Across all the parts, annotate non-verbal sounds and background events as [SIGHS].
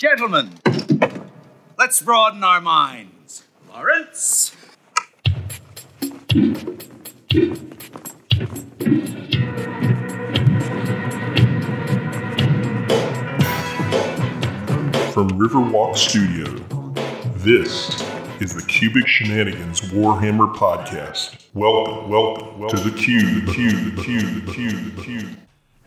Gentlemen, let's broaden our minds. Lawrence? From Riverwalk Studio, this is the Cubic Shenanigans Warhammer Podcast. Welcome, welcome, welcome to the cube, the cube, the cube, the cube, the cube.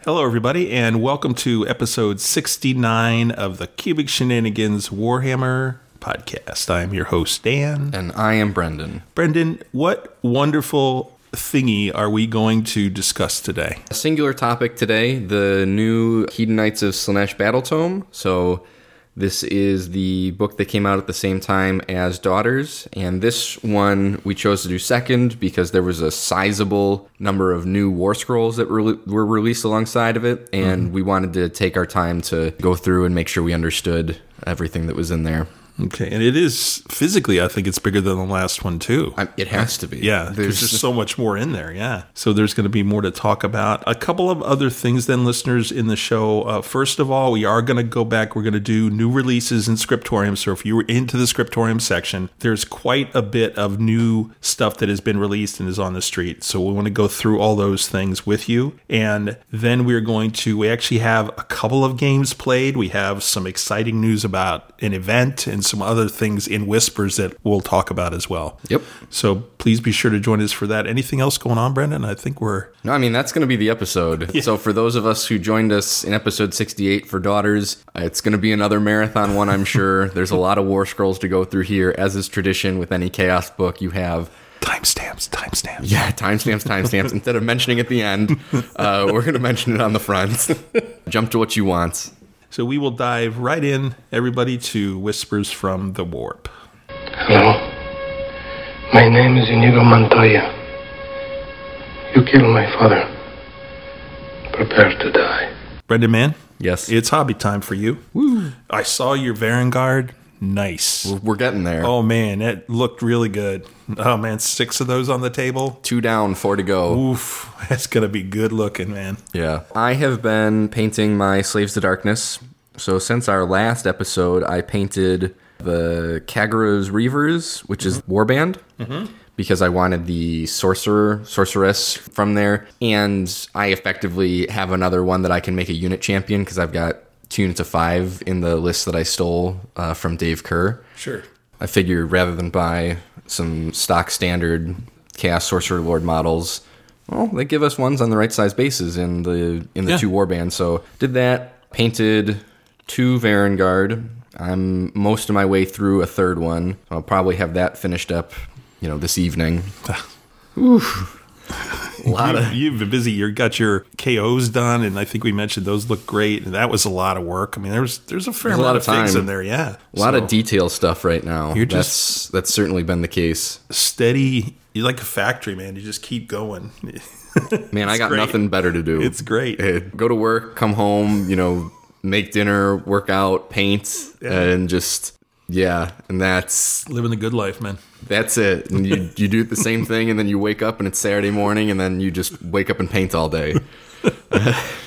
Hello, everybody, and welcome to episode 69 of the Cubic Shenanigans Warhammer podcast. I'm your host, Dan. And I am Brendan. Brendan, what wonderful thingy are we going to discuss today? A singular topic today the new Hedonites of Slaanesh Battle Tome. So, this is the book that came out at the same time as Daughters. And this one we chose to do second because there was a sizable number of new War Scrolls that were, were released alongside of it. And mm-hmm. we wanted to take our time to go through and make sure we understood everything that was in there. Okay, and it is physically, I think it's bigger than the last one, too. I, it has to be. Yeah, there's just so much more in there. Yeah. So there's going to be more to talk about. A couple of other things, then, listeners, in the show. Uh, first of all, we are going to go back. We're going to do new releases in Scriptorium. So if you were into the Scriptorium section, there's quite a bit of new stuff that has been released and is on the street. So we want to go through all those things with you. And then we're going to, we actually have a couple of games played. We have some exciting news about an event and some other things in whispers that we'll talk about as well. Yep. So please be sure to join us for that. Anything else going on, Brendan? I think we're No, I mean, that's going to be the episode. So, for those of us who joined us in episode 68 for Daughters, uh, it's going to be another marathon one, I'm sure. [LAUGHS] There's a lot of War Scrolls to go through here, as is tradition with any Chaos book. You have timestamps, timestamps. yeah, timestamps, timestamps. [LAUGHS] Instead of mentioning at the end, uh, we're going to mention it on the front. [LAUGHS] Jump to what you want. So we will dive right in, everybody, to Whispers from the Warp. Hello. My name is Inigo Montoya. You killed my father. Prepare to die. Brendan, man, Yes. it's hobby time for you. Woo. I saw your Varangard. Nice. we're getting there. Oh, man, that looked really good. Oh, man, six of those on the table. Two down, four to go. Oof, [LAUGHS] that's to be good looking, man. Yeah. I have been painting my Slaves to Darkness. So since our last episode, I painted the Khagra's Reavers, which is mm-hmm. Warband, mm-hmm. because I wanted the Sorcerer, Sorceress from there. And I effectively have another one that I can make a unit champion because I've got units of five in the list that I stole uh, from Dave Kerr. Sure. I figure rather than buy some stock standard Chaos Sorcerer Lord models, well, they give us ones on the right size bases in the in the Yeah. two warbands. So did that, painted two Varangard. I'm most of my way through a third one. I'll probably have that finished up, you know, this evening. [LAUGHS] Oof. A lot of You, have been busy. You got your KOs done, and I think we mentioned those look great. And that was a lot of work. I mean, there's there's a fair There's a amount lot of of things in there. Yeah, a lot So, of detail stuff right now. You're that's that's certainly been the case. steady. You're like a factory, man. You just keep going. [LAUGHS] Man, I got great. nothing better to do. It's great. Uh, go to work, come home, you know, make dinner, work out, paint, and just yeah, and that's Living the good life, man. that's it. And you [LAUGHS] you do the same thing, and then you wake up and it's Saturday morning, and then you just wake up and paint all day. [LAUGHS]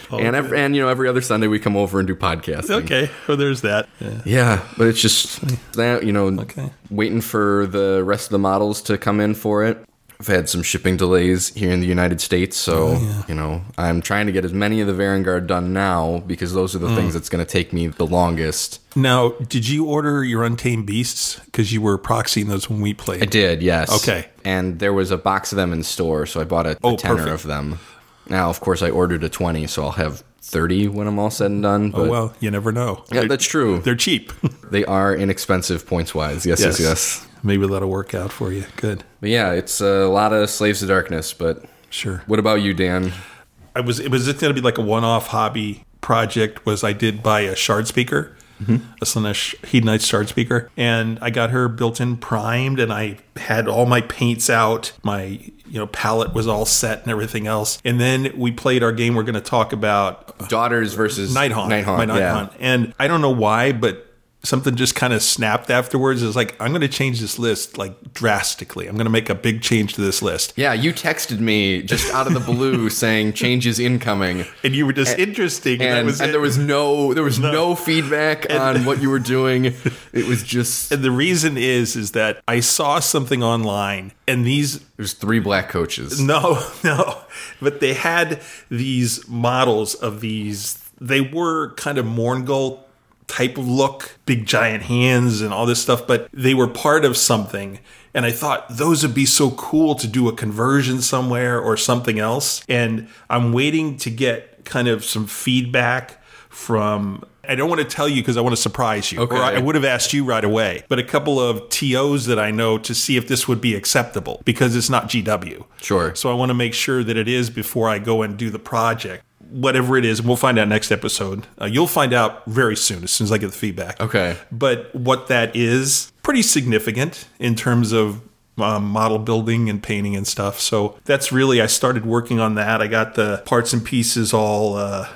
Oh, and every, and you know every other Sunday we come over and do podcasting. Okay, well, there's that. Yeah. Yeah, but it's just that you know, Okay. waiting for the rest of the models to come in for it. I've had some shipping delays here in the United States, so Oh, you know I'm trying to get as many of the Varangard done now because those are the Mm. things that's going to take me the longest. Now, did you order your Untamed Beasts? Because you were proxying those when we played. I did, yes. Okay. and there was a box of them in store, so I bought a, a Oh, tenner perfect. of them. Now, of course, I ordered a twenty, so I'll have thirty when I'm all said and done. Oh, well, you never know. yeah, They're- that's true. They're cheap. [LAUGHS] They are inexpensive points wise. Yes, yes, yes. Maybe that'll work out for you. Good. But yeah, it's a lot of Slaves to Darkness. But Sure. what about you, Dan? I was it was just going to be like a one-off hobby project was I did buy a shard speaker, mm-hmm. a Slaanesh Hedonite shard speaker, and I got her built in primed, and I had all my paints out, my you know palette was all set and everything else, and then we played our game. We're going to talk about uh, Daughters versus Night Haunt, Night Haunt. my Night yeah. Haunt, and I don't know why, but something just kind of snapped afterwards. It's like I'm going to change this list like drastically. I'm going to make a big change to this list. Yeah, you texted me just out of the blue [LAUGHS] saying changes incoming. And you were just interesting. And, was and there was no there was no, No. feedback on what you were doing. [LAUGHS] It was just And the reason is is that I saw something online and these there's three black coaches. no [LAUGHS] no but they had these models of these they were kind of Mourngul type of look big giant hands and all this stuff but they were part of something and I thought those would be so cool to do a conversion somewhere or something else and I'm waiting to get kind of some feedback from I don't want to tell you because I want to surprise you. Okay. Or I would have asked you right away. But a couple of TOs that I know to see if this would be acceptable because it's not GW. Sure. So I want to make sure that it is before I go and do the project. Whatever it is, and we'll find out next episode. Uh, you'll find out very soon as soon as I get the feedback. Okay. But what that is, pretty significant in terms of um, model building and painting and stuff. So that's really, I started working on that. I got the parts and pieces all, uh,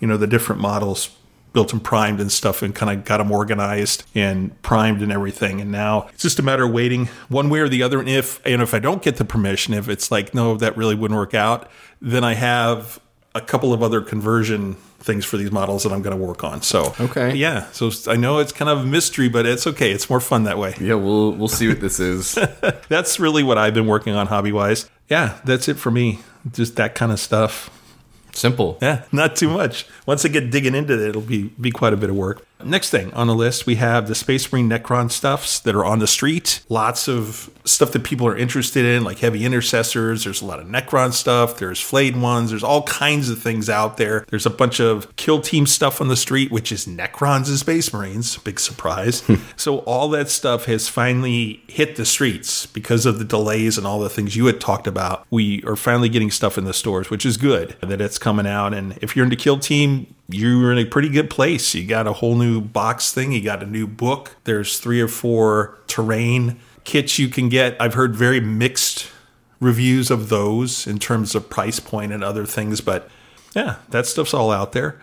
you know, the different models built and primed and stuff and kind of got them organized and primed and everything. And now it's just a matter of waiting one way or the other. And if, and if I don't get the permission, if it's like, no, that really wouldn't work out, then I have a couple of other conversion things for these models that I'm going to work on. So, Okay. Yeah. So I know it's kind of a mystery, but it's okay. It's more fun that way. Yeah, we'll we'll see what this is. [LAUGHS] That's really what I've been working on hobby wise. Yeah. That's it for me. Just that kind of stuff. Simple. Yeah, not too much. Once I get digging into it, it'll be be quite a bit of work. Next thing on the list, we have the Space Marine Necron stuffs that are on the street. Lots of stuff that people are interested in, like heavy intercessors. There's a lot of Necron stuff. There's flayed ones. There's all kinds of things out there. There's a bunch of kill team stuff on the street, which is Necrons and Space Marines. Big surprise. Hmm. [LAUGHS] so all that stuff has finally hit the streets because of the delays and all the things you had talked about. We are finally getting stuff in the stores, which is good that it's coming out. And if you're into kill team, you're in a pretty good place. You got a whole new box thing. You got a new book. There's three or four terrain kits you can get. I've heard very mixed reviews of those in terms of price point and other things, but yeah, that stuff's all out there.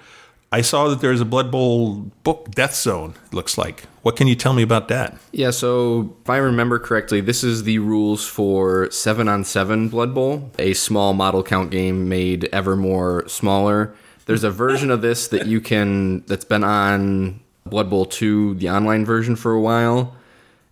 I saw that there's a Blood Bowl book, Death Zone, looks like. What can you tell me about that? Yeah, so if I remember correctly, this is the rules for 7 on 7 Blood Bowl, a small model count game made ever more smaller. There's a version of this that you can that's been on Blood Bowl 2, the online version for a while.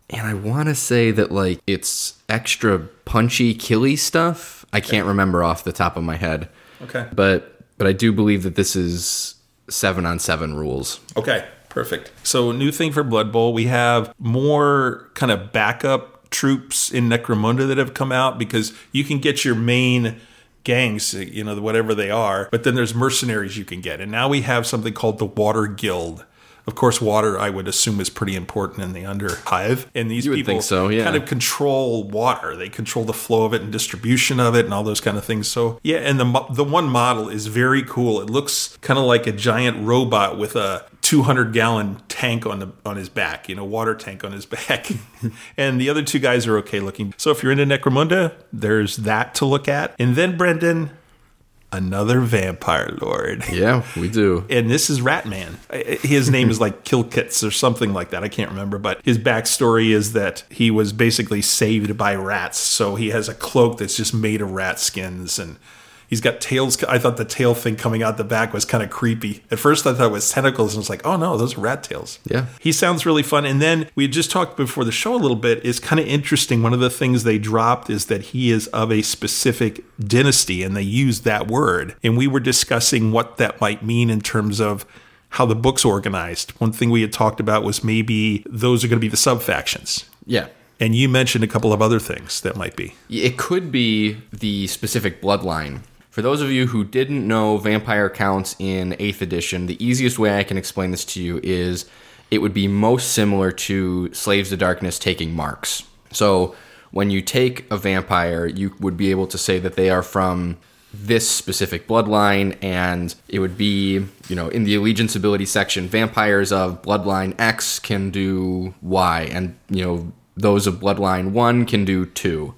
And I want to say that like it's extra punchy killy stuff. I can't remember off the top of my head. Okay. But but I do believe that this is 7 on 7 rules. Okay, perfect. So, new thing for Blood Bowl, we have more kind of backup troops in Necromunda that have come out because you can get your main gangs, you know, whatever they are, but then there's mercenaries you can get. And now we have something called the Water Guild. Of course, water I would assume is pretty important in the Underhive, and these people so, yeah. kind of control water. They control the flow of it and distribution of it and all those kind of things. So yeah, and the the one model is very cool. It looks kind of like a giant robot with a 200 gallon tank on the on his back, you know, water tank on his [LAUGHS] back. and the other two guys are okay looking. So if you're into Necromunda, there's that to look at. And then Brendan, another vampire lord [LAUGHS] Yeah, we do. and this is Ratman. His name is like [LAUGHS] Kilkits or something like that. I can't remember, but his backstory is that he was basically saved by rats. So he has a cloak that's just made of rat skins, and he's got tails. I thought the tail thing coming out the back was kind of creepy. At first, I thought it was tentacles, and it's like, oh no, those are rat tails. Yeah. He sounds really fun. And then we had just talked before the show a little bit. It's kind of interesting. One of the things they dropped is that he is of a specific dynasty, and they used that word. And we were discussing what that might mean in terms of how the book's organized. One thing we had talked about was maybe those are going to be the sub factions. Yeah. And you mentioned a couple of other things that might be. It could be the specific bloodline. For those of you who didn't know vampire counts in 8th edition, the easiest way I can explain this to you is it would be most similar to Slaves of Darkness taking marks. So when you take a vampire, you would be able to say that they are from this specific bloodline, and it would be, you know, in the allegiance ability section, vampires of bloodline X can do Y, and, you know, those of bloodline 1 can do 2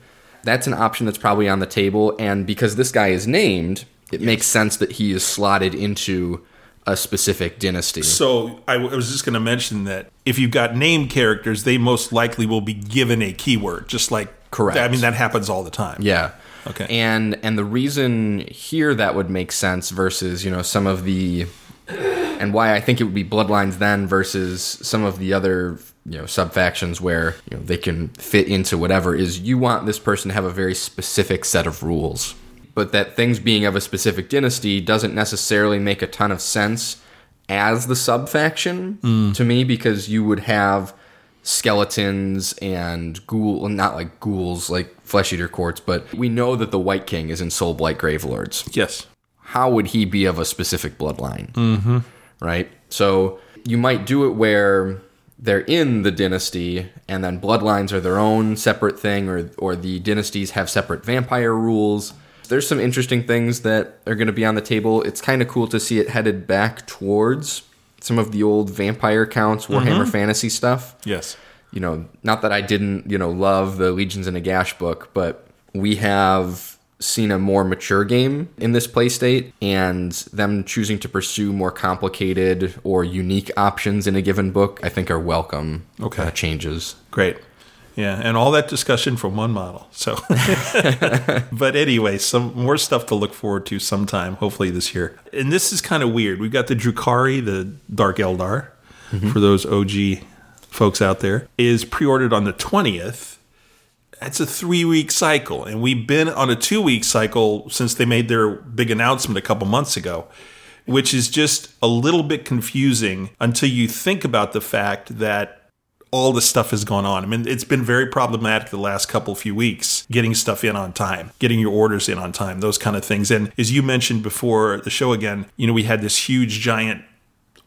that's an option that's probably on the table and because this guy is named it makes sense that he is slotted into a specific dynasty. So I, w- I was just going to mention that if you've got named characters, they most likely will be given a keyword, just like Correct. I mean, that happens all the time. Yeah. Okay. And and the reason here that would make sense versus, you know, some of the and why I think it would be bloodlines then versus some of the other, you know, sub factions where, you know, they can fit into whatever is you want this person to have a very specific set of rules. But that things being of a specific dynasty doesn't necessarily make a ton of sense as the sub faction to me because you would have skeletons and ghoul not like ghouls like flesh eater courts but we know that the white king is in soul blight grave lords Yes. how would he be of a specific bloodline mm-hmm. right so you might do it where they're in the dynasty and then bloodlines are their own separate thing or or the dynasties have separate vampire rules. There's some interesting things that are going to be on the table. It's kind of cool to see it headed back towards some of the old vampire counts warhammer mm-hmm. fantasy stuff. Yes. you know, not that I didn't, you know, love the Legions of Nagash book, but we have seen a more mature game in this play state and them choosing to pursue more complicated or unique options in a given book, I think are welcome Okay. uh, changes. Great. Yeah, and all that discussion from one model. So, [LAUGHS] but anyway, some more stuff to look forward to sometime, hopefully this year. And this is kind of weird. We've got the Drukhari, the Dark Eldar, for those OG folks out there, is pre-ordered on the twentieth. That's a three-week cycle, and we've been on a two-week cycle since they made their big announcement a couple months ago which is just a little bit confusing until you think about the fact that all this stuff has gone on. I mean, it's been very problematic the last couple few weeks getting stuff in on time, getting your orders in on time, those kind of things. And as you mentioned before the show again, you know, we had this huge giant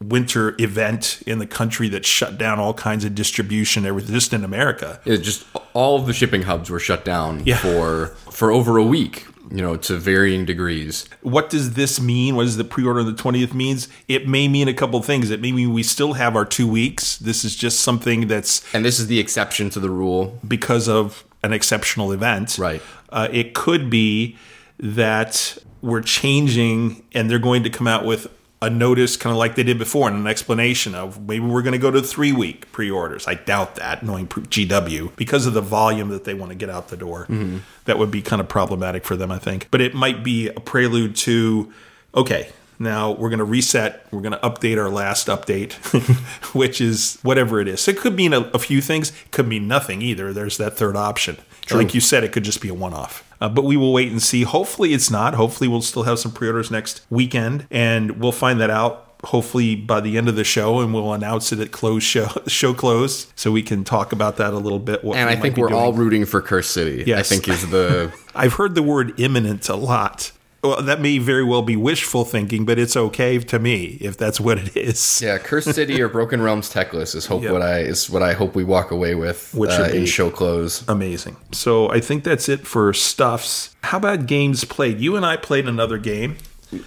winter event in the country that shut down all kinds of distribution, everything just in America. It just all of the shipping hubs were shut down Yeah. for for over a week, you know, to varying degrees. What does this mean? What does the pre-order on the 20th means? It may mean a couple things. It may mean we still have our 2 weeks. This is just something that's And this is the exception to the rule. because of an exceptional event. Right. Uh, it could be that we're changing and they're going to come out with a notice, kind of like they did before, and an explanation of maybe we're going to go to three week pre orders. I doubt that, knowing GW, because of the volume that they want to get out the door. Mm-hmm. That would be kind of problematic for them, I think. But it might be a prelude to, okay, now we're going to reset. We're going to update our last update, [LAUGHS] which is whatever it is. So it could mean a, a few things. It could mean nothing either. There's that third option. Like you said, it could just be a one off. Uh, but we will wait and see. Hopefully, it's not. Hopefully, we'll still have some pre orders next weekend, and we'll find that out. Hopefully by the end of the show, and we'll announce it at close show [LAUGHS] show close, so we can talk about that a little bit. What And I think we're doing. all rooting for Cursed City. I think is the [LAUGHS] I've heard the word imminent a lot. Well, that may very well be wishful thinking, but it's okay to me if that's what it is. Yeah, Cursed City or Broken Realms Teclis is hope Yep. what I is what I hope we walk away with Which uh, would in show close. Amazing. So I think that's it for stuffs. How about games played? You and I played another game.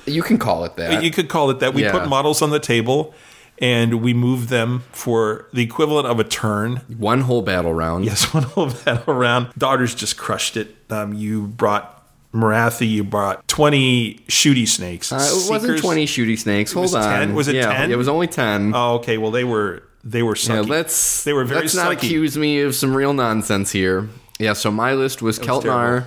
You can call it that. You could call it that. We Yeah. put models on the table and we moved them for the equivalent of a turn. One whole battle round. Yes, [LAUGHS] one whole battle round. Daughters just crushed it. Um, you brought Morathi, you brought 20 shooty snakes. Uh, it wasn't twenty shooty snakes. Hold was on. 10? Was it yeah, 10? It was only ten. Oh, okay. Well, they were they were yeah, sucky. let's they were very let's not accuse me of some real nonsense here. Yeah, so my list was Keltnar,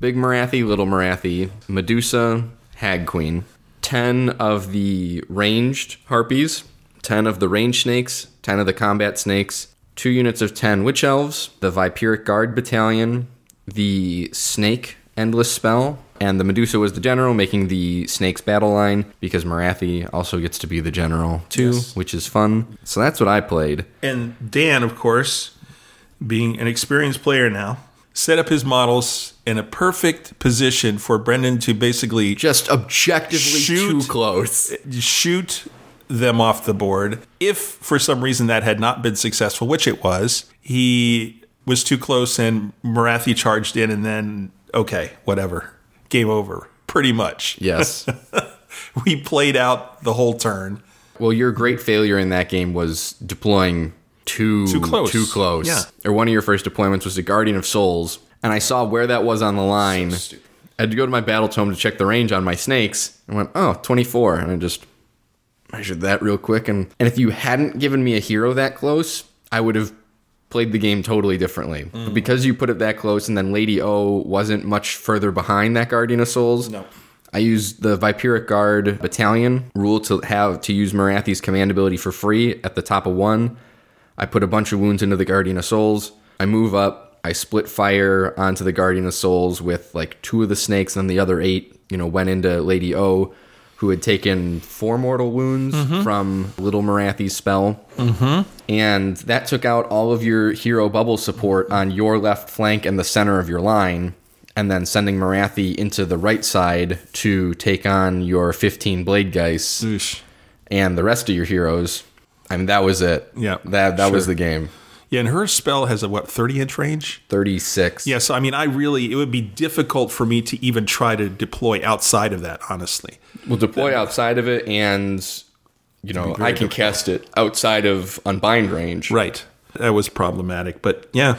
Big Morathi, Little Morathi, Medusa, Hag Queen, ten of the ranged harpies, ten of the ranged snakes, ten of the combat snakes, two units of ten witch elves, the Vyperic Guard Battalion, the Snake Endless Spell, and the Medusa was the general, making the Snake's battle line because Morathi also gets to be the general too, Yes. which is fun. So that's what I played. And Dan, of course, being an experienced player now, set up his models in a perfect position for Brendan to basically just objectively Shoot. too close. shoot them off the board. If for some reason that had not been successful, which it was, he was too close and Morathi charged in and then okay, whatever. Game over. Pretty much. Yes. [LAUGHS] We played out the whole turn. well, your great failure in that game was deploying too Too close. Too close. Yeah. Or one of your first deployments was the Guardian of Souls, and I saw where that was on the line. I had to go to my battle tome to check the range on my snakes. I went, oh, 24. And I just, measured that real quick. And, and if you hadn't given me a hero that close, I would have played the game totally differently. But because you put it that close and then Lady O wasn't much further behind that Guardian of Souls, No. I used the Vyperic Guard Battalion rule to have to use Morathi's command ability for free at the top of one. I put a bunch of wounds into the Guardian of Souls. I move up. I split fire onto the Guardian of Souls with like two of the snakes, and the other eight, you know, went into Lady O, who had taken four mortal wounds from Little Morathi's spell. Mm-hmm. And that took out all of your hero bubble support on your left flank and the center of your line and then sending Morathi into the right side to take on your 15 Blade guys Oosh. and the rest of your heroes. I mean, that was it. Yeah, That, that was the game. Yeah, and her spell has a what thirty inch range. 36. Yeah, so I mean, I really it would be difficult for me to even try to deploy outside of that. Honestly, We'll deploy outside of it, and, you know, I can cast it outside of Unbind range. right? That was problematic, but yeah,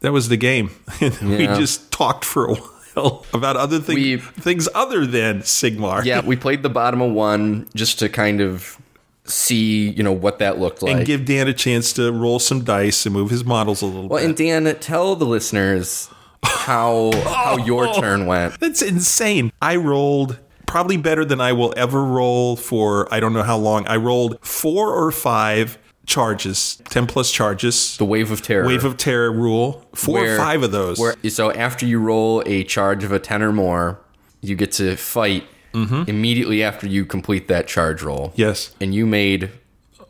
that was the game. [LAUGHS] we Yeah. just talked for a [LAUGHS] while about other things, We- things other than Sigmar. Yeah, we played the bottom of one just to kind of see, you know, what that looked like. and give Dan a chance to roll some dice and move his models a little well, bit. and Dan, tell the listeners how how your [LAUGHS] turn went. That's insane. I rolled probably better than I will ever roll for I don't know how long. I rolled four or five charges, 10 plus charges. The Wave of Terror. Wave of Terror rule. Four or five of those. Where, so after you roll a charge of a 10 or more, you get to fight mm-hmm. immediately after you complete that charge roll. yes. And you made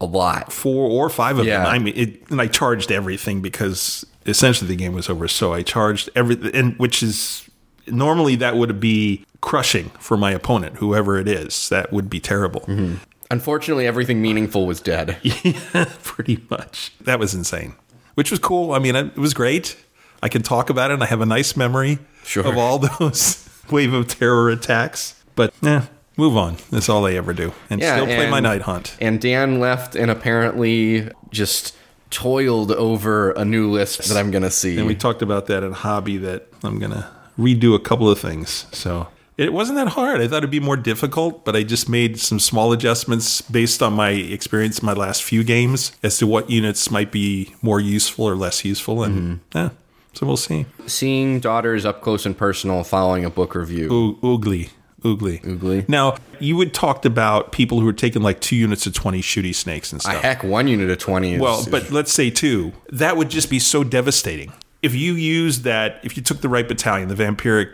a lot. Four or five of Yeah. them. I mean, it, and I charged everything because essentially the game was over. So I charged everything, and which is normally that would be crushing for my opponent, whoever it is. That would be terrible. Mm-hmm. Unfortunately, everything meaningful was dead. [LAUGHS] Yeah, pretty much. That was insane, which was cool. I mean, it was great. I can talk about it, and I have a nice memory Sure. of all [LAUGHS] those wave of terror attacks. But yeah, move on. That's all I ever do, and Yeah, still play my Nighthaunt. And Dan left and apparently just toiled over a new list that I'm going to see. And we talked about that in hobby that I'm gonna redo a couple of things. So it wasn't that hard. I thought it'd be more difficult, but I just made some small adjustments based on my experience in my last few games as to what units might be more useful or less useful. And mm-hmm. yeah, so we'll see. Seeing daughters up close and personal following a book review. Oo- oogly. Oogly. Oogly. Now, you had talked about people who were taking like two units of 20 shooty snakes and A stuff. heck, one unit of 20 is. Well, but let's say two. That would just be so devastating. If you used that, if you took the right battalion, the Vampiric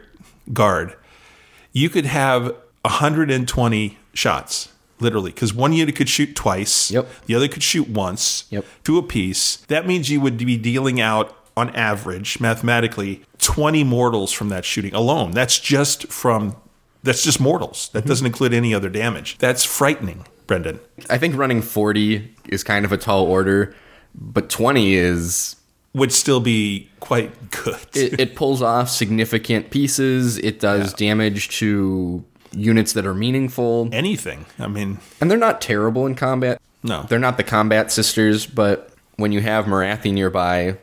Guard, you could have 120 shots, literally, because one unit could shoot twice. Yep. The other could shoot once. Yep. Two apiece. That means you would be dealing out, on average, mathematically, 20 mortals from that shooting alone. That's just from, that's just mortals. That mm-hmm. doesn't include any other damage. That's frightening, Brendan. I think running 40 is kind of a tall order, but 20 is. Would still be quite good. It, it pulls off significant pieces. It does damage to units that are meaningful. anything. I mean, And they're not terrible in combat. No. They're not the combat sisters, but when you have Morathi nearby,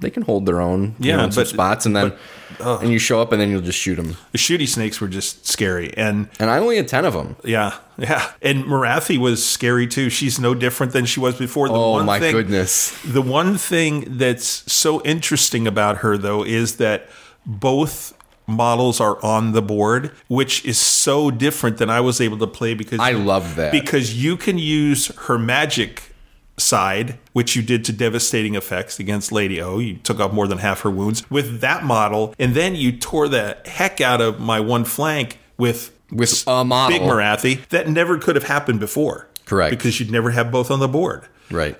they can hold their own you Yeah, know, in some but- spots. And then and you show up and then you'll just shoot them. the shooty snakes were just scary. And And I only had 10 of them. yeah, yeah. And Morathi was scary too. She's no different than she was before. The Oh, my thing, goodness. The one thing that's so interesting about her though is that both models are on the board, which is so different than I was able to play because I love that. because you can use her magic side, which you did to devastating effects against Lady O. You took off more than half her wounds with that model, and then you tore the heck out of my one flank with With a model. big Morathi. That never could have happened before. Correct. Because you'd never have both on the board. Right.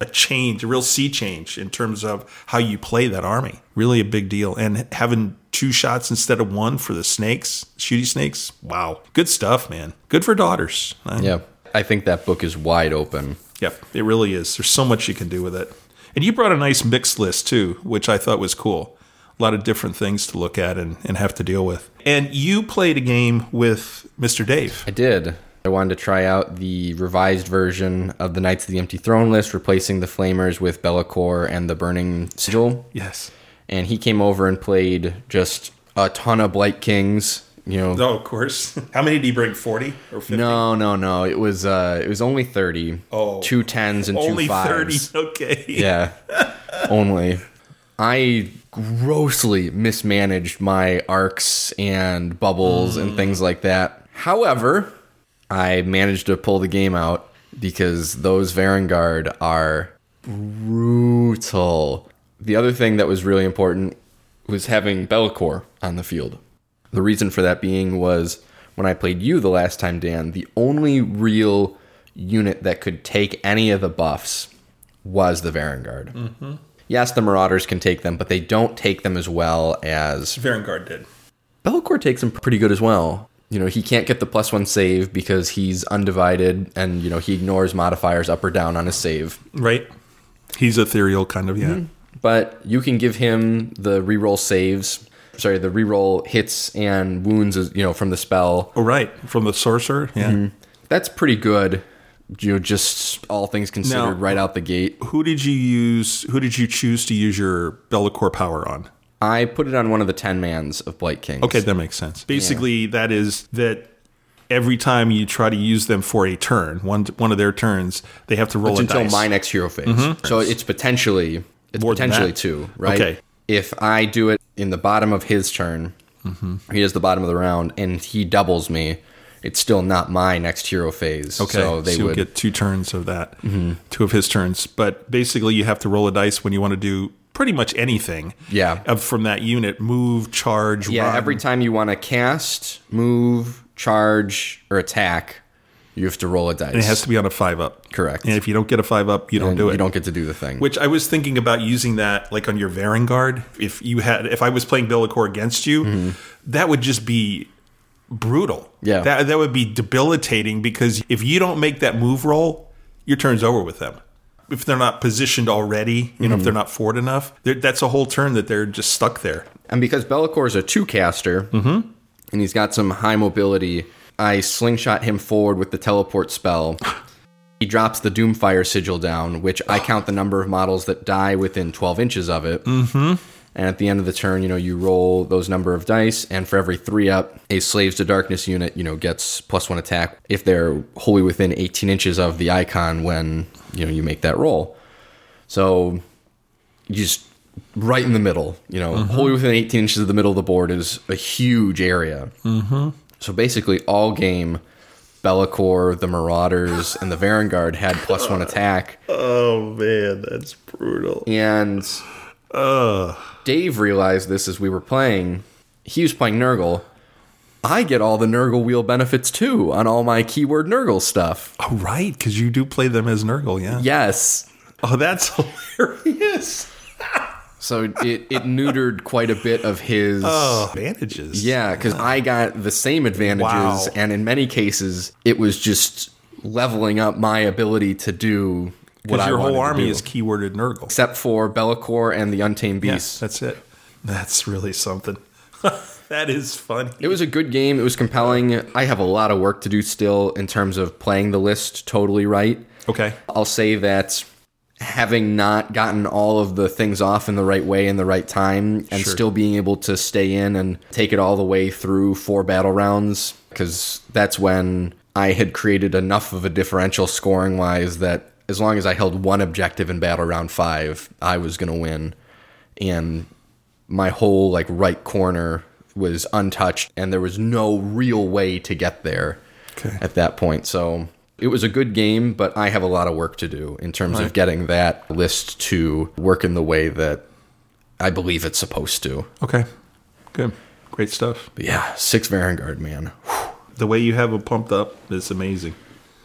A change, a real sea change in terms of how you play that army. Really a big deal. And having two shots instead of one for the snakes, shooty snakes. Wow. Good stuff, man. Good for daughters. Yeah. I think that book is wide open. Yep, it really is. There's so much you can do with it. And you brought a nice mixed list too, which I thought was cool. A lot of different things to look at and, and have to deal with. And you played a game with Mr. Dave. I did. I wanted to try out the revised version of the Knights of the Empty Throne list, replacing the Flamers with Be'lakor and the Burning Sigil. Yes. And he came over and played just a ton of Blight Kings, You know, Oh, of course. [LAUGHS] How many do you bring? 40 or 50? no, no, no. It was uh, it was only thirty. Oh. two tens and Only two fives. 30. [LAUGHS] Okay. Yeah, only. I grossly mismanaged my arcs and bubbles and things like that. However, I managed to pull the game out because those Varangard are brutal. The other thing that was really important was having Be'lakor on the field. The reason for that being was when I played you the last time, Dan, the only real unit that could take any of the buffs was the Varangard. Yes, the Marauders can take them, but they don't take them as well as Varangard did. Be'lakor takes them pretty good as well. You know, he can't get the plus one save because he's undivided and, you know, he ignores modifiers up or down on his save. Right? He's ethereal, kind of, yeah. Mm-hmm. But you can give him the reroll saves, sorry, the reroll hits and wounds, is, you know, from the spell. Oh, right. From the sorcerer? Yeah. Mm-hmm. That's pretty good, you know, just all things considered Now- right out the gate. Who did you use? Who did you choose to use your Be'lakor power on? I put it on one of the 10 mans of Blight Kings. Okay, that makes sense. Basically, that is that every time you try to use them for a turn, one one of their turns, they have to roll It's a until dice. my next hero phase. So it's potentially it's More potentially two, right? Okay. If I do it in the bottom of his turn, he does the bottom of the round, and he doubles me. It's still not my next hero phase. Okay, so they you'll would. Mm-hmm. get two turns of that, two of his turns. But basically, you have to roll a dice when you want to do pretty much anything. Yeah. from that unit, move, charge. yeah, run. every time you want to cast, move, charge, or attack, you have to roll a dice. And it has to be on a five up. Correct. And if you don't get a five up, you don't And do it. You don't get to do the thing. Which I was thinking about using that like on your Varangard. If you had, if I was playing Be'lakor against you, that would just be brutal. Mm-hmm. Yeah. that that would be debilitating because if you don't make that move roll, your turn's over with them. If they're not positioned already, you Mm-hmm. know, if they're not forward enough, that's a whole turn that they're just stuck there. And because Be'lakor is a two caster, Mm-hmm. and he's got some high mobility, I slingshot him forward with the teleport spell. He drops the Doomfire sigil down, which I count the number of models that die within 12 inches of it. Mm-hmm. And at the end of the turn, you know, you roll those number of dice, and for every three up, a Slaves to Darkness unit, you know, gets plus one attack if they're wholly within 18 inches of the icon when, you know, you make that roll. So you just right in the middle. You know, wholly within 18 inches of the middle of the board is a huge area. Mm-hmm. So basically, all game, Be'lakor, the Marauders, and the Varangard had plus one attack. Oh man, that's brutal. And Dave realized this as we were playing. He was playing Nurgle. I get all the Nurgle wheel benefits too on all my keyword Nurgle stuff. Oh right, because you do play them as Nurgle, yeah. Yes. Oh, that's [LAUGHS] hilarious. So it, it neutered quite a bit of his. Oh, advantages. Yeah, because I got the same advantages, Wow. and in many cases, it was just leveling up my ability to do what I your whole army is keyworded Nurgle. except for Be'lakor and the Untamed Yes, Beasts. that's it. That's really something. [LAUGHS] that is funny. It was a good game. It was compelling. I have a lot of work to do still in terms of playing the list totally right. Okay. I'll say that having not gotten all of the things off in the right way in the right time and Sure. still being able to stay in and take it all the way through four battle rounds because that's when I had created enough of a differential scoring wise that as long as I held one objective in battle round 5 I was going to win and my whole like right corner was untouched and there was no real way to get there Okay. at that point. So it was a good game, but I have a lot of work to do in terms of getting that list to work in the way that I believe it's supposed to. Okay. Good. Great stuff. But yeah, six Varangard, man. The way you have it pumped up is amazing.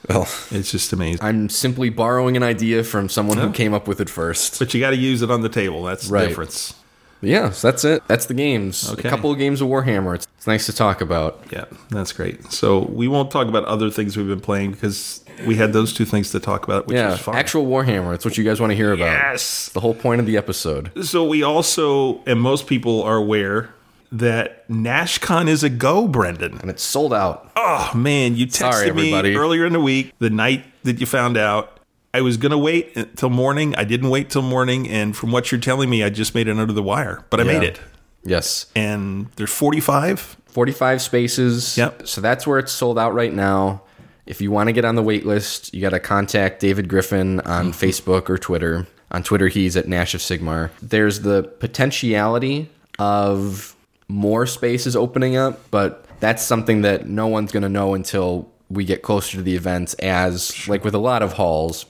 Well, It's just amazing. I'm simply borrowing an idea from someone who came up with it first. But you got to use it on the table. That's the difference. But yeah, so that's it. That's the games. Okay. A couple of games of Warhammer. It's, it's nice to talk about. Yeah, that's great. So we won't talk about other things we've been playing because we had those two things to talk about, which yeah, is fun. actual Warhammer. It's what you guys want to hear about. yes. The whole point of the episode. So we also, and most people are aware that NashCon is a go, Brendan. And it's sold out. Oh man, you texted Sorry, me earlier in the week, the night that you found out. I was gonna wait until morning. I didn't wait till morning, and from what you're telling me, I just made it under the wire. But I made it. Yes. And there's 45. 45 spaces. Yep. So that's where it's sold out right now. If you want to get on the wait list, you got to contact David Griffin on mm-hmm. Facebook or Twitter. On Twitter, he's at Nash of Sigmar. There's the potentiality of more spaces opening up, but that's something that no one's going to know until we get closer to the events. As, like with a lot of halls,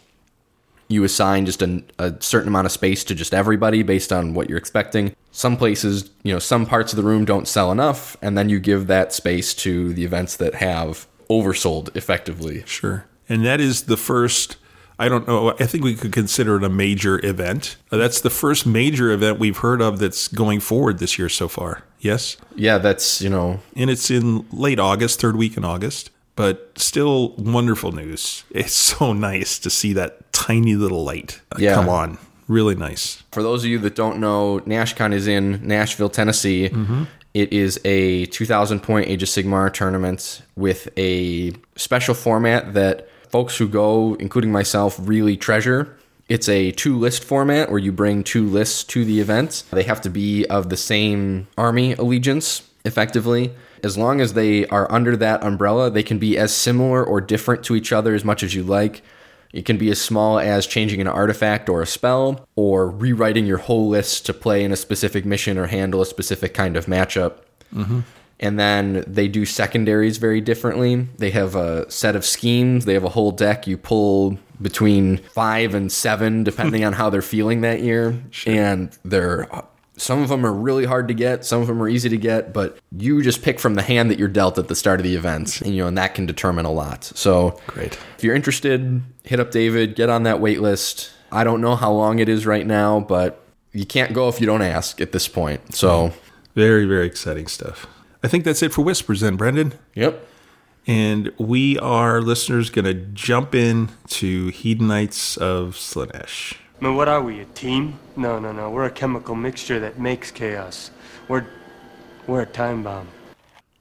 you assign just a, a certain amount of space to just everybody based on what you're expecting. Some places, you know, some parts of the room don't sell enough, and then you give that space to the events that have oversold effectively. Sure. And that is the first, I don't know, I think we could consider it a major event. Uh, That's the first major event we've heard of that's going forward this year so far. Yes? Yeah, that's, you know, And it's in late August, third week in August. But still wonderful news. It's [LAUGHS] so nice to see that tiny little light uh, Yeah. come on. Really nice. for those of you that don't know, NashCon is in Nashville, Tennessee. It is a 2,000 point Age of Sigmar tournament with a special format that folks who go, including myself, really treasure. It's a two list format where you bring two lists to the event. They have to be of the same army allegiance, effectively. As long as they are under that umbrella, they can be as similar or different to each other as much as you like. It can be as small as changing an artifact or a spell, or rewriting your whole list to play in a specific mission or handle a specific kind of matchup. Mm-hmm. And then they do secondaries very differently. They have a set of schemes, they have a whole deck you pull between five and seven, depending [LAUGHS] on how they're feeling that year. And they're. Some of them are really hard to get, some of them are easy to get, but you just pick from the hand that you're dealt at the start of the event, and you know, and that can determine a lot. So Great. if you're interested, hit up David, get on that wait list. I don't know how long it is right now, but you can't go if you don't ask at this point. So, Very, very exciting stuff. I think that's it for Whispers then, Brendan. yep. And we are listeners going to jump in to Hedonites of Slaanesh. I mean, what are we, a team? No, no, no. We're a chemical mixture that makes chaos. We're, we're a time bomb.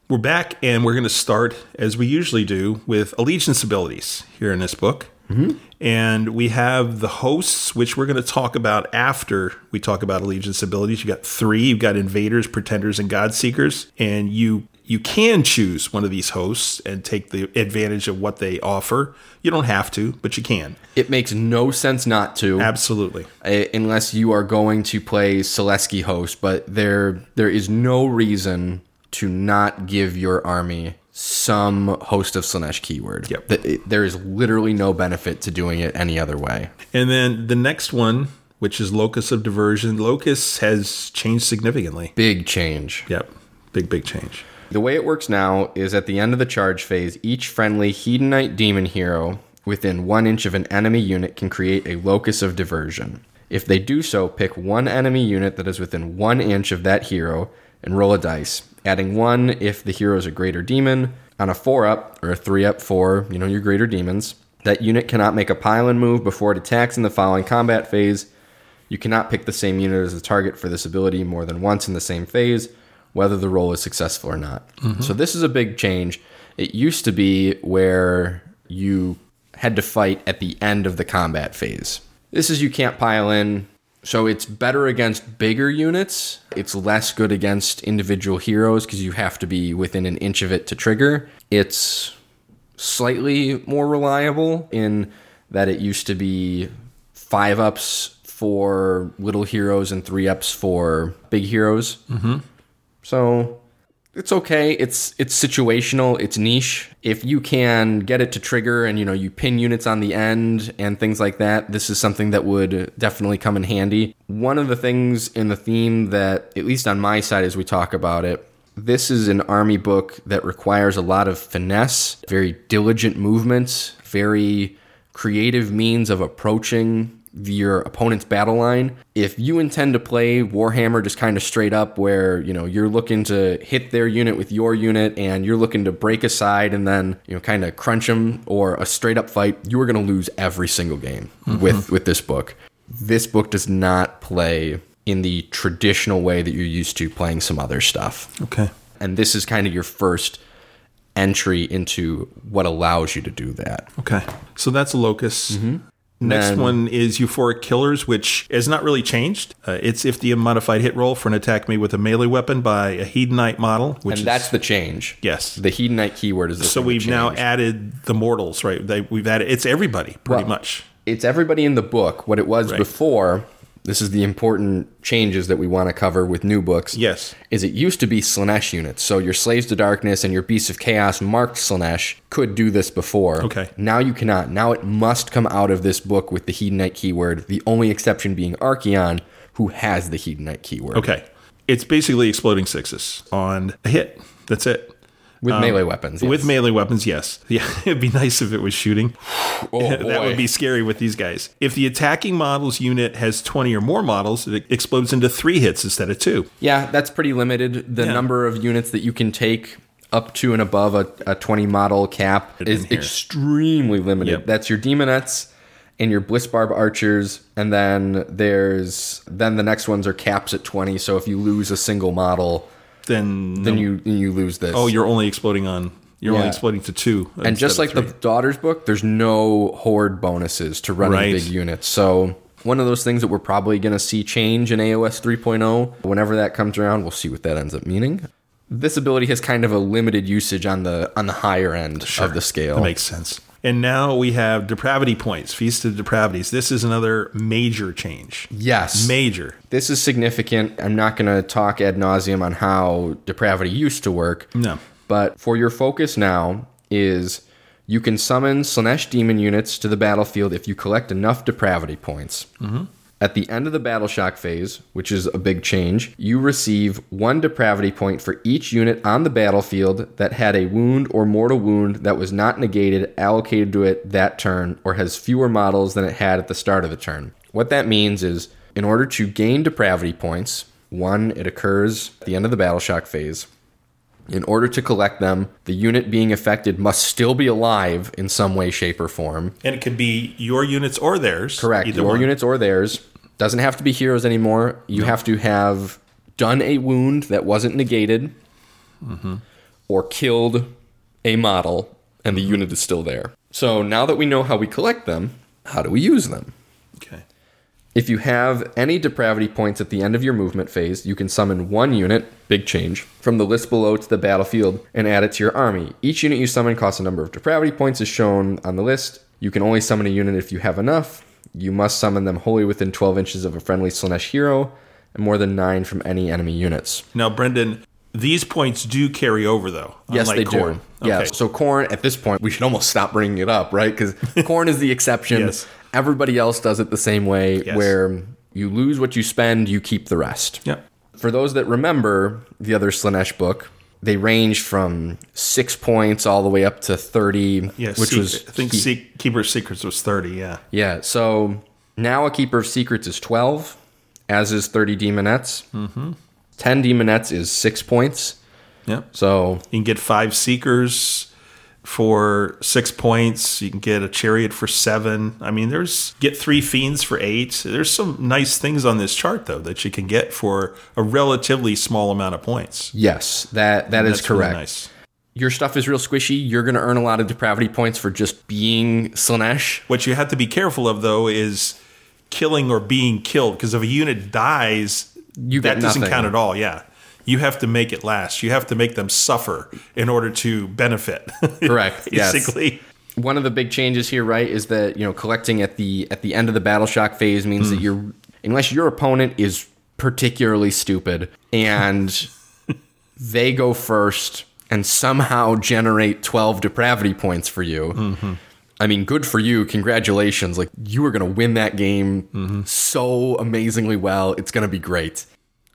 We're back, and we're going to start, as we usually do, with allegiance abilities here in this book. Mm-hmm. And we have the hosts, which we're going to talk about after we talk about allegiance abilities. You got three. You've got invaders, pretenders, and god seekers, and you you can choose one of these hosts and take the advantage of what they offer. You don't have to, but you can. It makes no sense not to, Absolutely. unless you are going to play Selesky host. But there, there is no reason to not give your army some host of Slaanesh keyword. Yep. It- there is literally no benefit to doing it any other way. And then the next one, which is Locus of Diversion, Locus has changed significantly. Big change. Yep. Big, big change. The way it works now is at the end of the charge phase, each friendly Hedonite demon hero within one inch of an enemy unit can create a locus of diversion. If they do so, pick one enemy unit that is within one inch of that hero and roll a dice, adding one if the hero is a greater demon. On a four up or a three up for, you know, your greater demons, that unit cannot make a pile-in move before it attacks in the following combat phase. You cannot pick the same unit as the target for this ability more than once in the same phase, whether the role is successful or not. So this is a big change. It used to be where you had to fight at the end of the combat phase. This is you can't pile in, so it's better against bigger units. It's less good against individual heroes because you have to be within an inch of it to trigger. It's slightly more reliable in that it used to be five ups for little heroes and three ups for big heroes. Mm-hmm. So it's okay. It's it's situational. It's niche. If you can get it to trigger and you know you pin units on the end and things like that, this is something that would definitely come in handy. One of the things in the theme that, at least on my side, as we talk about it, this is an army book that requires a lot of finesse, very diligent movements, very creative means of approaching your opponent's battle line. If you intend to play Warhammer just kind of straight up where, you know, you're looking to hit their unit with your unit and you're looking to break aside and then, you know, kind of crunch them or a straight up fight, you are going to lose every single game mm-hmm. with with this book. This book does not play in the traditional way that you're used to playing some other stuff. Okay. And this is kind of your first entry into what allows you to do that. Okay. So that's locus. Mm-hmm. Next Then- one is Euphoric Killers, which is not really changed. Uh, it's if the modified hit roll for an attack made with a melee weapon by a Hedonite model, which and is, that's the change. Yes. The Hedonite keyword is the so we've now added the mortals, right? They, we've added it's everybody pretty Well, much. it's everybody in the book. What it was Right. before, this is the important changes that we want to cover with new books. Yes. Is it used to be Slaanesh units. So your Slaves to Darkness and your Beasts of Chaos marked Slaanesh could do this before. Okay. Now you cannot. Now it must come out of this book with the Hedonite keyword, the only exception being Archaon, who has the Hedonite keyword. Okay, it's basically exploding sixes on a hit. That's it. With melee weapons. Um, With melee weapons, yes. [LAUGHS] Yeah, it'd be nice if it was shooting. [LAUGHS] Oh, [LAUGHS] that would be scary with these guys. If the attacking models unit has 20 or more models, it explodes into three hits instead of two. Yeah, that's pretty limited. The Yeah. number of units that you can take up to and above a, a 20 model cap is extremely limited. Yep. That's your demonettes and your blissbarb archers and then there's then the next ones are caps at 20 so if you lose a single model Then, then no- you you lose this. Oh, you're only exploding on you're only exploding to two. and just like the daughters book there's no horde bonuses to running Right. big units so one of those things that we're probably going to see change in AOS 3.0 whenever that comes around we'll see what that ends up meaning. This ability has kind of a limited usage on the on the higher end of the scale. That makes sense. And now we have depravity points, Feast of Depravities. This is another major change. yes Major. this is significant i'm not going to talk ad nauseum on how depravity used to work No. But for your focus now is you can summon Slaanesh demon units to the battlefield if you collect enough depravity points. Mm-hmm. At the end of the battle shock phase, which is a big change, you receive one depravity point for each unit on the battlefield that had a wound or mortal wound that was not negated allocated to it that turn or has fewer models than it had at the start of the turn. What that means is in order to gain depravity points, one, it occurs at the end of the battle shock phase. In order to collect them, the unit being affected must still be alive in some way, shape, or form. And it could be your units or theirs. Correct. Either Your one. units or theirs. Doesn't have to be heroes anymore. You have to have done a wound that wasn't negated Mm-hmm. or killed a model, and the unit is still there. So now that we know how we collect them, how do we use them? Okay. If you have any depravity points at the end of your movement phase, you can summon one unit, big change, from the list below to the battlefield and add it to your army. Each unit you summon costs a number of depravity points as shown on the list. You can only summon a unit if you have enough. You must summon them wholly within 12 inches of a friendly Slaanesh hero and more than 9 from any enemy units. Now, Brendan, these points do carry over, though. Yes, they Khorne. do. Yeah. So Khorne at this point, we should almost stop bringing it up, right? Because [LAUGHS] Khorne is the exception. Yes. Everybody else does it the same way, Yes. where you lose what you spend, you keep the rest. Yep. For those that remember the other Slaanesh book, they range from six points all the way up to thirty, Yeah, which Secret- was I think Keeper of Secrets was 30, yeah. yeah. So now a keeper of secrets is twelve, as is thirty demonettes. Mm-hmm. Ten demonettes is six points. Yep. So You can get five Seekers for six points. You can get a Chariot for seven. I mean, there's get three Fiends for eight. There's some nice things on this chart, though, that you can get for a relatively small amount of points. yes, that that is That's really correct. nice. Your stuff is real squishy. You're going to earn a lot of depravity points for just being Slaanesh. What you have to be careful of, though, is killing or being killed. Because if a unit dies, You that get doesn't count at all. Yeah. You have to make it last. You have to make them suffer in order to benefit. [LAUGHS] Correct, yes. Basically. one of the big changes here, right, is that you know collecting at the at the end of the battle shock phase means Hmm. that you're unless your opponent is particularly stupid and [LAUGHS] they go first and somehow generate 12 depravity points for you. Mm-hmm. I mean, good for you. Congratulations. Like, you are going to win that game Mm-hmm. so amazingly well. It's going to be great.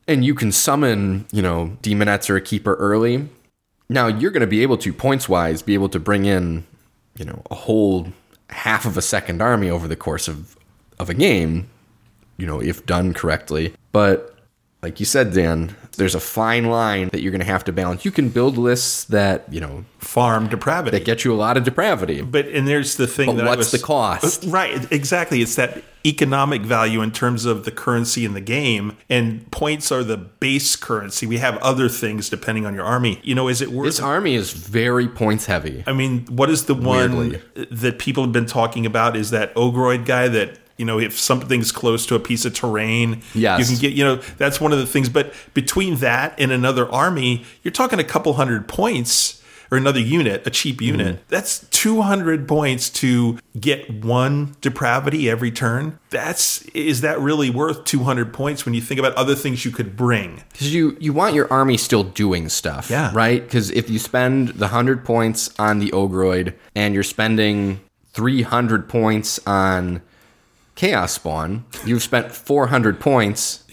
And you can summon, you know, demonettes or a keeper early. Now, you're going to be able to, points wise, be able to bring in, you know, a whole half of a second army over the course of, of a game, you know, if done correctly. But like you said, Dan, there's a fine line that you're going to have to balance. You can build lists that, you know, Farm depravity. that get you a lot of depravity. But and there's the thing But that what's was- the cost? Uh, right, exactly. It's that economic value in terms of the currency in the game, and points are the base currency. We have other things depending on your army. You know, is it worth? This army is very points heavy. I mean, what is the one Weirdly. that people have been talking about? Is that Ogroid guy that you know, if something's close to a piece of terrain, Yes. you can get. You know, that's one of the things. But between that and another army, you're talking a couple hundred points. Or another unit, a cheap unit. Mm-hmm. That's 200 points to get one depravity every turn. That's is that really worth 200 points when you think about other things you could bring? Because you, you want your army still doing stuff. Yeah. Right? Because if you spend the 100 points on the Ogroid and you're spending 300 points on Chaos Spawn, you've spent 400 points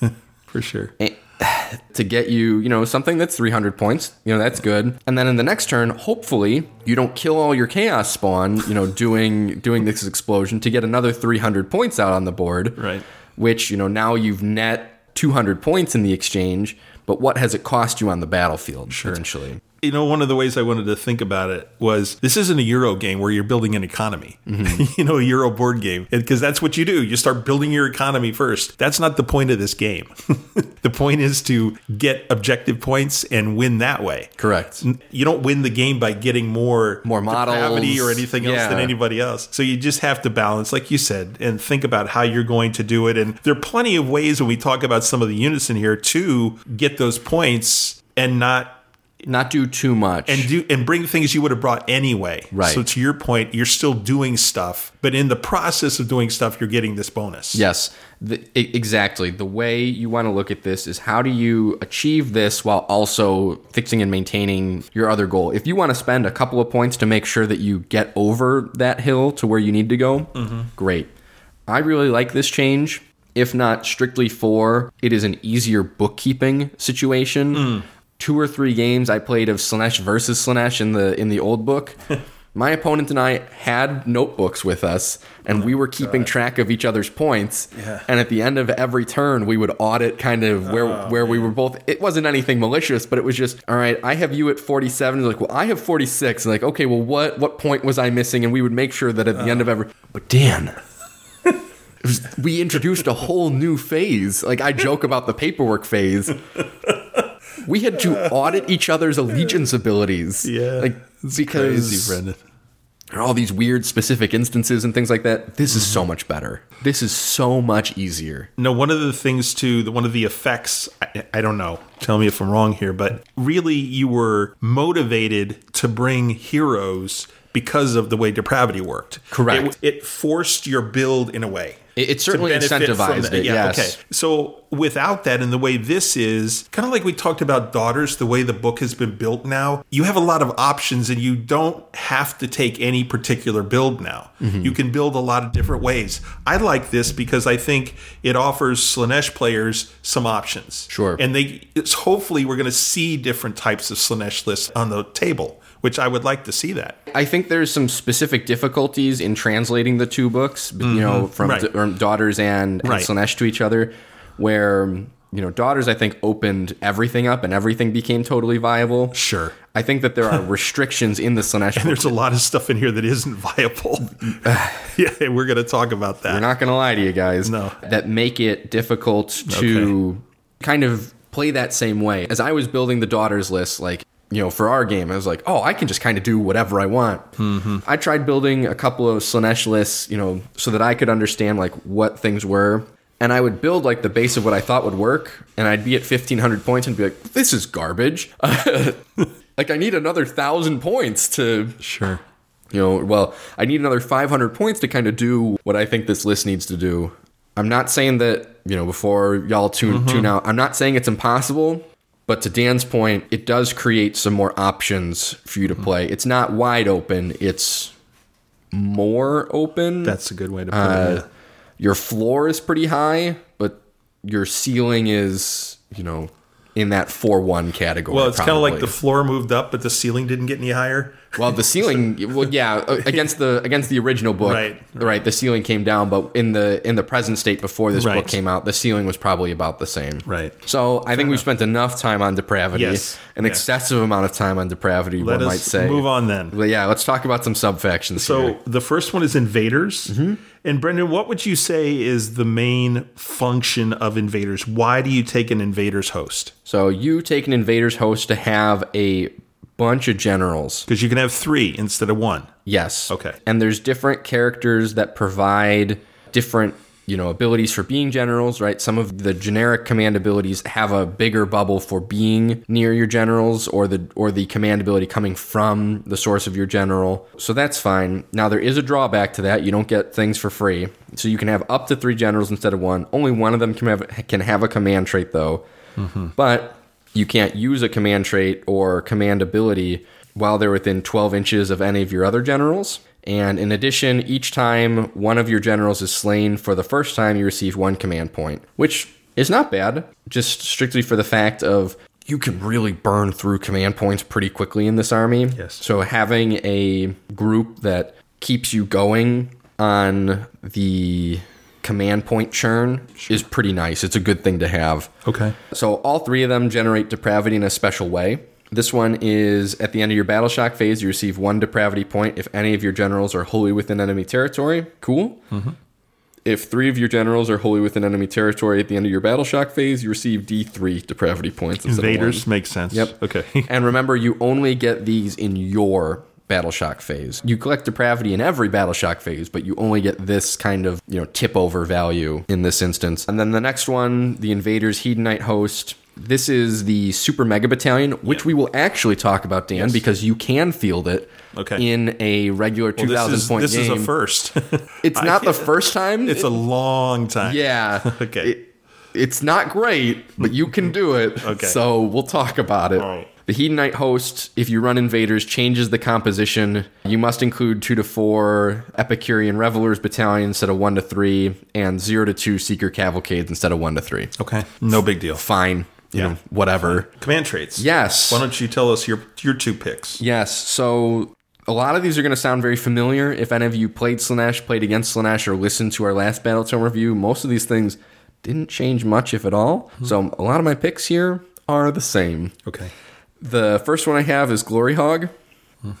[LAUGHS] For sure. [SIGHS] to get you, you know, something that's 300 points. You know, that's good. And then in the next turn, hopefully, you don't kill all your chaos spawn, you know, [LAUGHS] doing doing this explosion to get another 300 points out on the board. Right. Which, you know, now you've net 200 points in the exchange, but what has it cost you on the battlefield potentially? You know, one of the ways I wanted to think about it was this isn't a Euro game where you're building an economy, [LAUGHS] you know, a Euro board game, because that's what you do. You start building your economy first. That's not the point of this game. [LAUGHS] the point is to get objective points and win that way. Correct. You don't win the game by getting more More models. or anything else than anybody else. So you just have to balance, like you said, and think about how you're going to do it. And there are plenty of ways when we talk about some of the units in here to get those points and not Not do too much. and do and bring things you would have brought anyway. Right. So to your point, you're still doing stuff, but in the process of doing stuff, you're getting this bonus. Yes, the, exactly. The way you want to look at this is how do you achieve this while also fixing and maintaining your other goal? If you want to spend a couple of points to make sure that you get over that hill to where you need to go, mm-hmm. great. I really like this change. If not strictly for, it is an easier bookkeeping situation. Mm. Two or three games I played of Slaanesh versus Slaanesh in the in the old book. [LAUGHS] My opponent and I had notebooks with us, and we were keeping track of each other's points. And at the end of every turn, we would audit kind of where where we were both. It wasn't anything malicious, but it was just all right. I have you at forty seven. Like, well, I have forty six. Like, okay, well, what what point was I missing? And we would make sure that at the end of every. But Dan, was, we introduced a whole new phase. Like I joke about the paperwork phase. [LAUGHS] We had to audit each other's allegiance abilities. Yeah. like because Crazy, Brendan. there are all these weird specific instances and things like that. This is Mm-hmm. so much better. This is so much easier. No, one of the things too, the, one of the effects, I, I don't know, tell me if I'm wrong here, but really you were motivated to bring heroes because of the way depravity worked. Correct. It, it forced your build in a way. It- it certainly incentivized it, Yeah, yes. okay. So without that, and the way this is, kind of like we talked about daughters, the way the book has been built now, you have a lot of options and you don't have to take any particular build now. Mm-hmm. You can build a lot of different ways. I like this because I think it offers Slaanesh players some options. Sure. And they it's hopefully we're going to see different types of Slaanesh lists on the table, which I would like to see that. I think there's some specific difficulties in translating the two books, you know, from, Mm-hmm. Right. Daughters and, and Right. Slaanesh to each other, where, you know, Daughters, I think, opened everything up and everything became totally viable. Sure. I think that there are [LAUGHS] restrictions in the Slaanesh book. There's a lot of stuff in here that isn't viable. [LAUGHS] [LAUGHS] yeah, we're going to talk about that. We're not going to lie to you guys. No. That make it difficult to kind of play that same way. As I was building the daughters list, like, you know, for our game, I was like, oh, I can just kind of do whatever I want. Mm-hmm. I tried building a couple of Slaanesh lists, you know, so that I could understand like what things were. And I would build like the base of what I thought would work, and I'd be at 1500 points and be like, this is garbage. [LAUGHS] like, I need another thousand points to Sure. you know, well, I need another 500 points to kind of do what I think this list needs to do. I'm not saying that, you know, before y'all tune, tune out, I'm not saying it's impossible, but to Dan's point, it does create some more options for you to play. It's not wide open, it's more open. That's a good way to put Uh, it. Your floor is pretty high, but your ceiling is, you know, in that 4 1 category. Well, it's kind of like the floor moved up, but the ceiling didn't get any higher. Well, the ceiling, [LAUGHS] well, yeah, uh, against the against the original book, Right, right, The ceiling came down, but in the in the present state before this Right. book came out, the ceiling was probably about the same. Right. So I think we've spent enough time on depravity, Yes. an excessive amount of time on depravity, Let one might say. move on then. But yeah, let's talk about some sub factions. So the first one is invaders. Mm-hmm. And Brendan, what would you say is the main function of invaders? Why do you take an invaders host? so you take an invader's host to have a bunch of generals. Because you can have three instead of one. Yes. Okay. And there's different characters that provide different, you know, abilities for being generals, right? Some of the generic command abilities have a bigger bubble for being near your generals or the or the command ability coming from the source of your general. So that's fine. Now there is a drawback to that. You don't get things for free. So you can have up to 3 generals instead of one. Only one of them can have can have a command trait though. Mm-hmm. But you can't use a command trait or command ability while they're within 12 inches of any of your other generals. And in addition, each time one of your generals is slain for the first time, you receive one command point, which is not bad, just strictly for the fact of you can really burn through command points pretty quickly in this army. Yes. So having a group that keeps you going on the command point churn is pretty nice. It's a good thing to have. Okay. So all three of them generate depravity in a special way. This one is at the end of your battle shock phase, you receive one depravity point if any of your generals are wholly within enemy territory. Cool. Mm-hmm. If three of your generals are wholly within enemy territory at the end of your battle shock phase, you receive D3 depravity points. Invaders makes sense. Yep. Okay. [LAUGHS] and remember, you only get these in your battle shock phase. You collect depravity in every battle shock phase, but you only get this kind of, you know, tip over value in this instance. And then the next one, the Invaders Hedonite Host. This is the Super Mega Battalion, which we will actually talk about, Dan, because you can field it Okay. in a regular Well, 2,000 this is, point this game. is a first. [LAUGHS] It's [LAUGHS] I not the [LAUGHS] first time. It's a long time. Yeah. Okay. It- it's not great, but you can do it. Okay. So we'll talk about it. Right. The Hedonite host, if you run invaders, changes the composition. You must include two to four Epicurean Revelers battalions instead of one to three, and zero to two Seeker cavalcades instead of one to three. Okay. No big deal. Fine. You Yeah. know, whatever. Command traits. Yes. Why don't you tell us your your two picks? Yes. So a lot of these are going to sound very familiar. If any of you played Slaanesh, played against Slaanesh, or listened to our last Battletome review, most of these things didn't change much, if at all. So a lot of my picks here are the same. Okay. The first one I have is Glory Hog.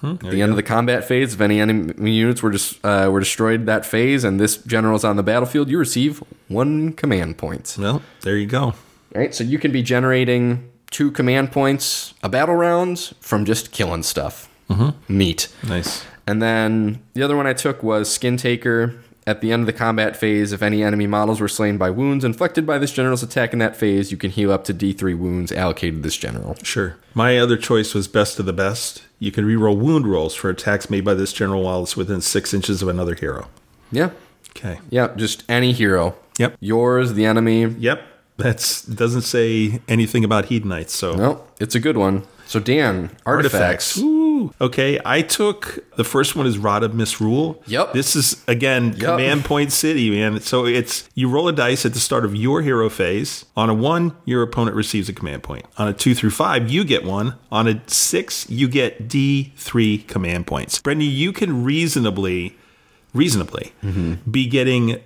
At the end of the combat phase, if any enemy units were just uh, were destroyed that phase, and this general is on the battlefield, you receive one command point. Well, there you go. Right, so you can be generating two command points a battle round from just killing stuff. Mm-hmm. Neat. Nice. And then the other one I took was Skin Taker. At the end of the combat phase, if any enemy models were slain by wounds inflicted by this general's attack in that phase, you can heal up to D3 wounds allocated to this general. Sure. My other choice was best of the best. You can reroll wound rolls for attacks made by this general while it's within six inches of another hero. Yeah. Okay. Yeah, just any hero. Yep. Yours, the enemy. Yep. That's doesn't say anything about hedonites. So No, it's a good one. So Dan, artifacts. Ooh. Okay, I took the first one is Rod of Misrule. Yep. This is again Command Point City, man. So it's you roll a dice at the start of your hero phase. On a one, your opponent receives a command point. On a two through five, you get one. On a six, you get D three command points. Brendan, you can reasonably, reasonably, mm-hmm. be getting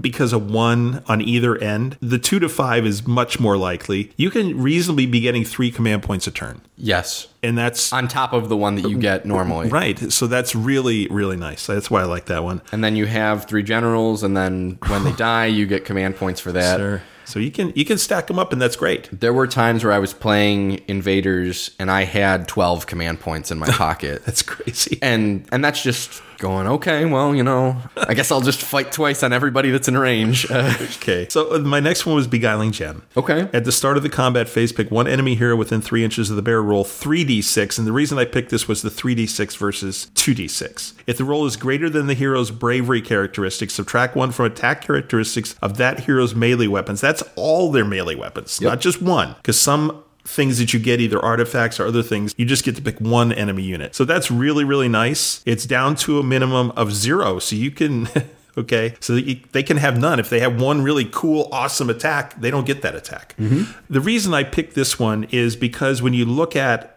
because of one on either end, the two to five is much more likely. You can reasonably be getting three command points a turn. Yes. And that's On top of the one that you uh, get normally. right. So that's really, really nice. That's why I like that one. And then you have three generals, and then when they [SIGHS] die, you get command points for that. Sure. So you can you can stack them up, and that's great. There were times where I was playing invaders and I had 12 command points in my [LAUGHS] pocket. That's crazy. and and that's just going, okay, well, you know, I guess I'll just fight twice on everybody that's in range. Uh, [LAUGHS] Okay. So uh, my next one was Beguiling Gem. okay. At the start of the combat phase, pick one enemy hero within three inches of the bear. Roll 3d6, and the reason I picked this was the 3d6 versus 2d6. If the roll is greater than the hero's bravery characteristics, subtract one from attack characteristics of that hero's melee weapons. That's all their melee weapons, not just one, because some things that you get either artifacts or other things you just get to pick one enemy unit so that's really really nice it's down to a minimum of zero so you can [LAUGHS] Okay, so they can have none. If they have one really cool, awesome attack, they don't get that attack. Mm-hmm. The reason I picked this one is because when you look at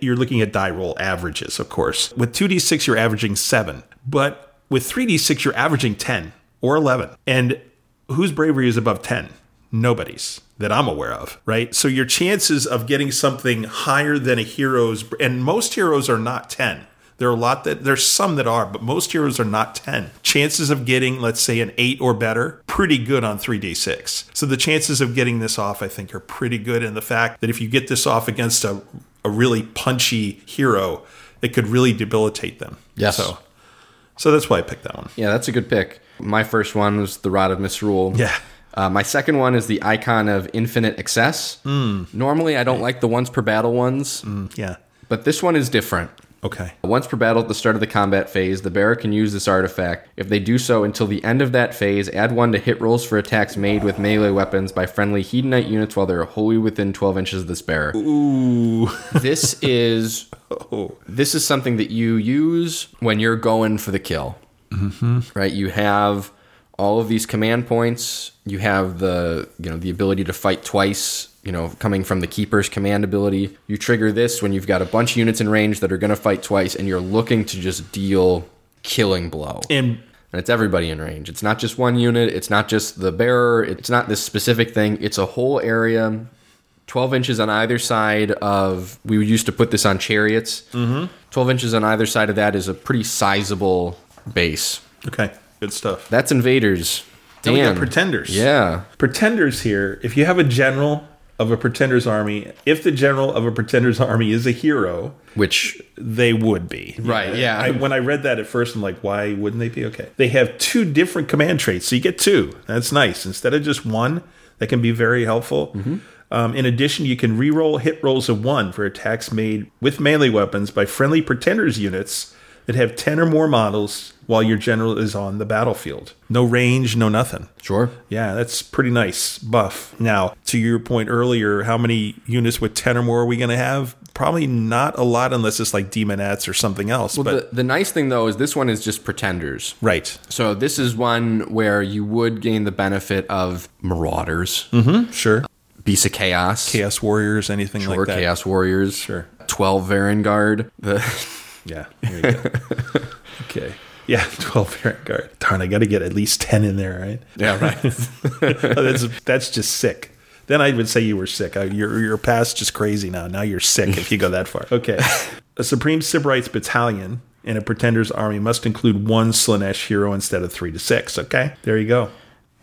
you're looking at die roll averages, of course. With 2d6, you're averaging seven, but with 3d6, you're averaging 10 or 11. And whose bravery is above 10? Nobody's that I'm aware of, right? So your chances of getting something higher than a hero's, and most heroes are not 10. There are a lot that there's some that are, but most heroes are not 10. Chances of getting, let's say, an 8 or better, pretty good on 3d6. So the chances of getting this off, I think, are pretty good. And the fact that if you get this off against a, a really punchy hero, it could really debilitate them. Yes. So, so that's why I picked that one. Yeah, that's a good pick. My first one was the Rod of Misrule. Yeah. Uh, my second one is the Icon of Infinite Excess. Normally, I don't like the once per battle ones, Yeah. but this one is different. Okay. Once per battle at the start of the combat phase, the bearer can use this artifact. If they do so until the end of that phase, add one to hit rolls for attacks made with melee weapons by friendly Hedonite units while they're wholly within 12 inches of this bearer. Ooh. This [LAUGHS] is Oh. this is something that you use when you're going for the kill. Mm-hmm. Right? You have all of these command points. You have the you know the ability to fight twice. You know, coming from the keeper's command ability. You trigger this when you've got a bunch of units in range that are going to fight twice, and you're looking to just deal killing blow. And And it's everybody in range. It's not just one unit. It's not just the bearer. It's not this specific thing. It's a whole area, 12 inches on either side of. We used to put this on chariots. Mm-hmm. 12 inches on either side of that is a pretty sizable base. okay, good stuff. That's invaders. Then we got pretenders. Yeah. Pretenders here. If you have a general of a pretender's army, if the general of a pretender's army is a hero, Which, they would be. Right, yeah. I, when I read that at first, I'm like, why wouldn't they be? Okay. They have two different command traits, so you get two. That's nice. Instead of just one, that can be very helpful. Mm-hmm. Um, in addition, you can reroll hit rolls of one for attacks made with melee weapons by friendly pretenders units that have 10 or more models while your general is on the battlefield. No range, no nothing. sure. Yeah, that's pretty nice buff. Now, to your point earlier, how many units with 10 or more are we going to have? Probably not a lot unless it's like demonettes or something else. Well, but the, the nice thing, though, is this one is just pretenders. right. So this is one where you would gain the benefit of marauders, mm-hmm. Sure. beasts of chaos, Chaos warriors, anything or like that. Sure. Chaos warriors, Sure. 12 Varangard. The Yeah. There you go. [LAUGHS] okay. Yeah, [LAUGHS] 12 Varangard. Darn, I got to get at least 10 in there, right? yeah, right. [LAUGHS] Oh, that's that's just sick. Then I would say you were sick. Uh, Your your past just crazy now. Now you're sick if you go that far. Okay. A Supreme Sybarites battalion in a Pretender's army must include one Slaanesh hero instead of three to six. Okay, there you go.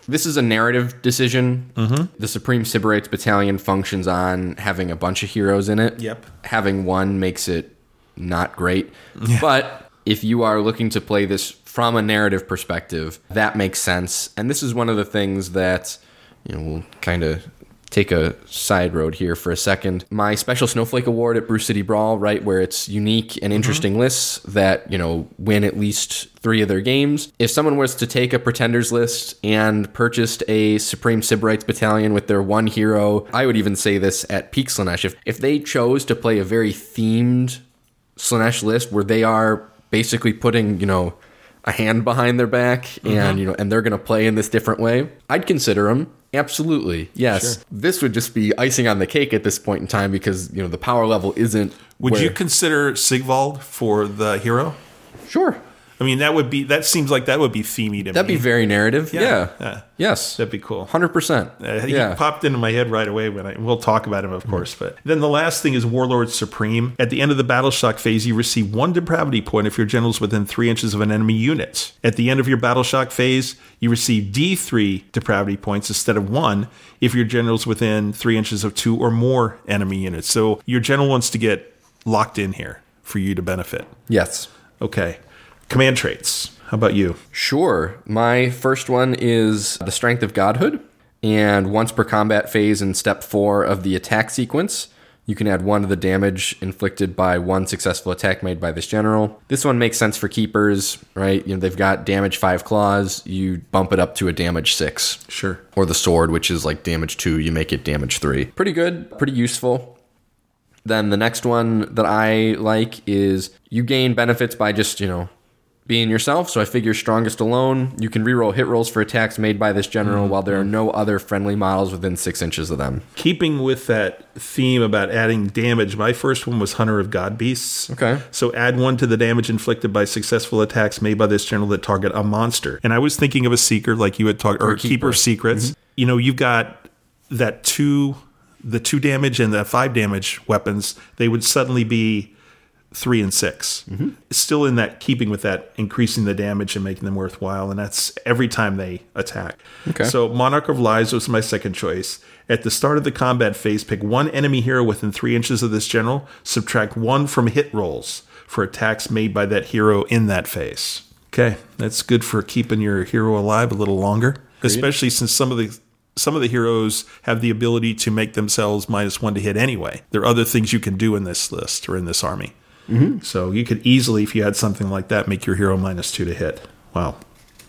this is a narrative decision. Mm-hmm. The Supreme Sybarites Battalion functions on having a bunch of heroes in it. Yep. Having one makes it not great. But if you are looking to play this from a narrative perspective, that makes sense. And this is one of the things that, you know, we'll kind of take a side road here for a second. My special Snowflake Award at Bruce City Brawl, right, where it's unique and mm-hmm. interesting lists that, you know, win at least three of their games. If someone was to take a Pretenders list and purchased a Supreme Sybarites battalion with their one hero, I would even say this at Peak Slaanesh. If, if they chose to play a very themed Slaanesh list where they are basically putting, you know, a hand behind their back and, mm-hmm. you know, and they're going to play in this different way, I'd consider them. Absolutely. Yes. This would just be icing on the cake at this point in time because, you know, the power level isn't. Would where- you consider Sigvald for the hero? Sure. I mean, that would be that seems like that would be themey to That'd me. be very narrative. Yeah. yeah. Yes. That'd be cool. 100%. Uh, he yeah. popped into my head right away when I we'll talk about him, of course. But then the last thing is Warlord Supreme. At the end of the battle shock phase, you receive one depravity point if your general's within three inches of an enemy unit. At the end of your battle shock phase, you receive D3 depravity points instead of one if your general's within three inches of two or more enemy units. So your general wants to get locked in here for you to benefit. yes. Okay. Command traits. How about you? Sure. My first one is the Strength of Godhood. And once per combat phase in step four of the attack sequence, you can add one to the damage inflicted by one successful attack made by this general. This one makes sense for keepers, right? You know, they've got damage five claws, you bump it up to a damage six. Sure. Or the sword, which is like damage two, you make it damage three. Pretty good, pretty useful. Then the next one that I like is you gain benefits by just, you know, being yourself, so I figure strongest alone. You can reroll hit rolls for attacks made by this general mm-hmm. while there are mm-hmm. no other friendly models within six inches of them. Keeping with that theme about adding damage, my first one was Hunter of God Beasts. Okay. So add one to the damage inflicted by successful attacks made by this general that target a monster. And I was thinking of a seeker, like you had talked, or, Or keeper. keeper. secrets. Mm-hmm. You know, you've got that two, the two damage and the five damage weapons. They would suddenly be three and 6 mm-hmm. Still in that keeping with that, increasing the damage and making them worthwhile, and that's every time they attack. Okay. So Monarch of Lies was my second choice. At the start of the combat phase, pick one enemy hero within three inches of this general. Subtract one from hit rolls for attacks made by that hero in that phase. Okay, that's good for keeping your hero alive a little longer, especially since some of the some of the heroes have the ability to make themselves minus one to hit anyway. There are other things you can do in this list or in this army. Mm-hmm. So you could easily, if you had something like that, make your hero minus two to hit. Wow,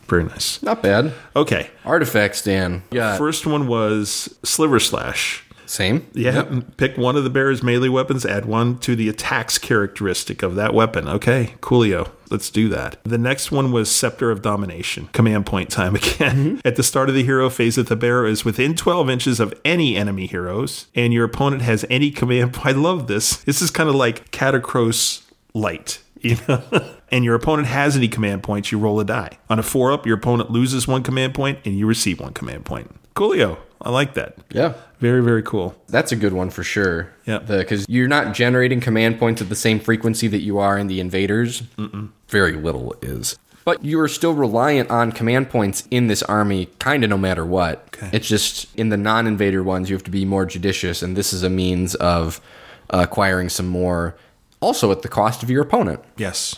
very nice. Not bad. Okay, Artifacts, Dan. Yeah. first one was Sliver Slash. Same. Yeah, pick one of the bearer's melee weapons, add one to the attacks characteristic of that weapon. Okay, coolio. Let's do that. The next one was Scepter of Domination. Command point time [LAUGHS] again. Mm-hmm. At the start of the hero phase, if the bearer is within 12 inches of any enemy heroes and your opponent has any command [LAUGHS] I love this. This is kind of like Katakros light. You [LAUGHS] know? and your opponent has any command points, you roll a die. On a four up, your opponent loses one command point and you receive one command point. Coolio. I like that. Yeah. Very, very cool. That's a good one for sure. Yeah. Because you're not generating command points at the same frequency that you are in the invaders. Very little is. But you are still reliant on command points in this army, kind of no matter what. Okay. It's just in the non invader ones, you have to be more judicious, and this is a means of acquiring some more, also at the cost of your opponent. Yes,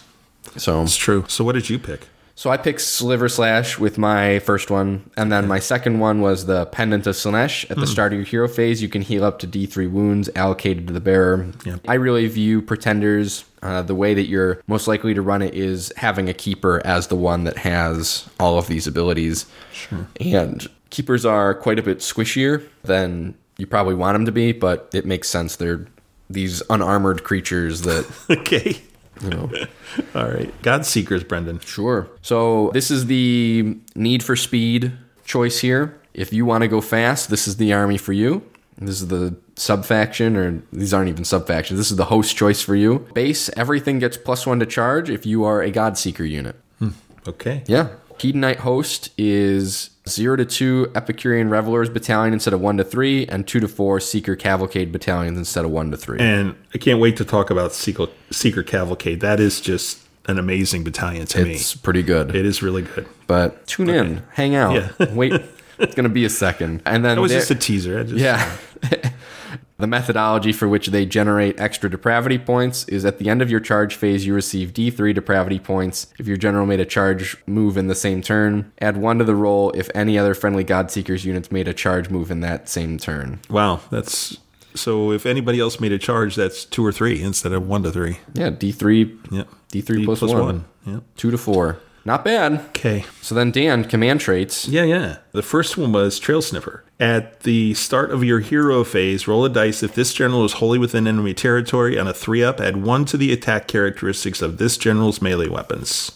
So, it's true. So, what did you pick? So I picked Sliver Slash with my first one, and then my second one was the Pendant of Slaanesh. At the start of your hero phase, you can heal up to D3 wounds allocated to the bearer. Yep. I really view Pretenders, uh, the way that you're most likely to run it is having a Keeper as the one that has all of these abilities. Sure. And Keepers are quite a bit squishier than you probably want them to be, but it makes sense. They're these unarmored creatures that [LAUGHS] Okay. You know [LAUGHS] All right. God Seekers, Brendan. Sure. So this is the need for speed choice here. If you want to go fast, this is the army for you. This is the sub faction, or these aren't even sub factions. This is the host choice for you. Base, everything gets plus one to charge if you are a God Seeker unit. Hmm. Okay. Yeah. Hedonite host is zero to two Epicurean Revelers battalion instead of one to three, and two to four Seeker Cavalcade battalions instead of one to three. And I can't wait to talk about Seeker, Seeker Cavalcade. That is just an amazing battalion to me. it's pretty good. It is really good. but tune in, hang out, Yeah. wait. [LAUGHS] It's gonna be a second, and then It was just a teaser. I just, yeah. [LAUGHS] [LAUGHS] the methodology for which they generate extra depravity points is at the end of your charge phase, you receive D3 depravity points. If your general made a charge move in the same turn, add one to the roll if any other friendly Godseekers units made a charge move in that same turn. Wow. That's so. If anybody else made a charge, that's two or three instead of one to three. Yeah, D3, Yep. D3 D plus, plus one. one. Yep. two to four. Not bad. Okay. So then, Dan, command traits. Yeah, yeah. The first one was Trail Sniffer. At the start of your hero phase, roll a dice. If this general is wholly within enemy territory, on a 3 up, add 1 to the attack characteristics of this general's melee weapons.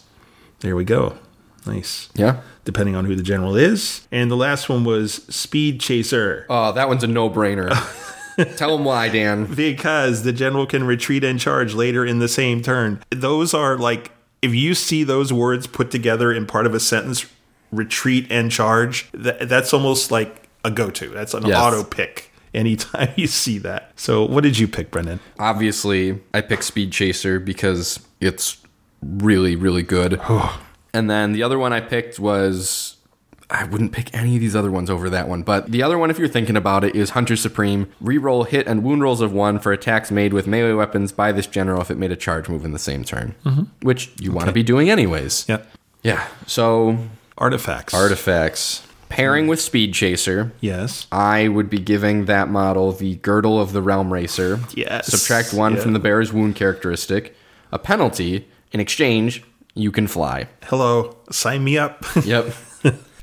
There we go. Nice. Yeah. Depending on who the general is. And the last one was Speed Chaser. Oh, that one's a no brainer. [LAUGHS] Tell them why, Dan. Because the general can retreat and charge later in the same turn. Those are like, if you see those words put together in part of a sentence, retreat and charge, that, that's almost like a go to. That's an Yes. auto pick anytime [LAUGHS] you see that. So, what did you pick, Brendan? obviously I picked Speed Chaser because it's really, really good. [SIGHS] and then the other one I picked was I wouldn't pick any of these other ones over that one. But the other one, if you're thinking about it, is Hunter Supreme. Reroll hit and wound rolls of one for attacks made with melee weapons by this general if it made a charge move in the same turn. Mm-hmm. Which you want to be doing anyways. Yep. Yeah. So Artifacts. artifacts. Pairing with Speed Chaser, Yes. I would be giving that model the Girdle of the Realm Racer. Yes. Subtract one Yeah. from the bear's wound characteristic. A penalty. In exchange, you can fly. Hello. Sign me up. Yep. [LAUGHS]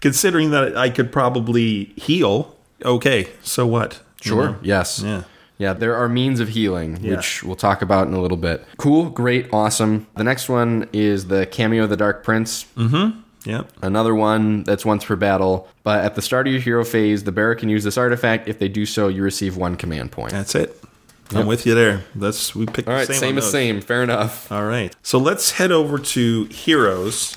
Considering that I could probably heal, okay, so what? You Sure. know? Yes. Yeah. Yeah, there are means of healing, Yeah. which we'll talk about in a little bit. Cool, great, awesome. The next one is the Cameo of the Dark Prince. Mm-hmm. Yep. Another one that's once per battle. But at the start of your hero phase, the bearer can use this artifact. If they do so, you receive one command point. That's it. I'm with you there. That's we picked All right, the same, same, as same. Fair enough. All right. So let's head over to heroes.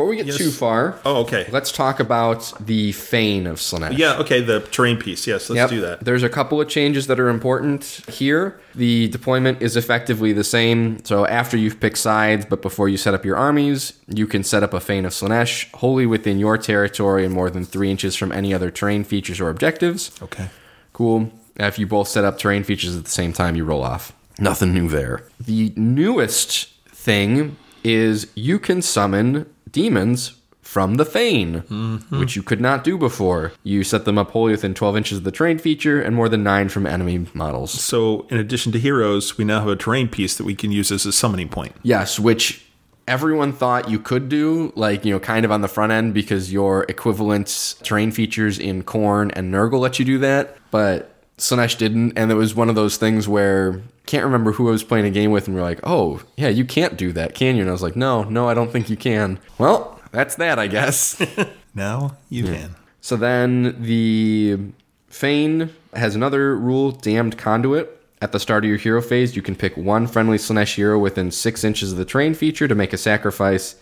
Before we get Yes. too far, Oh, okay. let's talk about the Fane of Slaanesh. Yeah, okay, the terrain piece. Yes, let's Yep. do that. There's a couple of changes that are important here. The deployment is effectively the same. So after you've picked sides, but before you set up your armies, you can set up a Fane of Slaanesh wholly within your territory and more than three inches from any other terrain features or objectives. Okay. Cool. If you both set up terrain features at the same time, you roll off. Nothing new there. The newest thing is you can summon demons from the Fane, mm-hmm. which you could not do before. You set them up wholly within 12 inches of the terrain feature and more than 9 from enemy models. So, in addition to heroes, we now have a terrain piece that we can use as a summoning point. Yes, which everyone thought you could do, like, you know, kind of on the front end because your equivalent terrain features in Khorne and Nurgle let you do that, but Slaanesh didn't, and it was one of those things where can't remember who I was playing a game with, and we are like, oh, yeah, you can't do that, can you? And I was like, no, no, I don't think you can. Well, that's that, I guess. [LAUGHS] Now you can. So then the Fane has another rule, Damned Conduit. At the start of your hero phase, you can pick one friendly Slaanesh hero within six inches of the terrain feature to make a sacrifice.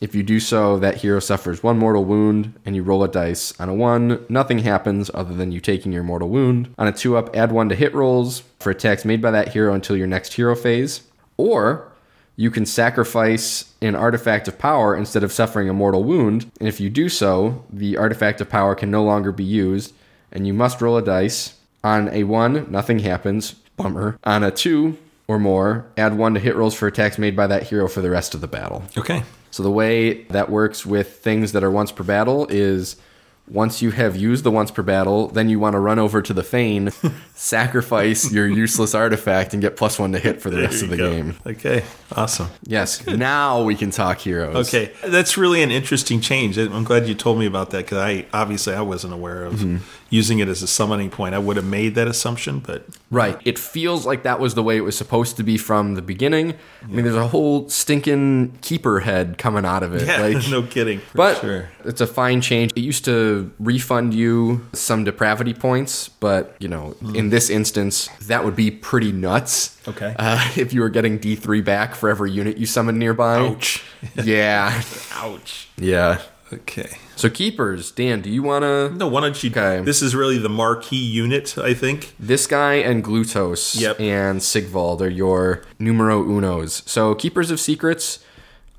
If you do so, that hero suffers one mortal wound, and you roll a dice. On a one, nothing happens other than you taking your mortal wound. On a two up, add one to hit rolls for attacks made by that hero until your next hero phase. Or you can sacrifice an artifact of power instead of suffering a mortal wound, and if you do so, the artifact of power can no longer be used, and you must roll a dice. On a 1, nothing happens. Bummer. On a 2 or more, add 1 to hit rolls for attacks made by that hero for the rest of the battle. Okay. So the way that works with things that are once per battle is once you have used the once per battle, then you want to run over to the Fane, [LAUGHS] sacrifice your useless artifact, and get plus one to hit for the rest of the There you game. Okay. Awesome. Yes, now we can talk heroes. Okay, that's really an interesting change. I'm glad you told me about that because I obviously I wasn't aware of Mm-hmm. using it as a summoning point. I would have made that assumption, but Right. It feels like that was the way it was supposed to be from the beginning. I mean, there's a whole stinking keeper head coming out of it. yeah, [LAUGHS] like, no kidding. But sure. it's a fine change. It used to refund you some depravity points, but you know, in this instance, that would be pretty nuts. Okay. Uh, [LAUGHS] if you were getting D three back for every unit you summon nearby. Ouch. [LAUGHS] Yeah. Ouch. yeah. Okay. So keepers, Dan, do you want to? No, why don't you? Okay. This is really the marquee unit, I think. This guy and Glutos Yep. and Sigvald are your numero unos. So keepers of secrets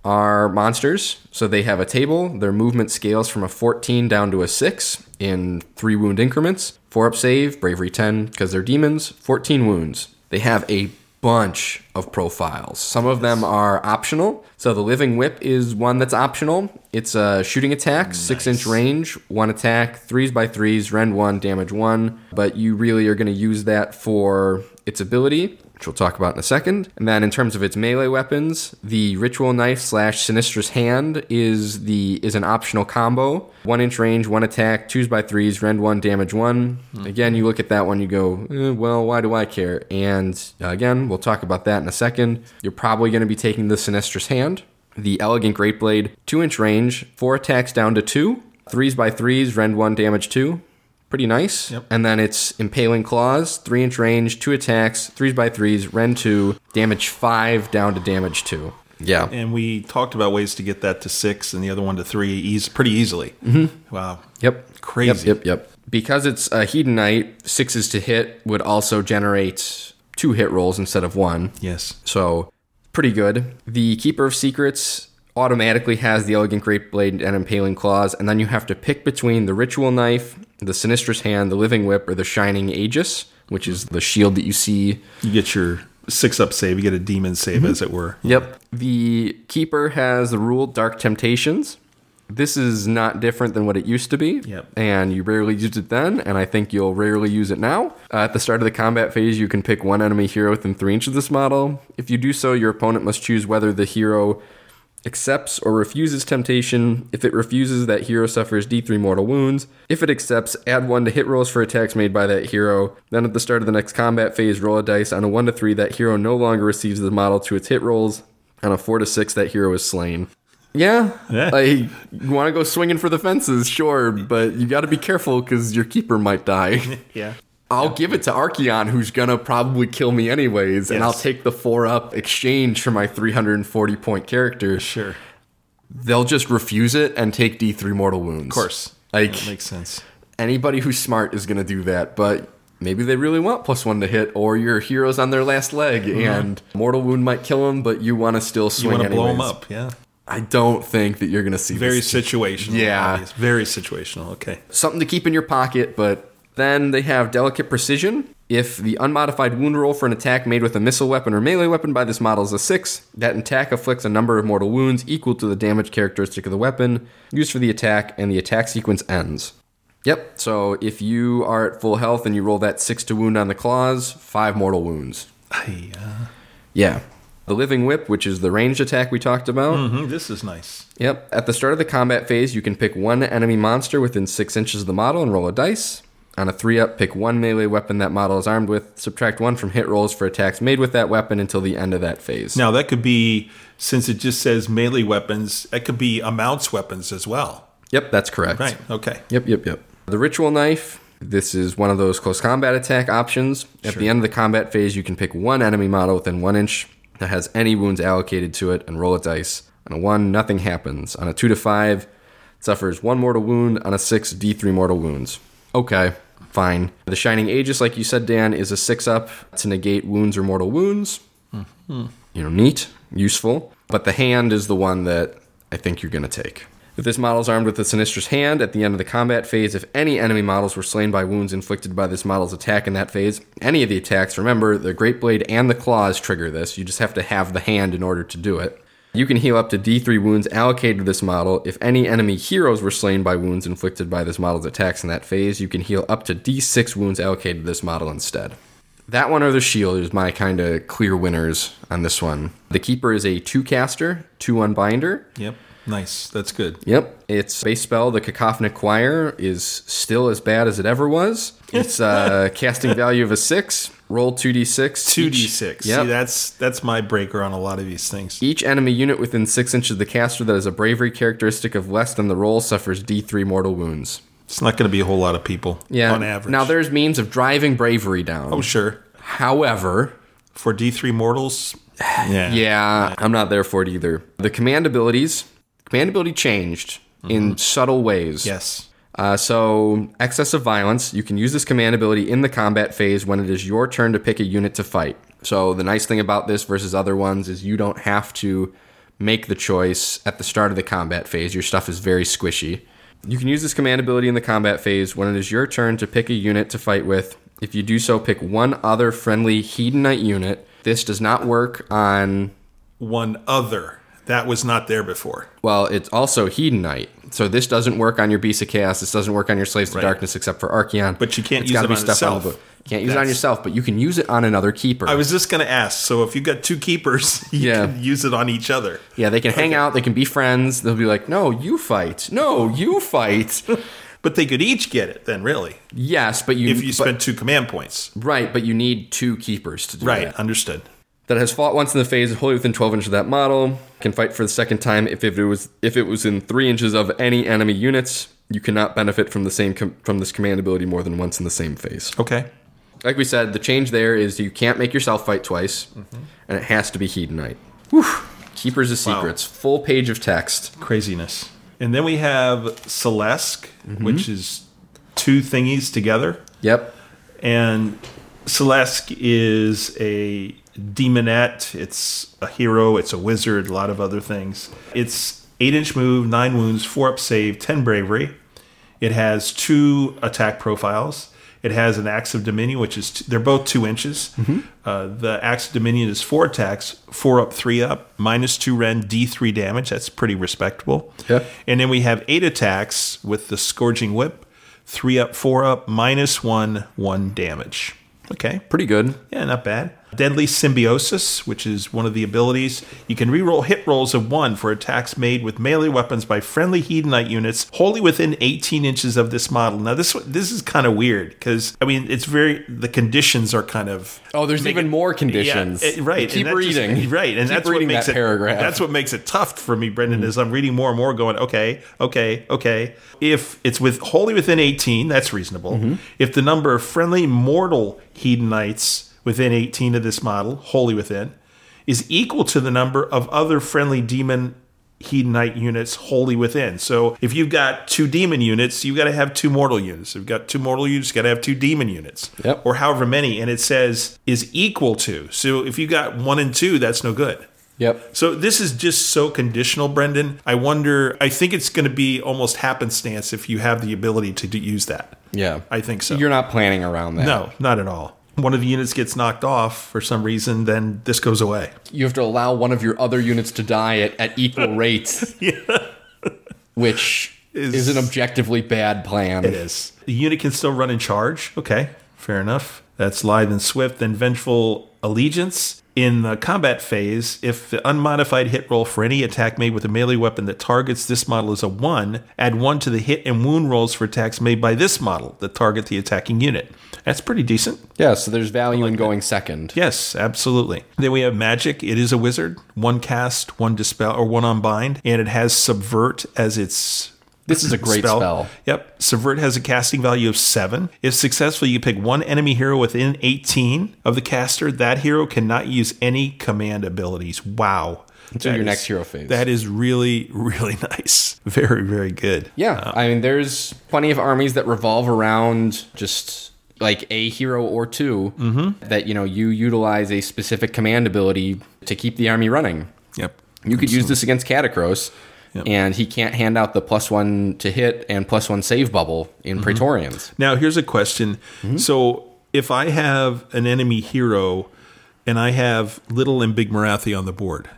are monsters. So they have a table. Their movement scales from a 14 down to a 6 in 3 wound increments. 4 up save, bravery 10 because they're demons, 14 wounds. They have a bunch of profiles. Some of them are optional. So the living whip is one that's optional. It's a shooting attack, 6 inch range, 1 attack, 3s by 3s, rend 1, damage 1. But you really are going to use that for its ability which we'll talk about in a second. And then in terms of its melee weapons, the ritual knife slash sinistrous hand is the is an optional combo. One inch range, one attack, twos by threes, rend one, damage one. Again, you look at that one, you go, eh, well, why do I care? And uh, again, we'll talk about that in a second. You're probably going to be taking the sinistrous hand. The elegant great blade, two inch range, four attacks down to two, threes by threes, rend one, damage two pretty nice. Yep. And then it's Impaling Claws, three inch range, two attacks, threes by threes, rend two, damage five down to damage two. Yeah. And we talked about ways to get that to six and the other one to three eas- pretty easily. Mm-hmm. Wow. Yep. Crazy. Yep, yep, yep. Because it's a Hedonite, sixes to hit would also generate two hit rolls instead of one. Yes. So pretty good. The Keeper of Secrets automatically has the Elegant Great Blade and Impaling Claws, and then you have to pick between the Ritual Knife, the Sinistrous Hand, the Living Whip, or the Shining Aegis, which is the shield that you see. You get your six up save. You get a demon save, Mm-hmm. as it were. Yep. The Keeper has the rule Dark Temptations. This is not different than what it used to be. Yep. And you rarely used it then, and I think you'll rarely use it now. Uh, at the start of the combat phase, you can pick one enemy hero within three inches of this model. If you do so, your opponent must choose whether the hero accepts or refuses temptation. If it refuses, that hero suffers D3 mortal wounds. If it accepts, add 1 to hit rolls for attacks made by that hero. Then at the start of the next combat phase, roll a dice. On a 1 to 3, that hero no longer receives the model to its hit rolls. On a 4 to 6, that hero is slain. Yeah, Yeah. like you want to go swinging for the fences, sure, but you got to be careful because your keeper might die. [LAUGHS] Yeah. I'll give it to Archaon, who's gonna probably kill me anyways, and I'll take the four up exchange for my 340 point character. Sure. They'll just refuse it and take D3 mortal wounds. Of course. Like That makes sense. anybody who's smart is gonna do that, but maybe they really want plus one to hit, or your hero's on their last leg and mortal wound might kill them, but you want to still Mm-hmm. You swing want to blow them up. Yeah. I don't think that you're gonna see Very situational. Yeah. obvious. Very situational. Okay. something to keep in your pocket, but then they have delicate precision. If the unmodified wound roll for an attack made with a missile weapon or melee weapon by this model is a 6, that attack afflicts a number of mortal wounds equal to the damage characteristic of the weapon used for the attack, and the attack sequence ends. Yep, so if you are at full health and you roll that 6 to wound on the claws, 5 mortal wounds. Uh, Yeah. The Living Whip, which is the ranged attack we talked about. mhm, this is nice. Yep. At the start of the combat phase, you can pick one enemy monster within six inches of the model and roll a dice. On a three up, pick one melee weapon that model is armed with. Subtract one from hit rolls for attacks made with that weapon until the end of that phase. Now that could be since it just says melee weapons. It could be amounts weapons as well. Yep, that's correct. Right. Okay. Yep, yep, yep. The ritual knife. This is one of those close combat attack options. At the end of the combat phase, you can pick one enemy model within one inch that has any wounds allocated to it and roll a dice. On a one, nothing happens. On a two to five, it suffers one mortal wound. On a six, D3 mortal wounds. Okay, fine. The Shining Aegis, like you said, Dan, is a six up to negate wounds or mortal wounds. You know, neat, useful. But the hand is the one that I think you're going to take. If this model is armed with a Sinistrous Hand, at the end of the combat phase, if any enemy models were slain by wounds inflicted by this model's attack in that phase, any of the attacks, remember, the Great Blade and the Claws trigger this. You just have to have the hand in order to do it. You can heal up to D3 wounds allocated to this model. If any enemy heroes were slain by wounds inflicted by this model's attacks in that phase, you can heal up to D6 wounds allocated to this model instead. That one or the shield is my kind of clear winners on this one. The keeper is a two caster, two unbinder. Yep. Nice. That's good. Yep, its base spell, the Cacophonic Choir, is still as bad as it ever was. It's uh, [LAUGHS] casting value of a six. Roll two d six. Two d six. See, that's that's my breaker on a lot of these things. Each enemy unit within six inches of the caster that has a bravery characteristic of less than the roll suffers D3 mortal wounds. It's not going to be a whole lot of people. Yeah. On average. Now there's means of driving bravery down. Oh sure. However, For D three mortals. [SIGHS] Yeah. Yeah, I'm not there for it either. The command abilities, command ability changed in subtle ways. Yes. Uh, so, excess of violence, you can use this command ability in the combat phase when it is your turn to pick a unit to fight. So, the nice thing about this versus other ones is you don't have to make the choice at the start of the combat phase. Your stuff is very squishy. You can use this command ability in the combat phase when it is your turn to pick a unit to fight with. If you do so, pick one other friendly Hedonite unit. This does not work on One other that was not there before. Well, it's also Hedonite. So this doesn't work on your Beast of Chaos. This doesn't work on your Slaves to Right. Darkness except for Archaon. But you can't It's use it on the book. Can't use it on yourself, but you can use it on another keeper. I was just going to ask. So if you've got two keepers, [LAUGHS] you Yeah. can use it on each other. yeah, they can hang out. They can be friends. They'll be like, "No, you fight. No, you fight." [LAUGHS] But they could each get it then, really, yes, but you if you but- spend two command points. right, but you need two keepers to do Right. that. Right, understood. That has fought once in the phase wholly within 12 inches of that model can fight for the second time if, if it was if it was in three inches of any enemy units you cannot benefit from the same com- from this command ability more than once in the same phase Okay. like we said the change there is you can't make yourself fight twice Mm-hmm. and it has to be hedonite Whew. keepers of Wow. secrets full page of text Craziness. And then we have Syll'Esske, Mm-hmm. which is two thingies together. yep And Syll'Esske is a demonette. It's a hero. It's a wizard. A lot of other things. It's eight inch move, nine wounds, four up save, ten bravery. It has two attack profiles. It has an axe of dominion, which is t- they're both two inches. Uh, the axe of dominion is four attacks, four up, three up, minus two ren, d three damage. That's pretty respectable. Yeah. And then we have eight attacks with the scourging whip, three up, four up, minus one, one damage. Okay. pretty good Yeah, not bad. Deadly Symbiosis, which is one of the abilities. You can reroll hit rolls of one for attacks made with melee weapons by friendly Hedonite units wholly within 18 inches of this model. Now, this this is kind of weird because I mean, it's very the conditions are kind of Oh, there's even more conditions. Yeah, it- right. Keep and just- reading. right, and Keep that's what reading makes that it paragraph. That's what makes it tough for me, Brendan. Is I'm reading more and more, going, okay, okay, okay. If it's with wholly within 18, that's reasonable. Mm-hmm. If the number of friendly mortal hedonites within 18 of this model, wholly within, is equal to the number of other friendly demon hedonite units wholly within. So if you've got two demon units, you've got to have two mortal units. If you've got two mortal units, you've got to have two demon units. Yep. Or however many. And it says is equal to. So if you got one and two, that's no good. Yep. So this is just so conditional, Brendan. I wonder. I think it's going to be almost happenstance if you have the ability to do, use that. Yeah. I think so. You're not planning around that. no, not at all. One of the units gets knocked off for some reason, then this goes away. You have to allow one of your other units to die at, at equal [LAUGHS] rates. Which Is- is, an objectively bad plan. It is. The unit can still run in charge. Okay, fair enough. That's lithe and swift. Then vengeful allegiance. In the combat phase, if the unmodified hit roll for any attack made with a melee weapon that targets this model is a 1, add 1 to the hit and wound rolls for attacks made by this model that target the attacking unit. That's pretty decent. Yeah, so there's value in going second. Yes, absolutely. Then we have magic. It is a wizard. One cast, one dispel, or one unbind, and it has subvert as its This is a great spell. Yep. Subvert has a casting value of seven. If successful, you pick one enemy hero within 18 of the caster. That hero cannot use any command abilities. Wow. Until That your is- next hero phase. That is really, really [LAUGHS] nice. Very, very good. Yeah, uh, I mean, there's plenty of armies that revolve around just like a hero or 2 Mm-hmm. that you know you utilize a specific command ability to keep the army running. Yep. You could use this against Katakros, Yep. and he can't hand out the plus one to hit and plus one save bubble in Mm-hmm. Praetorians. Now, here's a question. So, if I have an enemy hero and I have Little and Big Morathi on the board,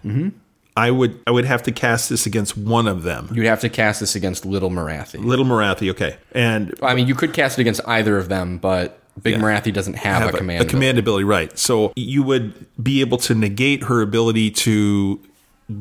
I would I would have to cast this against one of them. You'd have to cast this against Little Morathi. Little Morathi, okay, and I mean, you could cast it against either of them, but Big Yeah. Morathi doesn't have, have a command. a command ability, right? So you would be able to negate her ability to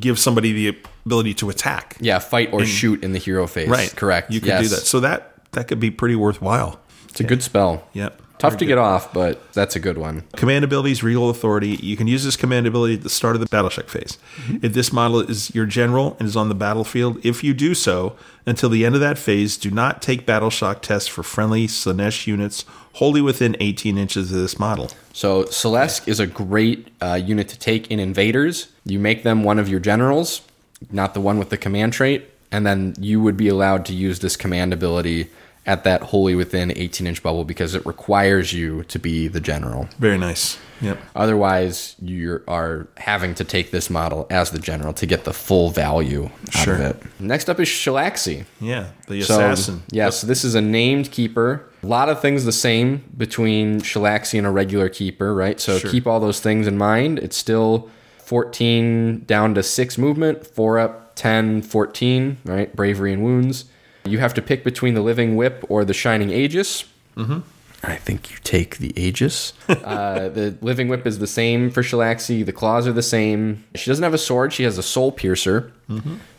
give somebody the ability to attack, Yeah, fight or shoot in the hero phase. right? Correct. You could yes. do that. So that that could be pretty worthwhile. It's a good spell. Yep. Tough to get off, but that's a good one. Command abilities, regal authority. You can use this command ability at the start of the battle check phase. If this model is your general and is on the battlefield, if you do so, until the end of that phase, do not take battle shock tests for friendly Slaanesh units wholly within 18 inches of this model. So Syll'Esske is a great uh, unit to take in invaders. You make them one of your generals, not the one with the command trait, and then you would be allowed to use this command ability at that wholly within 18 inch bubble because it requires you to be the general. Very nice. Yep. Otherwise, you are having to take this model as the general to get the full value out Sure. of it. Next up is Shalaxi. Yeah. The So, assassin. yeah, so this is a named keeper. A lot of things the same between Shalaxi and a regular keeper, right? So Sure. keep all those things in mind. It's still 14 down to 6 movement, 4 up, 10, 14, right? Bravery and wounds. You have to pick between the Living Whip or the Shining Aegis. Mm-hmm. I think you take the Aegis. [LAUGHS] uh, the Living Whip is the same for Shalaxi. The claws are the same. She doesn't have a sword. She has a Soul Piercer,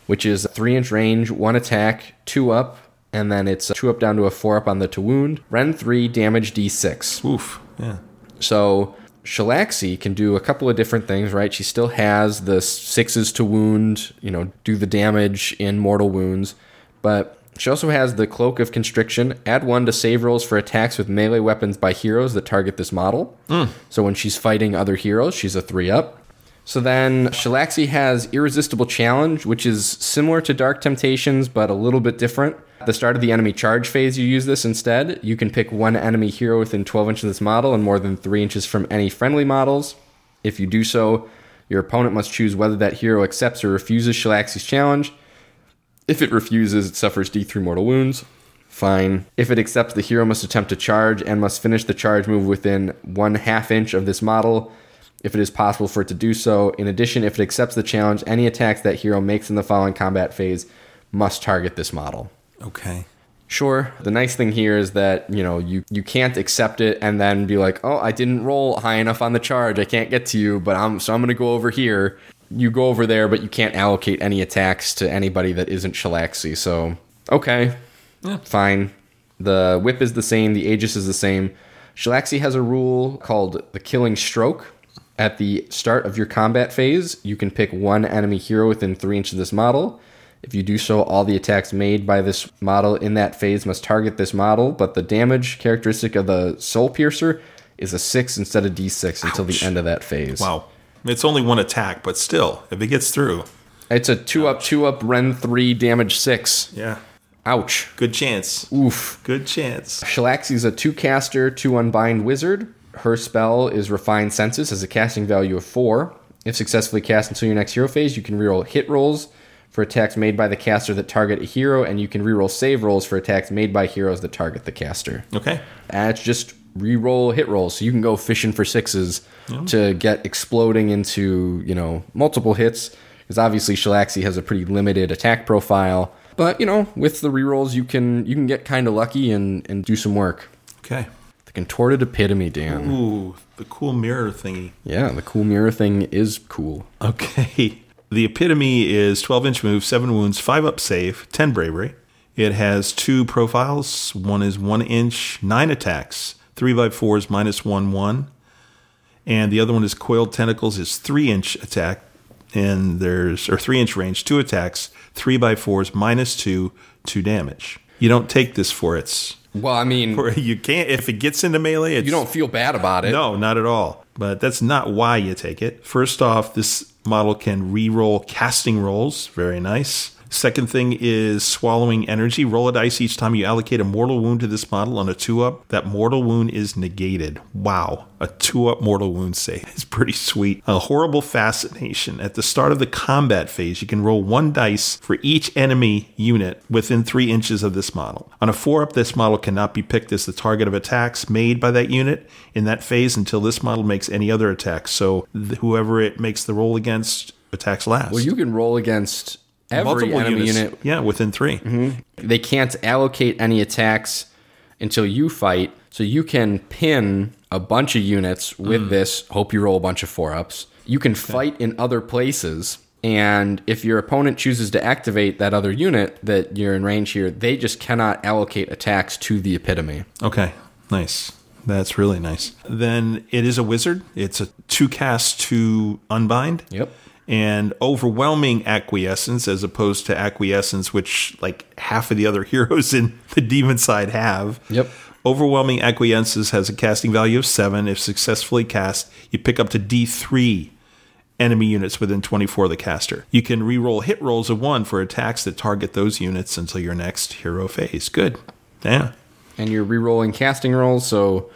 which is a three inch range, one attack, two up, and then it's two up down to a four up on the to wound. Ren three, damage D6. Oof. Yeah. So Shalaxi can do a couple of different things, right? She still has the sixes to wound, you know, do the damage in mortal wounds, but she also has the Cloak of Constriction. Add one to save rolls for attacks with melee weapons by heroes that target this model. Hmm. So when she's fighting other heroes, she's a three up. So then Shalaxi has Irresistible Challenge, which is similar to Dark Temptations, but a little bit different. At the start of the enemy charge phase, you use this instead. You can pick one enemy hero within 12 inches of this model and more than 3 inches from any friendly models. If you do so, your opponent must choose whether that hero accepts or refuses Shalaxi's challenge. If it refuses, it suffers D3 mortal wounds. Fine. If it accepts, the hero must attempt to charge and must finish the charge move within one half inch of this model if it is possible for it to do so. In addition, if it accepts the challenge, any attacks that hero makes in the following combat phase must target this model. Okay. Sure. The nice thing here is that, you know, you, you can't accept it and then be like, oh, I didn't roll high enough on the charge. I can't get to you, but I'm so I'm gonna go over here. You go over there, but you can't allocate any attacks to anybody that isn't Shalaxi. So okay. Fine. The whip is the same, the Aegis is the same. Shalaxi has a rule called the killing stroke. At the start of your combat phase, you can pick one enemy hero within three inches of this model. If you do so, all the attacks made by this model in that phase must target this model, but the damage characteristic of the Soul Piercer is a 6 instead of d6 until the end of that phase. Wow. It's only one attack, but still, if it gets through, It's a 2 up, 2 up, Ren 3, damage 6. yeah, Ouch. good chance. Oof. Good chance. Shalaxi's a 2 caster, 2 unbind wizard. Her spell is Refined Senses, has a casting value of 4. If successfully cast until your next hero phase, you can reroll hit rolls for attacks made by the caster that target a hero, and you can reroll save rolls for attacks made by heroes that target the caster. Okay. It's just reroll hit rolls, so you can go fishing for sixes to get exploding into you know multiple hits. Because obviously Shalaxi has a pretty limited attack profile, but you know with the re-rolls you can you can get kind of lucky and and do some work. Okay. The contorted epitome, Dan. Ooh, the cool mirror thingy. Yeah, the cool mirror thing is cool. Okay. [LAUGHS] The epitome is 12 inch move, 7 wounds, 5 up save, 10 bravery. It has two profiles. One is 1 inch, 9 attacks, 3 by 4s, minus 1 1. And the other one is coiled tentacles, is 3 inch attack. And there's, or 3 inch range, 2 attacks, 3 by 4s, minus 2, 2 damage. You don't take this for its. Well, I mean, For, you can't, if it gets into melee, it's, you don't feel bad about it. no, not at all. But that's not why you take it. First off, this model can re-roll casting rolls. Very nice. Second thing is swallowing energy. Roll a dice each time you allocate a mortal wound to this model on a two up. That mortal wound is negated. Wow. A two up mortal wound save [LAUGHS] is pretty sweet. A horrible fascination. At the start of the combat phase, you can roll one dice for each enemy unit within three inches of this model. On a four up, this model cannot be picked as the target of attacks made by that unit in that phase until this model makes any other attacks. So th- whoever it makes the roll against attacks last. Well, you can roll against every Multiple enemy units. unit Yeah, within 3 mm-hmm. they can't allocate any attacks until you fight. So you can pin a bunch of units with mm. this. Hope you roll a bunch of four ups. You can fight in other places. And if your opponent chooses to activate that other unit that you're in range here, they just cannot allocate attacks to the epitome. Okay, nice. That's really nice. Then it is a wizard. It's a two cast to unbind. Yep. And overwhelming acquiescence as opposed to acquiescence, which like half of the other [LAUGHS] heroes in the demon side have. Yep. Overwhelming acquiescence has a casting value of seven. If successfully cast, you pick up to D3 enemy units within 24 of the caster. You can re-roll hit rolls of one for attacks that target those units until your next hero phase. Good. Yeah. And you're re-rolling casting rolls, so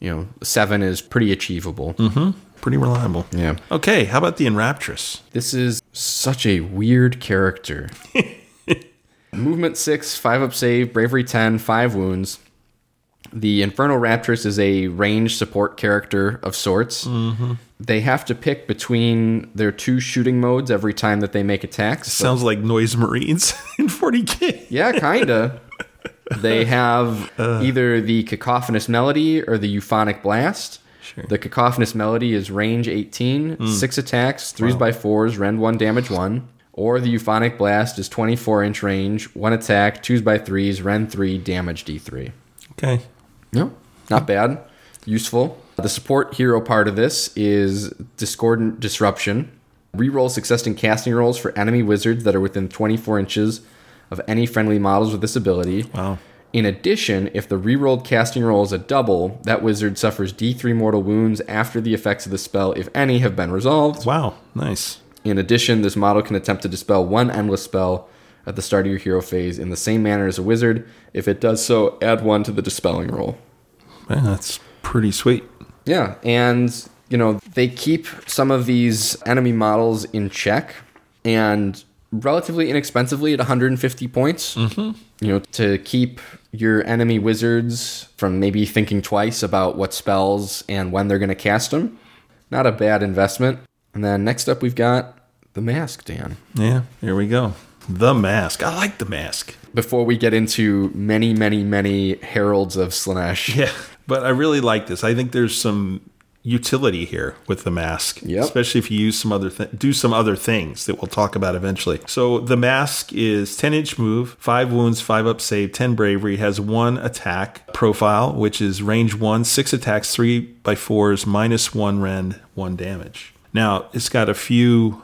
you know seven is pretty achievable. Mm-hmm. Pretty reliable. Yeah. Okay, how about the Enraptress? This is such a weird character. [LAUGHS] Movement 6, 5 up save, bravery 10, 5 wounds. The Infernal Raptress is a range support character of sorts. Mm-hmm. They have to pick between their two shooting modes every time that they make attacks. So- Sounds like Noise Marines [LAUGHS] in 40k. yeah, kinda. [LAUGHS] they have uh. either the cacophonous melody or the euphonic blast. The cacophonous melody is range 18, hmm. six attacks, threes by fours, rend one, damage one. Or the euphonic blast is 24 inch range, one attack, twos by threes, rend three, damage d3. Okay. No, not hmm. bad. Useful. The support hero part of this is Discordant Disruption. Reroll success in casting rolls for enemy wizards that are within 24 inches of any friendly models with this ability. Wow. In addition, if the rerolled casting roll is a double, that wizard suffers D3 mortal wounds after the effects of the spell, if any, have been resolved. Wow. Nice. In addition, this model can attempt to dispel one endless spell at the start of your hero phase in the same manner as a wizard. If it does so, add one to the dispelling roll. Man, that's pretty sweet. Yeah, and you know, they keep some of these enemy models in check and relatively inexpensively at 150 points. Mm-hmm. You know, to keep your enemy wizards from maybe thinking twice about what spells and when they're going to cast them. Not a bad investment. And then next up, we've got the mask, Dan. Yeah, here we go. The mask. I like the mask. before we get into many, many, many heralds of Slaanesh. Yeah, but I really like this. I think there's some utility here with the mask, Yep. especially if you use some other th- do some other things that we'll talk about eventually. So the mask is 10 inch move, five wounds, five up save, 10 bravery, has one attack profile, which is range one, six attacks, three by fours, minus one rend, one damage. Now it's got a few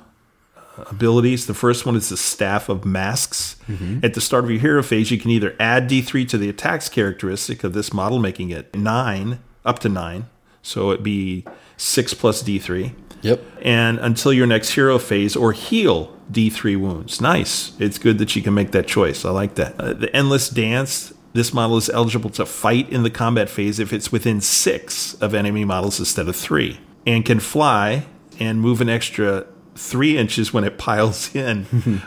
uh, abilities. The first one is the Staff of Masks. Mm-hmm. At the start of your hero phase, you can either add D3 to the attacks characteristic of this model, making it 9, up to 9. So it'd be 6 plus D3. Yep. And until your next hero phase, or heal D3 wounds. Nice. It's good that you can make that choice. I like that. Uh, the Endless Dance. This model is eligible to fight in the combat phase if it's within six of enemy models instead of three, and can fly and move an extra three inches when it piles [LAUGHS] in.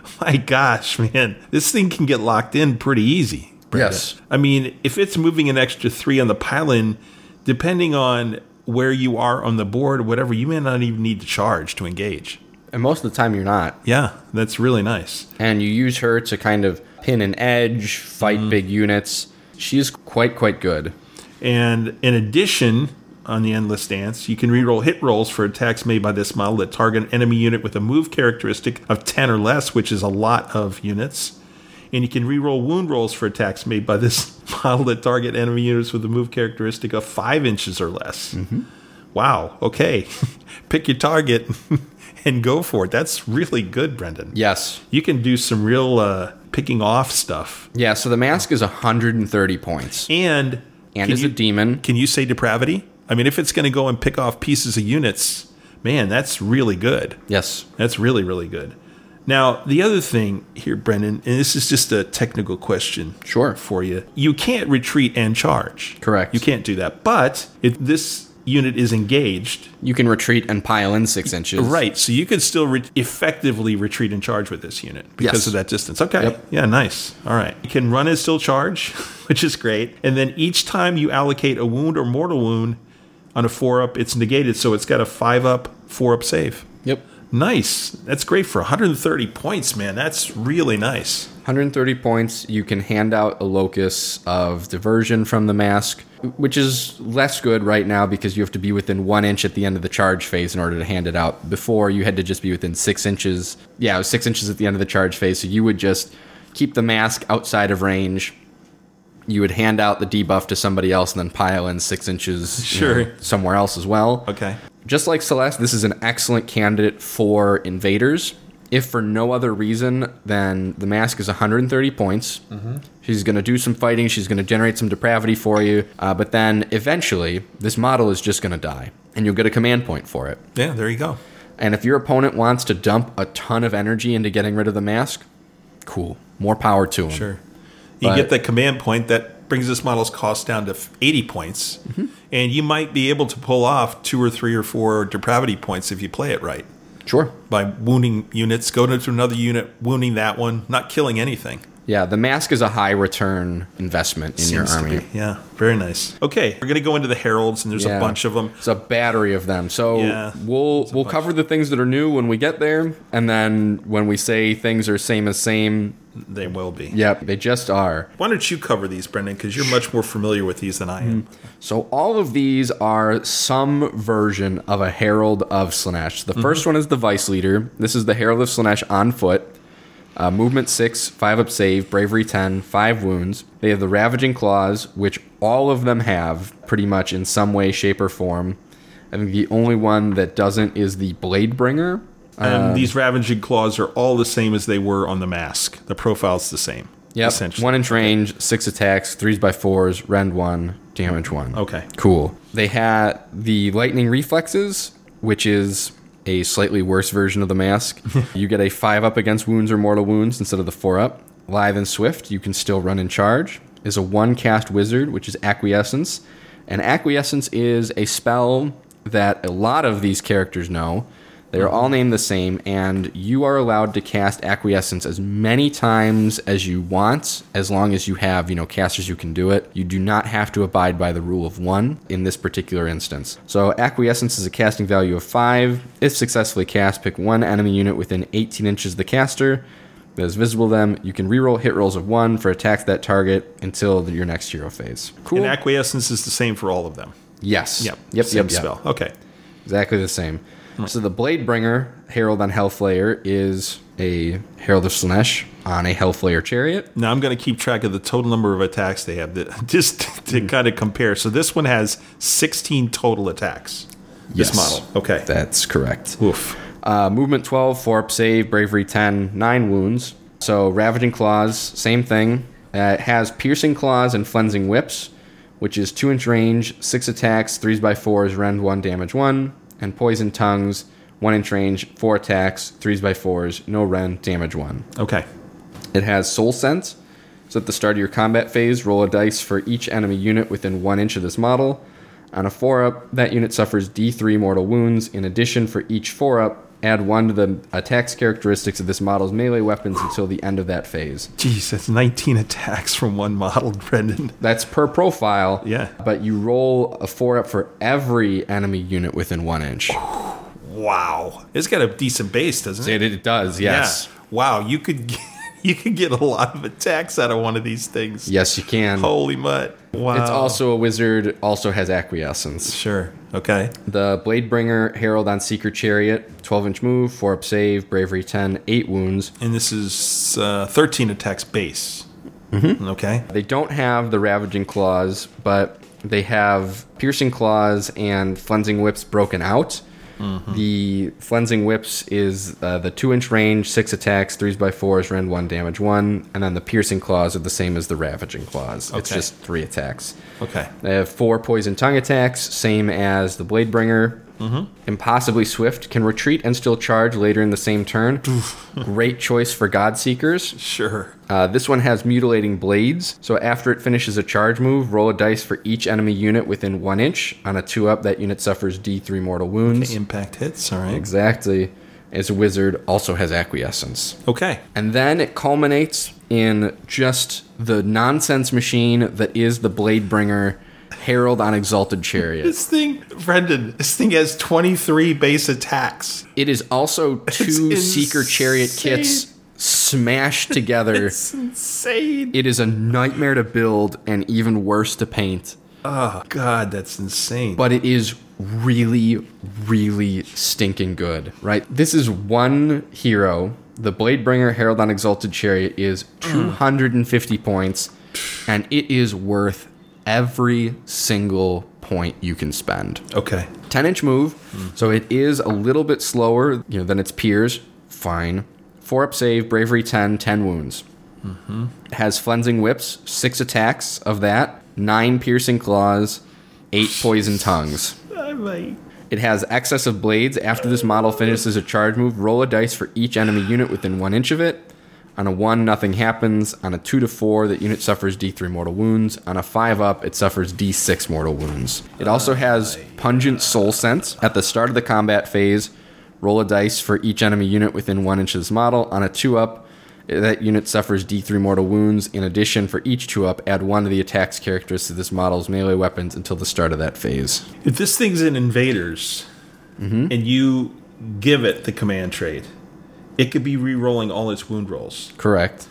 [LAUGHS] My gosh, man, this thing can get locked in pretty easy. Brenda. Yes. I mean, if it's moving an extra three on the pile in, depending on where you are on the board, whatever, you may not even need to charge to engage. And most of the time you're not. Yeah, that's really nice. And you use her to kind of pin an edge, fight mm-hmm. big units. She's quite, quite good. And in addition, on the Endless Dance, you can reroll hit rolls for attacks made by this model that target an enemy unit with a move characteristic of 10 or less, which is a lot of units. And you can reroll wound rolls for attacks made by this model that target enemy units with a move characteristic of 5 inches or less. Wow, okay. [LAUGHS] Pick your target [LAUGHS] and go for it. That's really good, Brendan. Yes. You can do some real uh, picking off stuff. Yeah, so the mask is 130 points. And And is you- a demon. Can you say depravity? I mean, if it's going to go and pick off pieces of units, man, that's really good. Yes. That's really, really good. Now, the other thing here, Brendan, and this is just a technical question Sure. for you. You can't retreat and charge. Correct. You can't do that. But if this unit is engaged, You can retreat and pile in six inches. right, so you could still re- effectively retreat and charge with this unit because Yes. of that distance. Okay. Yep. Yeah, nice. All right. You can run and still charge, [LAUGHS] which is great. And then each time you allocate a wound or mortal wound on a four up, it's negated. So it's got a five up, four up save. Nice. That's great for 130 points, man. That's really nice. 130 points. You can hand out a locus of diversion from the mask, which is less good right now because you have to be within one inch at the end of the charge phase in order to hand it out. Before, you had to just be within six inches. Yeah, it was six inches at the end of the charge phase. So you would just keep the mask outside of range. You would hand out the debuff to somebody else and then pile in six inches you know, somewhere else as well. Okay. Just like Syll'Esske, this is an excellent candidate for invaders. If for no other reason than the mask is 130 points, she's going to do some fighting, she's going to generate some depravity for you, uh, but then eventually this model is just going to die, and you'll get a command point for it. Yeah, there you go. And if your opponent wants to dump a ton of energy into getting rid of the mask, cool, more power to them. Sure. You But- get the command point that brings this model's cost down to 80 points. Mm-hmm. And you might be able to pull off two or three or four depravity points if you play it right. Sure. By wounding units, go to another unit, wounding that one, not killing anything. Yeah, the mask is a high return investment in your Seems to army. Yeah, very nice. Okay, we're going to go into the heralds, and there's Yeah. a bunch of them. It's a battery of them. So Yeah. we'll we'll bunch. cover the things that are new when we get there, and then when we say things are same as same, They will be. yep, they just are. Why don't you cover these, Brendan? Because you're much more familiar with these than I am. Mm. So all of these are some version of a Herald of Slaanesh. The mm-hmm. first one is the Vice Leader. This is the Herald of Slaanesh on foot. Uh, movement 6, 5 up save, bravery 10, 5 wounds. They have the Ravaging Claws, which all of them have pretty much in some way, shape, or form. I think the only one that doesn't is the Blade Bringer. And these ravaging claws are all the same as they were on the mask. The profile's the same. Essentially. One inch range, six attacks, threes by fours, rend one, damage one. Okay. Cool. They had the lightning reflexes, which is a slightly worse version of the mask. [LAUGHS] you get a five up against wounds or mortal wounds instead of the four up. Lithe and swift, you can still run and charge. Is a one cast wizard, which is acquiescence. And acquiescence is a spell that a lot of these characters know. They are all named the same, and you are allowed to cast acquiescence as many times as you want, as long as you have, you know, casters who can do it. You do not have to abide by the rule of one in this particular instance. So, acquiescence is a casting value of five. If successfully cast, pick one enemy unit within 18 inches of the caster. that is visible to them. You can reroll hit rolls of one for attacks that target until your next hero phase. Cool. And acquiescence is the same for all of them. yes. Yep. Yep. Same Yep. yep. spell. Okay. Exactly the same. So the Bladebringer, Herald on Hellflayer, is a Herald of Slaanesh on a Hellflayer chariot. Now I'm going to keep track of the total number of attacks they have, that, [LAUGHS] just to Hmm. kind of compare. So this one has 16 total attacks. This Yes. model. Okay. That's correct. Oof. Uh, movement 12, 4 up save, bravery 10, 9 wounds. So Ravaging Claws, same thing. Uh, it has Piercing Claws and Flensing Whips, which is 2 inch range, 6 attacks, 3s by 4s, rend 1, damage 1. And Poison Tongues, 1 inch range, 4 attacks, 3s by 4s, no rend, damage 1. Okay. It has Soulscent. So at the start of your combat phase, roll a dice for each enemy unit within one inch of this model. On a 4 up, that unit suffers D3 mortal wounds. In addition, for each 4 up, add 1 to the attacks characteristics of this model's melee weapons until the end of that phase. Jeez, that's 19 attacks from one model, [LAUGHS] Brendan. That's per profile. Yeah. But you roll a 4 up for every enemy unit within one inch. Wow. It's got a decent base, doesn't it? It, it does, yes. Yeah. Wow, you could [LAUGHS] [LAUGHS] you can get a lot of attacks out of one of these things. Yes, you can. Holy mutt. Wow. It's also a wizard, also has acquiescence. Sure. Okay. The Bladebringer Herald on Seeker Chariot, 12 inch move, 4 up save, bravery 10, 8 wounds. And this is uh, 13 attacks base. Mm-hmm. Okay. They don't have the Ravaging Claws, but they have Piercing Claws and Flensing Whips broken out. The Flensing Whips is uh, the 2 inch range, 6 attacks, 3s by 4s, rend 1, damage 1. And then the Piercing Claws are the same as the Ravaging Claws. It's just 3 attacks. Okay. They have four poison tongue attacks, same as the Bladebringer. Mm-hmm. Impossibly swift, can retreat and still charge later in the same turn. [LAUGHS] Great choice for God Seekers. Sure. Uh, this one has mutilating blades, so after it finishes a charge move, roll a dice for each enemy unit within one inch. On a two up, that unit suffers D3 mortal wounds. Impact hits. All right. Exactly. As a wizard, also has acquiescence. Okay. And then it culminates in just the nonsense machine that is the Bladebringer Herald on Exalted [LAUGHS] Chariot. This thing, Brendan, this thing has 23 base attacks. It is also [LAUGHS] two It's Seeker Chariot kits smashed [LAUGHS] together. It's insane. It is a nightmare to build and even worse to paint. Oh, God, that's insane. But it is really, really stinking good, right? This is one hero. The Bladebringer Herald on Exalted Chariot is mm. 250 points, and it is worth every single point you can spend. okay. 10 inch move, hmm. so it is a little bit slower you know, than its peers. Fine. 4 up save, bravery 10, 10 wounds. Mm-hmm. It has flensing whips, 6 attacks of that, 9 piercing claws, 8 poison tongues. I might. It has excess of blades. After this model finishes a charge move, roll a dice for each enemy unit within 1 inch of it. On a 1, nothing happens. On a 2 to 4, that unit suffers D3 mortal wounds. On a 5 up, it suffers D6 mortal wounds. It also has Pungent Soulscent. At the start of the combat phase, roll a dice for each enemy unit within 1 inch of this model. On a 2 up, that unit suffers D3 mortal wounds. In addition, for each 2 up, add 1 to the attacks characteristics of this model's melee weapons until the start of that phase. If this thing's in Invaders Mm-hmm. and you give it the command trait, it could be re rolling all its wound rolls, Correct.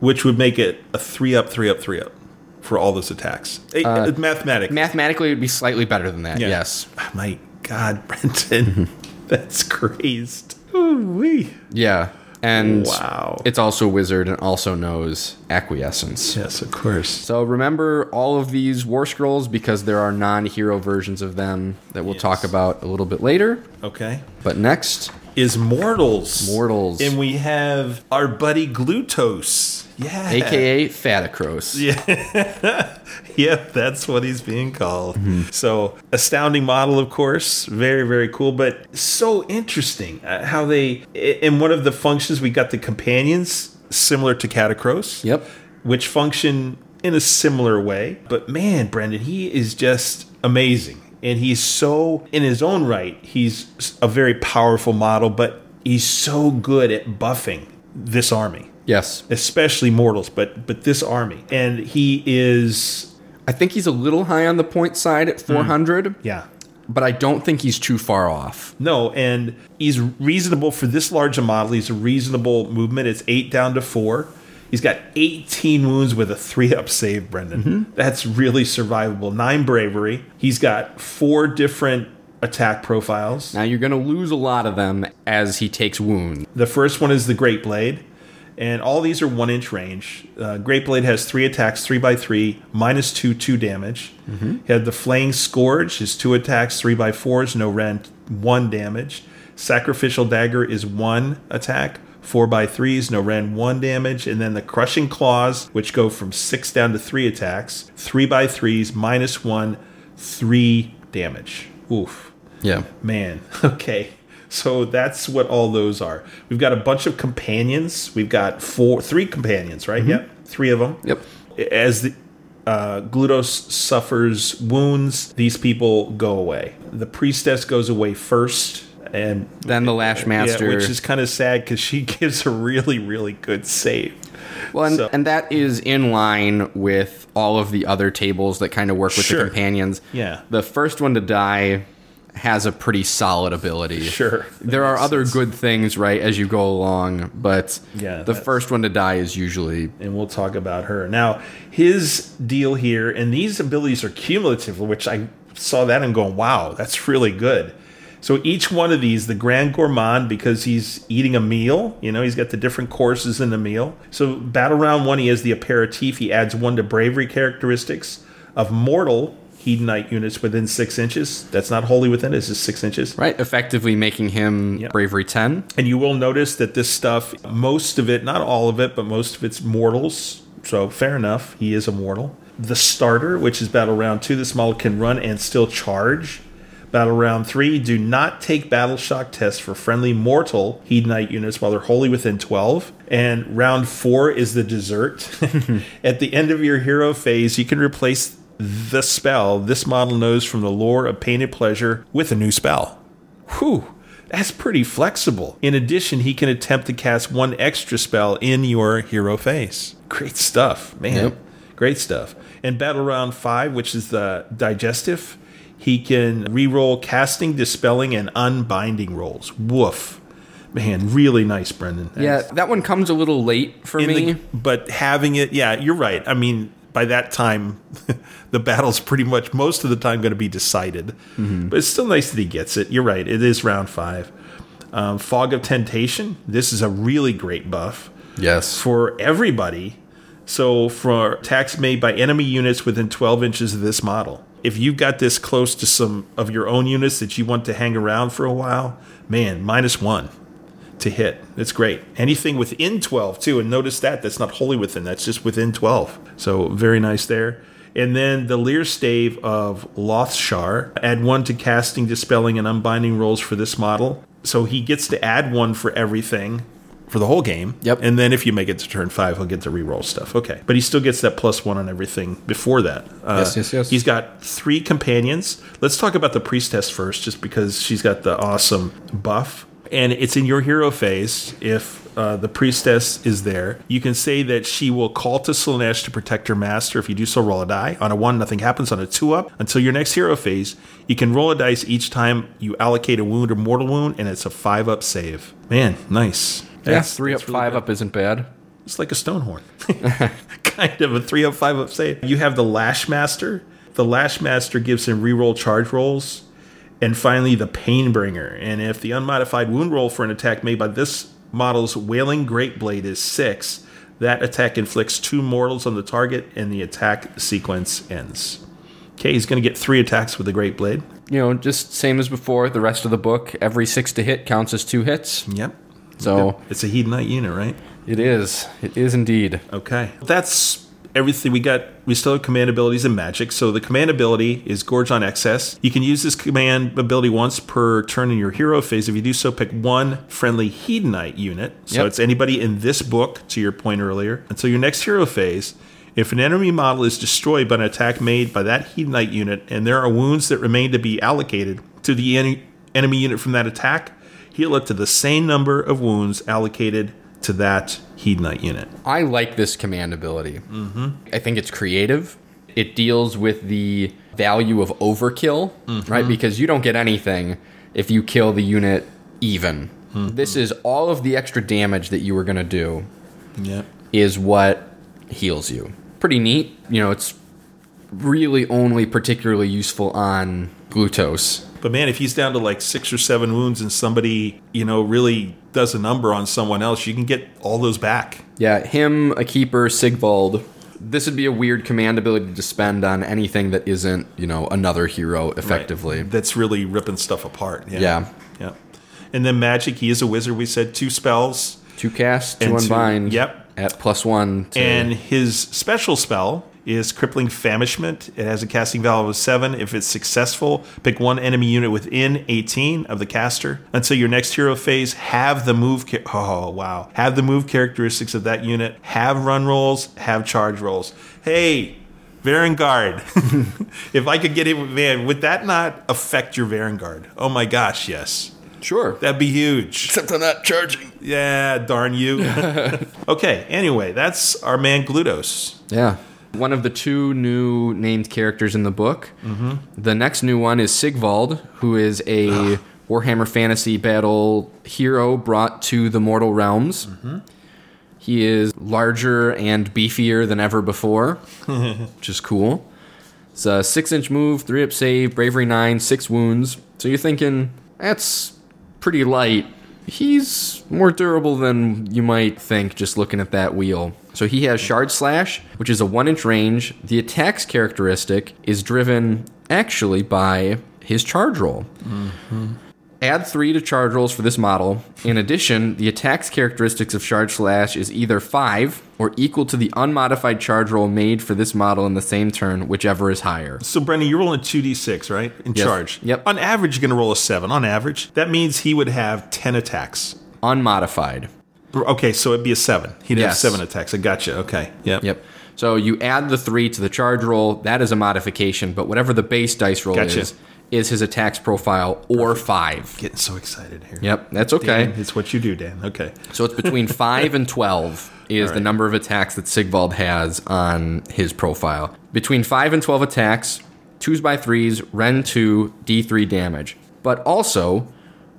which would make it a 3 up, 3 up, 3 up for all those attacks. It, Uh, mathematically. Mathematically, it would be slightly better than that, Yeah. yes. My God, [LAUGHS] Brendan. [LAUGHS] That's crazed. Ooh-wee. Yeah. And Wow. it's also wizard and also knows acquiescence. Yes, of course. So remember all of these war scrolls because there are non-hero versions of them that we'll talk about a little bit later. Okay. But next, Is Mortals. Mortals. And we have our buddy Glutos. Yeah. aka Fatacros. [LAUGHS] Yeah. Yep, that's what he's being called. So, astounding model, of course. Very, very cool, but so interesting uh, how they, in one of the functions, we got the companions similar to Katakros. Yep. Which function in a similar way. But man, Brendan, he is just amazing. And he's so, in his own right, he's a very powerful model, but he's so good at buffing this army Yes. especially mortals, but but this army, and he is I think he's a little high on the point side at hmm. 400. yeah, but I don't think he's too far off. No, and he's reasonable for this large a model. He's a reasonable movement. It's eight down to four. He's got 18 wounds with a three up save, Brendan. That's really survivable. Nine bravery. He's got four different attack profiles. Now you're going to lose a lot of them as he takes wounds. The first one is the Great Blade, and all these are one inch range. Uh, Great Blade has three attacks, three by three, minus two, two damage. He had the Flaying Scourge, his two attacks, three by fours, no rend, one damage. Sacrificial Dagger is one attack, four by threes, no rend, one damage. And then the Crushing Claws, which go from six down to three attacks, three by threes, minus one, three damage. Oof. Yeah. Man, [LAUGHS] okay. So that's what all those are. We've got a bunch of companions. We've got four, three companions, right? Yep, three of them. Yep. As the uh, Glutos suffers wounds, these people go away. The priestess goes away first, and Then the Lash Master. yeah, which is kind of sad because she [LAUGHS] gives a really, really good save. Well, and, So- and that is in line with all of the other tables that kind of work with Sure. the companions. Yeah. The first one to die has a pretty solid ability. Sure. There are other good things, right, as you go along, but Yeah, the first one to die is usually and we'll talk about her. Now, his deal here, and these abilities are cumulative, which I saw that and going, wow, that's really good. So each one of these, the Grand Gourmand, because he's eating a meal, you know, he's got the different courses in the meal. So battle round one, he has the aperitif. He adds one to bravery characteristics of mortal hedonite units within six inches. That's not wholly within, it's just six inches. right, effectively making him Yep. bravery 10. And you will notice that this stuff, most of it, not all of it, but most of it's mortals. So fair enough, he is a mortal. The starter, which is battle round two, this model can run and still charge. Battle round three, do not take battle shock tests for friendly mortal hedonite units while they're wholly within 12. And round four is the dessert. [LAUGHS] At the end of your hero phase, you can replace the spell this model knows from the lore of Pain and Pleasure with a new spell. Whew, that's pretty flexible. In addition, he can attempt to cast one extra spell in your hero phase. Great stuff, man. Yep. Great stuff. And battle round five, which is the digestive, he can reroll casting, dispelling, and unbinding rolls. Woof. Man, really nice, Brendan. Yeah, that one comes a little late for In me. the- but having it, yeah, you're right. I mean, by that time, [LAUGHS] the battle's pretty much most of the time going to be decided. But it's still nice that he gets it. You're right. It is round five. Um, Fog of Temptation. This is a really great buff yes. for everybody. So, for attacks made by enemy units within 12 inches of this model, if you've got this close to some of your own units that you want to hang around for a while, man, minus one to hit. That's great. Anything within 12, too. And notice that that's not wholly within, that's just within 12. So, very nice there. And then the Lear Stave of Lothshar. Add one to casting, dispelling, and unbinding rolls for this model. So he gets to add one for everything for the whole game. Yep. And then if you make it to turn five, he'll get to reroll stuff. Okay. But he still gets that plus one on everything before that. Uh, Yes, yes, yes. He's got three companions. Let's talk about the priestess first, just because she's got the awesome buff. And it's in your hero phase. If uh, the priestess is there, you can say that she will call to Slaanesh to protect her master. If you do so, roll a die. On a one, nothing happens. On a two up, until your next hero phase, you can roll a dice each time you allocate a wound or mortal wound, and it's a five up save. Man, nice. Yeah, That's- three up, really five good. up isn't bad. It's like a stone horn. [LAUGHS] [LAUGHS] kind of a three up, five up save. You have the Lash Master. The Lash Master gives him reroll charge rolls. And finally, the Painbringer. And if the unmodified wound roll for an attack made by this model's Wailing Great Blade is six, that attack inflicts two mortals on the target and the attack sequence ends. Okay, he's going to get three attacks with the Great Blade. You know, just same as before, the rest of the book, every six to hit counts as two hits. Yep. So It's a Hedonite unit, right? it is. It is indeed. Okay. That's everything we got. We still have command abilities and magic. So the command ability is Gorge on Excess. You can use this command ability once per turn in your hero phase. If you do so, pick one friendly Hedonite unit. So Yep. it's anybody in this book, to your point earlier. Until your next hero phase, if an enemy model is destroyed by an attack made by that Hedonite unit, and there are wounds that remain to be allocated to the en- enemy unit from that attack, heal up to the same number of wounds allocated to that Hedonite unit. I like this command ability. Mm-hmm. I think it's creative. it deals with the value of overkill, right? Because you don't get anything if you kill the unit even. This is all of the extra damage that you were going to do Yeah. is what heals you. Pretty neat. You know, it's really only particularly useful on Glutos. But man, if he's down to like six or seven wounds and somebody, you know, really does a number on someone else, you can get all those back. Yeah, him, a keeper, Sigvald. This would be a weird command ability to spend on anything that isn't, you know, another hero effectively. That's really ripping stuff apart. Yeah. Yeah. Yeah. And then magic, he is a wizard. We said two spells. Two cast, two unbind. yep. At plus one. To, And his special spell is Crippling Famishment. It has a casting value of 7. If it's successful, pick one enemy unit within 18 of the caster. Until your next hero phase, have the move. Ca- oh, wow. Have the move characteristics of that unit. Have run rolls, have charge rolls. Hey, Varangard. [LAUGHS] if I could get him, man, would that not affect your Varangard? Oh my gosh, yes. sure. That'd be huge. Except I'm not charging. Yeah, darn you. [LAUGHS] okay, anyway, that's our man Glutos. Yeah. One of the two new named characters in the book. Mm-hmm. The next new one is Sigvald, who is a Warhammer Fantasy Battle hero brought to the mortal realms. He is larger and beefier than ever before, [LAUGHS] which is cool. It's a six inch move, three up save, bravery nine, six wounds. So you're thinking, that's pretty light. He's more durable than you might think just looking at that wheel. So he has Shard Slash, which is a one inch range. The attack's characteristic is driven actually by his charge roll. Mm-hmm. Add three to charge rolls for this model. In addition, the attack's characteristics of Shard Slash is either five or equal to the unmodified charge roll made for this model in the same turn, whichever is higher. So, Brendan, you're rolling a 2d6, right? In Yes. charge. Yep. On average, you're going to roll a 7. On average. That means he would have 10 attacks. Unmodified. Okay, so it'd be a 7. He'd have 7 attacks. I gotcha. Okay. Yep. Yep. So you add the three to the charge roll. That is a modification, but whatever the base dice roll Gotcha. is, is his attacks profile or five. Getting so excited here. Yep, that's okay. Dan, it's what you do, Dan. Okay. So it's between [LAUGHS] five and twelve is the number of attacks that Sigvald has on his profile. Between five and twelve attacks, twos by threes, Ren two, D three damage. But also,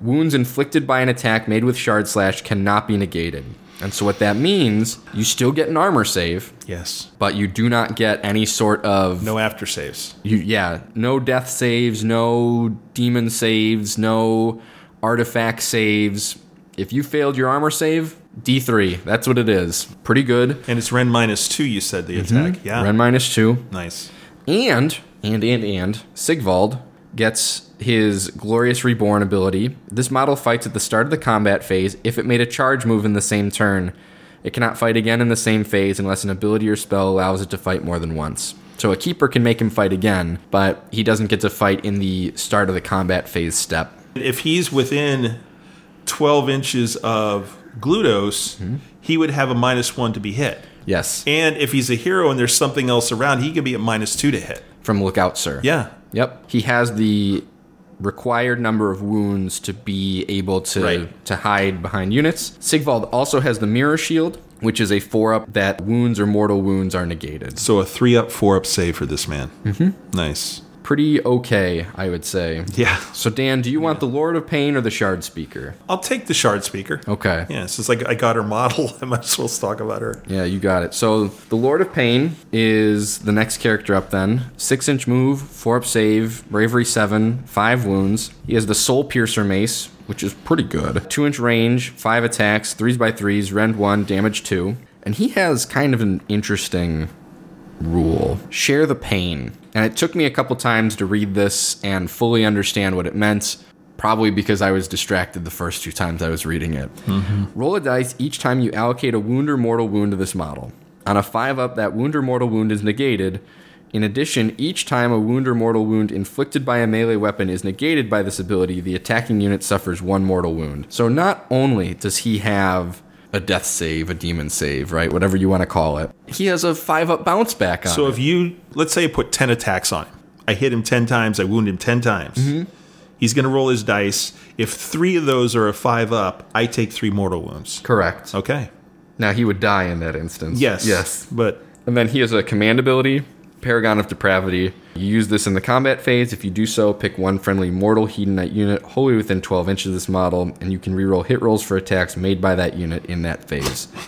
wounds inflicted by an attack made with Shard Slash cannot be negated. And so what that means, you still get an armor save, Yes. but you do not get any sort of No after saves. you, yeah, no death saves, no demon saves, no artifact saves. If you failed your armor save, D3. That's what it is. Pretty good. And it's Ren minus 2, you said, the attack. Yeah. Mm-hmm. Ren minus two. Nice. And, and, and, and, Sigvald gets his Glorious Reborn ability. This model fights at the start of the combat phase if it made a charge move in the same turn. It cannot fight again in the same phase unless an ability or spell allows it to fight more than once. So a keeper can make him fight again, but he doesn't get to fight in the start of the combat phase step. If he's within 12 inches of Glutos, Mm-hmm. he would have a minus 1 to be hit. Yes. And if he's a hero and there's something else around, he could be a minus 2 to hit. From Lookout Sir. Yeah. Yep. He has the required number of wounds to be able to Right. to hide behind units. Sigvald also has the mirror shield, which is a four up that wounds or mortal wounds are negated. So a 3 up, 4 up save for this man. Mm-hmm. Nice. Pretty okay, I would say. Yeah. So Dan, do you want the Lord of Pain or the Shard Speaker? I'll take the shard speaker. Okay. Yeah, since like I got her model, [LAUGHS] I might as well talk about her. Yeah, you got it. So the Lord of Pain is the next character up then. Six inch move, four up save, bravery seven, five wounds. He has the Soul Piercer Mace, which is pretty good. Two inch range, five attacks, threes by threes, rend one, damage two. And he has kind of an interesting rule share the pain. And it took me a couple times to read this and fully understand what it meant. Probably because I was distracted the first two times I was reading it. Mm-hmm. Roll a dice each time you allocate a wound or mortal wound to this model. On a 5 up, that wound or mortal wound is negated. In addition, each time a wound or mortal wound inflicted by a melee weapon is negated by this ability, the attacking unit suffers one mortal wound. So not only does he have a death save, a demon save, right? Whatever you want to call it, he has a 5 up bounce back on So it. if you, let's say I put 10 attacks on him, I hit him 10 times, I wound him 10 times. Mm-hmm. He's going to roll his dice. If three of those are a 5 up, I take three mortal wounds. Correct. Okay. Now he would die in that instance. Yes. Yes. But And then he has a command ability, Paragon of Depravity. You use this in the combat phase. If you do so, pick one friendly mortal Hedonite unit wholly within 12 inches of this model, and you can reroll hit rolls for attacks made by that unit in that phase. [LAUGHS]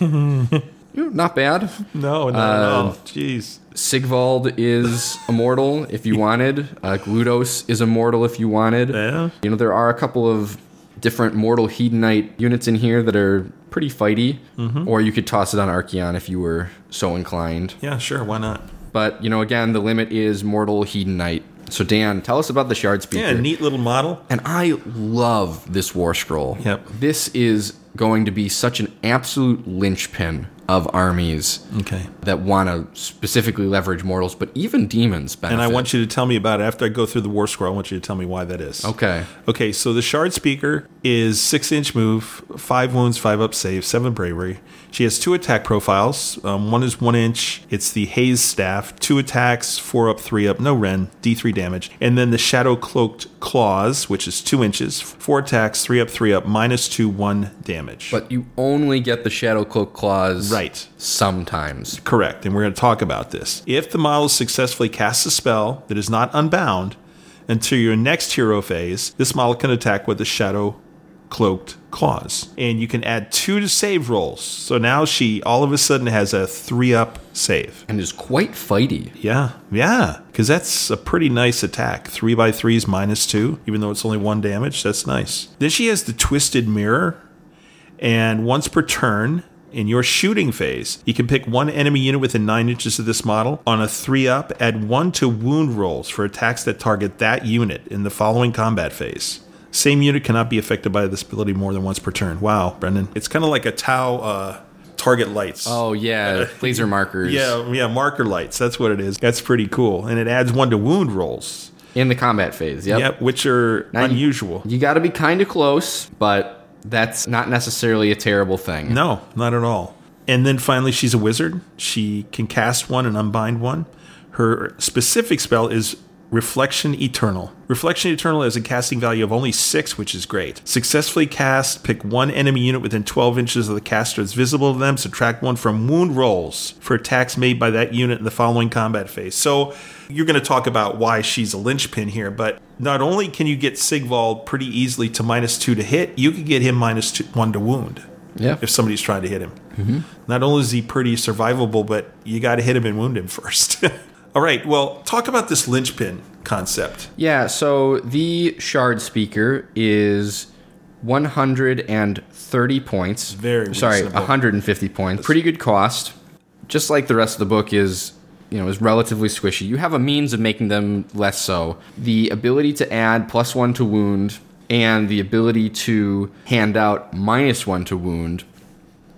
Not bad. No, no, Uh, no. Jeez. Sigvald is immortal if you wanted. Uh, Glutos is immortal if you wanted. Yeah. You know, there are a couple of different mortal hedonite units in here that are pretty fighty. Mm-hmm. Or you could toss it on Archaon if you were so inclined. Yeah, sure. Why not? But, you know, again, the limit is mortal hedonite. So, Dan, tell us about the Shard Speaker. Yeah, neat little model. And I love this War Scroll. Yep. This is going to be such an absolute linchpin of armies Okay. that want to specifically leverage mortals, but even demons benefit. And I want you to tell me about it after I go through the war scroll. I want you to tell me why that is. Okay. Okay, so the shard speaker is six inch move, five wounds, five up save, seven bravery. She has two attack profiles. Um, one is one inch. It's the haze staff. Two attacks, four up, three up, no ren, d3 damage. And then the shadow cloaked claws, which is two inches, four attacks, three up, three up, minus two, one damage. But you only get the Shadow Cloaked claws Right. sometimes. Correct, and we're going to talk about this. If the model successfully casts a spell that is not unbound until your next hero phase, this model can attack with the shadow cloaked claws. And you can add two to save rolls. So now she all of a sudden has a three up save. And is quite fighty. Yeah, yeah, because that's a pretty nice attack. Three by threes minus two, even though it's only one damage. That's nice. Then she has the twisted mirror, and once per turn, in your shooting phase, you can pick one enemy unit within 9 inches of this model. On a 3 up, add 1 to wound rolls for attacks that target that unit in the following combat phase. Same unit cannot be affected by this ability more than once per turn. Wow, Brendan. It's kind of like a Tau uh, target lights. Oh, yeah. Laser [LAUGHS] markers. Yeah, yeah, marker lights. That's what it is. That's pretty cool. And it adds 1 to wound rolls. In the combat phase. Yep. Yep, which are Now you- unusual. You got to be kind of close, but that's not necessarily a terrible thing. No, not at all. And then finally, she's a wizard. She can cast one and unbind one. Her specific spell is Reflection Eternal. Reflection Eternal has a casting value of only six, which is great. Successfully cast, pick one enemy unit within 12 inches of the caster that's visible to them, subtract one from wound rolls for attacks made by that unit in the following combat phase. So you're going to talk about why she's a linchpin here, but not only can you get Sigvald pretty easily to minus two to hit, you can get him minus two, one to wound Yeah. if somebody's trying to hit him. Mm-hmm. Not only is he pretty survivable, but you got to hit him and wound him [LAUGHS] first. All right, well, talk about this linchpin concept. Yeah, so the shard speaker is 130 points. Very sorry, reasonable. 150 points. Pretty good cost. Just like the rest of the book is, you know, is relatively squishy. You have a means of making them less so. The ability to add plus 1 to wound and the ability to hand out minus 1 to wound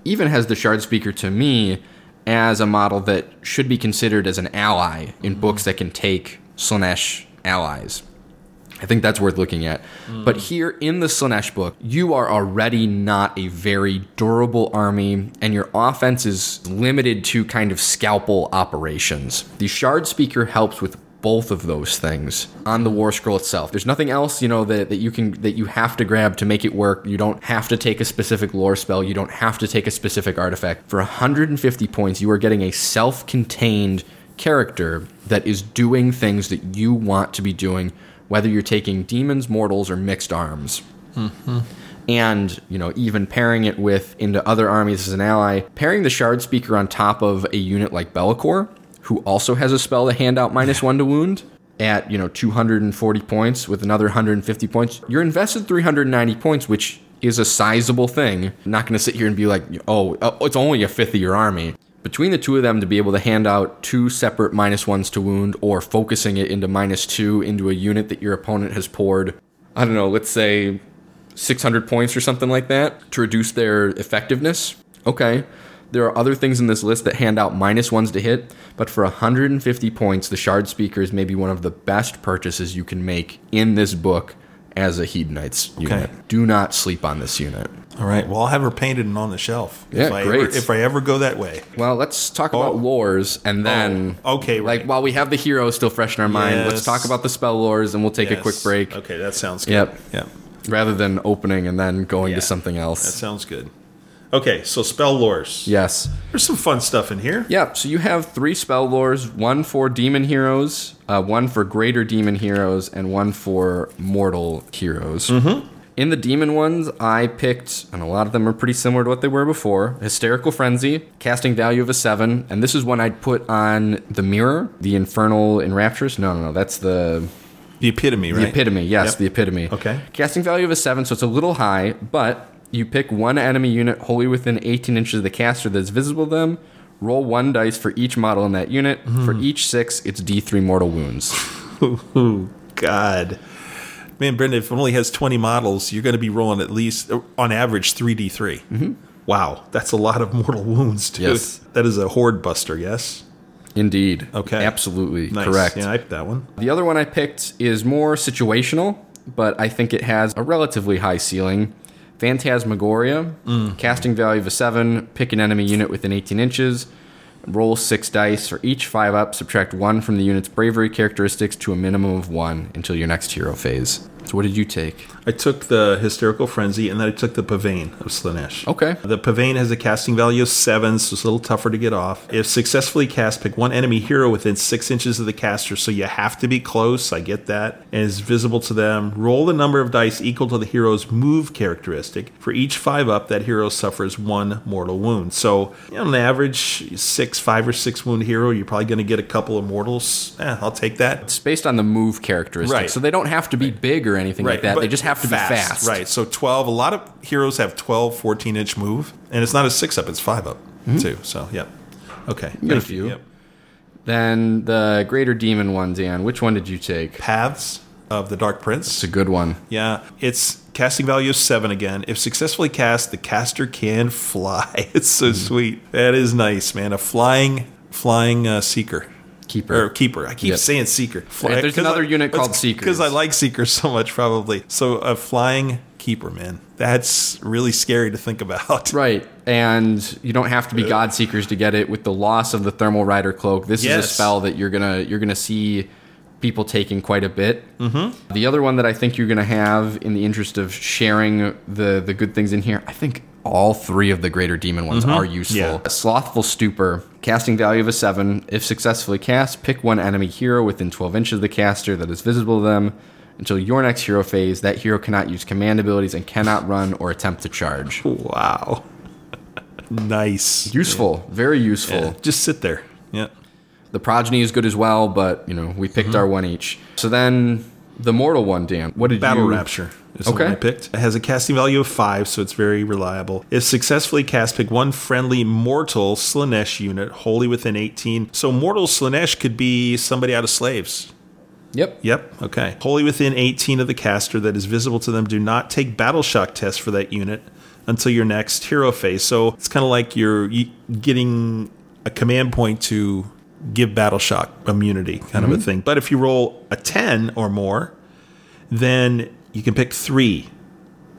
even has the shard speaker to me as a model that should be considered as an ally in mm-hmm. books that can take Slaanesh allies. I think that's worth looking at. Mm. But here in the Slaanesh book, you are already not a very durable army, and your offense is limited to kind of scalpel operations. The Shard Speaker helps with both of those things on the war scroll itself. There's nothing else, you know, that, that you can that you have to grab to make it work. You don't have to take a specific lore spell. You don't have to take a specific artifact. For 150 points, you are getting a self-contained character that is doing things that you want to be doing, whether you're taking demons, mortals, or mixed arms. Mm-hmm. And, you know, even pairing it with into other armies as an ally, pairing the Shard Speaker on top of a unit like Be'lakor, who also has a spell to hand out minus one to wound at, you know, 240 points with another 150 points, you're invested 390 points, which is a sizable thing. I'm not going to sit here and be like, oh, oh, it's only a fifth of your army. Between the two of them to be able to hand out two separate minus ones to wound or focusing it into minus two into a unit that your opponent has poured, I don't know, let's say 600 points or something like that to reduce their effectiveness. Okay. There are other things in this list that hand out minus ones to hit, but for 150 points, the Shard Speaker is maybe one of the best purchases you can make in this book as a Hedonites unit. Do not sleep on this unit. All right, well, I'll have her painted and on the shelf. Yeah, if I great. Ever, if I ever go that way. Well, let's talk oh. about Oh. lores and then. Oh, okay, Like, while we have the hero still fresh in our mind, let's talk about the spell lores and we'll take a quick break Okay, that sounds good. Yep. Yep. rather than opening and then going Yeah. to something else. That sounds good. Okay, so spell lores. Yes. There's some fun stuff in here. Yeah, so you have three spell lores one for demon heroes, uh, one for greater demon heroes, and one for mortal heroes. Mm-hmm. In the demon ones, I picked, and a lot of them are pretty similar to what they were before Hysterical Frenzy, casting value of a 7, and this is one I'd put on the mirror, the Infernal Enrapturous. No, no, no, that's the The epitome, right? the epitome, yes, Yep. the epitome. Okay. Casting value of a 7, so it's a little high, but you pick one enemy unit wholly within 18 inches of the caster that's visible to them. Roll one dice for each model in that unit. Mm-hmm. For each six, it's D3 mortal wounds. [LAUGHS] Oh, God. Man, Brendan, if it only has 20 models, you're going to be rolling at least, on average, 3d3. Mm-hmm. Wow, that's a lot of mortal wounds, dude. Yes. That is a horde buster, yes? Indeed. Okay. Absolutely. Nice. Correct. Yeah, I picked that one. The other one I picked is more situational, but I think it has a relatively high ceiling. Phantasmagoria, Mm. casting value of a 7, pick an enemy unit within 18 inches, roll 6 dice for each 5 up, subtract 1 from the unit's bravery characteristics to a minimum of 1 until your next hero phase. So, what did you take? I took the Hysterical Frenzy and then I took the Pavane of Slaanesh. Okay. The Pavane has a casting value of 7, so it's a little tougher to get off. If successfully cast, pick one enemy hero within 6 inches of the caster, so you have to be close, I get that, and is visible to them. Roll the number of dice equal to the hero's move characteristic. For each 5 up, that hero suffers 1 mortal wound. So, you know, on average, 6, 5 or 6 wound hero, you're probably going to get a couple of mortals. Eh, I'll take that. It's based on the move characteristic, Right. So, they don't have to be big or anything like that. but They just have to be fast. Right. So 12, a lot of heroes have 12, 14 inch move, and it's not a 6 up, it's 5 up, too. So, yep. Okay. Mm-hmm. got a you. few. Yep. Then the greater demon one, Dan. Which one did you take? Paths of the Dark Prince. It's a good one. Yeah. It's casting value of 7 again. If successfully cast, the caster can [LAUGHS] fly. It's so Mm-hmm. sweet. That is nice, man. A flying, flying uh, seeker. Keeper. Or keeper. I keep Yep. saying seeker. Yeah, there's another unit called Seeker. Because I like seekers so much, probably. So a flying keeper, man. That's really scary to think about. [LAUGHS] Right. And you don't have to be God Seekers to get it. With the loss of the Thermal Rider Cloak, this is a spell that you're gonna you're gonna see people taking quite a bit. Mm-hmm. The other one that I think you're gonna have, in the interest of sharing the the good things in here, I think all three of the greater demon ones mm-hmm. are useful. Yeah. Slothful Stupor, casting value of a seven. If successfully cast, pick one enemy hero within 12 inches of the caster that is visible to them. Until your next hero phase, that hero cannot use command abilities and cannot run or attempt to charge. Wow. [LAUGHS] nice. Useful, very useful. Yeah, Just sit there. Yeah. The progeny is good as well, but you know we picked mm-hmm. our one each. So then the mortal one, Dan. What did Battle you? Battle Rapture is Okay. I picked. It has a casting value of 5, so it's very reliable. If successfully cast, pick one friendly mortal Slaanesh unit wholly within 18. So mortal Slaanesh could be somebody out of slaves. Yep. Yep. Okay. Wholly within 18 of the caster that is visible to them. Do not take battle shock tests for that unit until your next hero phase. So it's kind of like you're getting a command point to give battle shock immunity, kind of a mm-hmm. thing. But if you roll a 10 or more, then you can pick three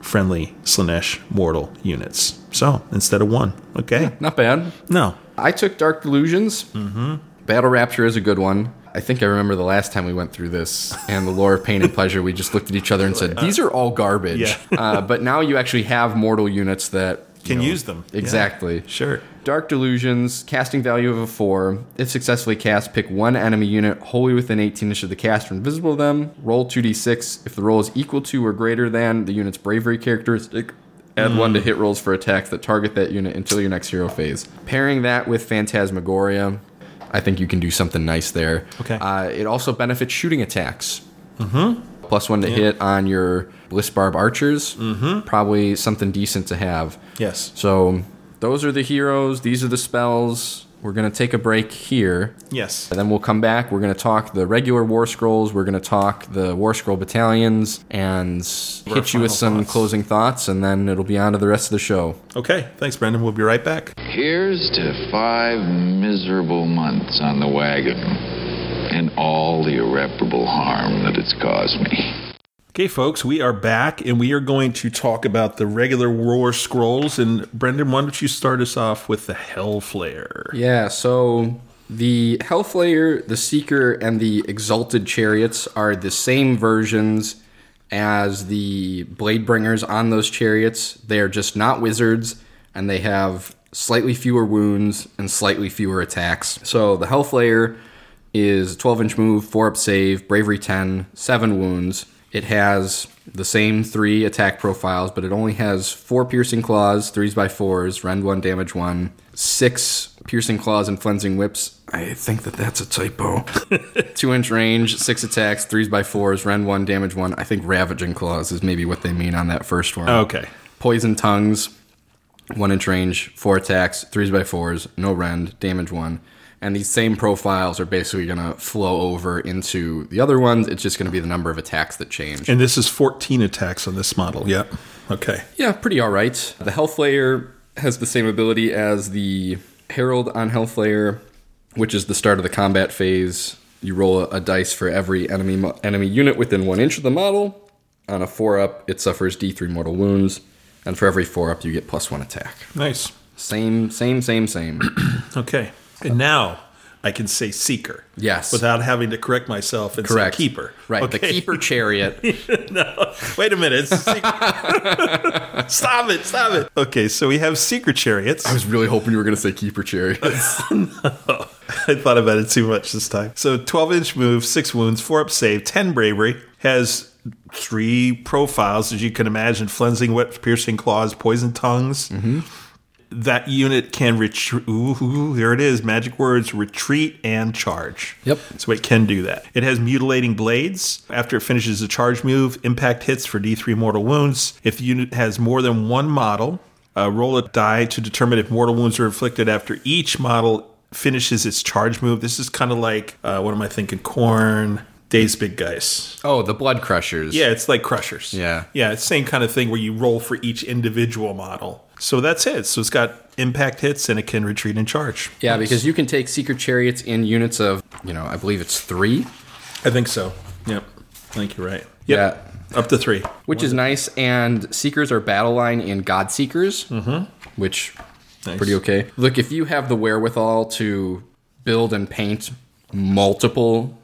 friendly Slaanesh mortal units. So instead of one. Okay. Not bad. No. I took Dark Delusions. Mm-hmm. Battle Rapture is a good one. I think I remember the last time we went through this [LAUGHS] and the lore of pain and pleasure. We just looked at each other and said, "These are all garbage." Yeah. uh, but now you actually have mortal units that Can use them. Yeah. Exactly. Sure. Dark Delusions, casting value of a 4. If successfully cast, pick one enemy unit wholly within 18 inches of the caster and visible to them. Roll 2d6. If the roll is equal to or greater than the unit's bravery characteristic, add 1 to hit rolls for attacks that target that unit until your next hero phase. Pairing that with Phantasmagoria, I think you can do something nice there. Okay. Uh, it also benefits shooting attacks. Mm-hmm. Plus one to hit on your Bliss Barb archers. Mm-hmm. Probably something decent to have. Yes. So those are the heroes. These are the spells. We're gonna take a break here, Yes. and then we'll come back. We're gonna talk the regular war scrolls. We're gonna talk the war scroll battalions, and our hit you with some thoughts. closing thoughts, and then it'll be on to the rest of the show. Okay. Thanks, Brendan. We'll be right back. Here's to five miserable months on the wagon and all the irreparable harm that it's caused me. Okay, folks, we are back and we are going to talk about the regular War Scrolls. And Brendan, why don't you start us off with the Hellflayer? Yeah. So the Hellflayer, the Seeker, and the Exalted Chariots are the same versions as the Bladebringers on those chariots. They are just not wizards. and they have slightly fewer wounds and slightly fewer attacks. So the Hellflayer is 12 inch move, 4 up save, bravery 10, 7 wounds. It has the same three attack profiles, but it only has four piercing claws, threes by fours, rend one, damage one, six piercing claws and flensing whips. I think that that's a typo. [LAUGHS] Two inch range, six attacks, threes by fours, rend one, damage one. I think ravaging claws is maybe what they mean on that first one. Okay. Poison tongues, one inch range, four attacks, threes by fours, no rend, damage one. And these same profiles are basically going to flow over into the other ones. It's just going to be the number of attacks that change. And this is 14 attacks on this model. Yep. Okay. Yeah, pretty all right. The Hellflayer has the same ability as the Herald on Hellflayer, which is the start of the combat phase. You roll a, a dice for every enemy mo- enemy unit within one inch of the model. On a four up, it suffers D3 mortal wounds, and for every four up, you get plus one attack. Nice. Same, same, same, same. [CLEARS THROAT] Okay. And now I can say seeker. Yes. Without having to correct myself and Correct. say keeper. Right, the keeper chariot. [LAUGHS] no. Wait a minute. [LAUGHS] Stop it. Stop it. Okay, so we have seeker chariots. I was really hoping you were going to say keeper chariot. [LAUGHS] I thought about it too much this time. So 12 inch move, six wounds, four up save, 10 bravery, has three profiles, as you can imagine flensing whips, piercing claws, poison tongues. Mm-hmm. That unit can retreat. Ooh, here it is. Magic words retreat and charge. Yep. So it can do that. It has mutilating blades. After it finishes a charge move, impact hits for D3 mortal wounds. If the unit has more than one model, uh, roll a die to determine if mortal wounds are inflicted after each model finishes its charge move. This is kind of like, uh, what am I thinking? Khorne, Days Big Guys. oh, the blood crushers. Yeah, it's like Crushers. Yeah. Yeah, it's same kind of thing where you roll for each individual model. So that's it. So it's got impact hits and it can retreat and charge. Yeah, because you can take seeker chariots in units of, you know, I believe it's three. I think so. Yep. I think you're right. Yep. Up to three. which is nice. And seekers are battle line in God Seekers, mm-hmm. which Nice. pretty okay. Look, if you have the wherewithal to build and paint multiple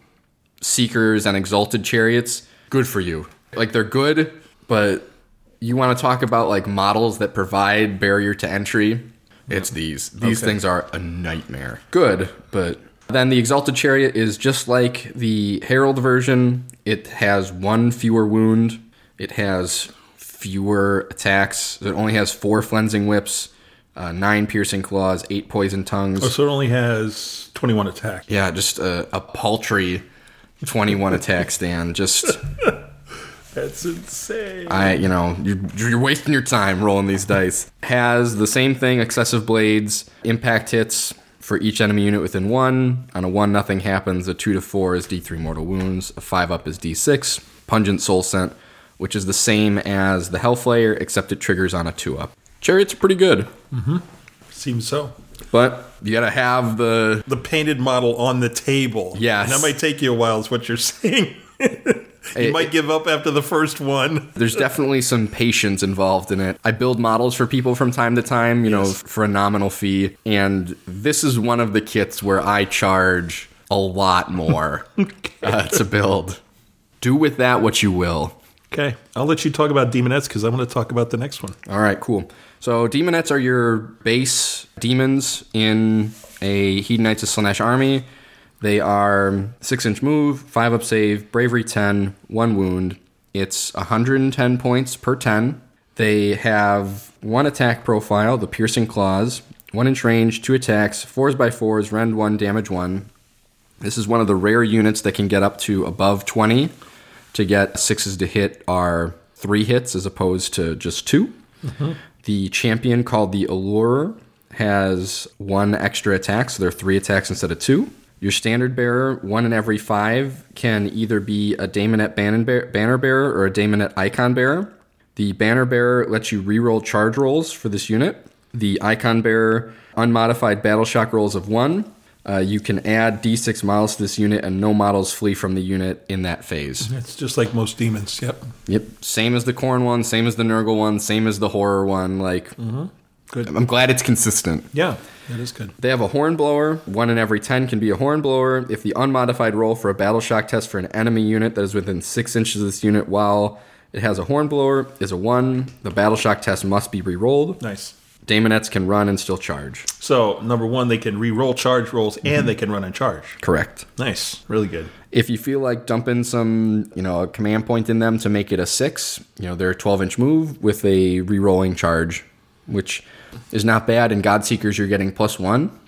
seekers and exalted chariots, good for you. Like they're good, but you want to talk about like models that provide barrier to entry. It's these. These Okay. things are a nightmare. Good, but then the exalted chariot is just like the herald version. It has one fewer wound. It has fewer attacks. It only has four flensing whips, uh, nine piercing claws, eight poison tongues. Oh, so it only has 21 attack. Yeah, just a, a paltry 21 attack stand. Just, [LAUGHS] That's insane. I, you know, you're, you're wasting your time rolling these dice. Has the same thing excessive blades, impact hits for each enemy unit within one. On a one, nothing happens. A two to four is D3 mortal wounds. A five up is D6. Pungent Soulscent, which is the same as the Hellflayer, except it triggers on a two up. Chariot's are pretty good, Mhm. Seems so. but you gotta have the The painted model on the table. Yes. And that might take you a while, is what you're [LAUGHS] saying. You It- might give up after the first one. [LAUGHS] There's definitely some patience involved in it. I build models for people from time to time, you know, for a nominal fee. And this is one of the kits where I charge a lot more [LAUGHS] uh, to build. Do with that what you will. Okay. I'll let you talk about Daemonettes because I want to talk about the next one. All right, cool. So daemonettes are your base demons in a Hedonites of Slaanesh army. They are six inch move, five up save, bravery 10, one wound. It's 110 points per 10. They have one attack profile, the piercing claws, one inch range, two attacks, fours by fours, rend one, damage one. This is one of the rare units that can get up to above 20. To get sixes to hit are three hits as opposed to just 2 mm-hmm. The champion called the Allure has one extra attack, so there are three attacks instead of two. Your standard bearer, one in every five, can either be a Daemonette banner bearer or a Daemonette icon bearer. The banner bearer lets you reroll charge rolls for this unit. The icon bearer, unmodified battle shock rolls of one. Uh, you can add d6 models to this unit, and no models flee from the unit in that phase. It's just like most demons. Yep. Yep. Same as the Khorne one, same as the Nurgle one, same as the horror one. Like, Good. I'm glad it's consistent. Yeah, that is good. They have a horn blower. One in every 10 can be a horn blower. If the unmodified roll for a battle shock test for an enemy unit that is within six inches of this unit while it has a horn blower is a one, the battle shock test must be re rolled. Nice. Daemonettes can run and still charge. So number one, they can re-roll charge rolls and mm-hmm. they can run and charge. Correct. Nice, really good. If you feel like dumping some, you know, a command point in them to make it a six, you know, they're a 12 inch move with a re rolling charge, which is not bad. In Godseekers, you're getting plus one.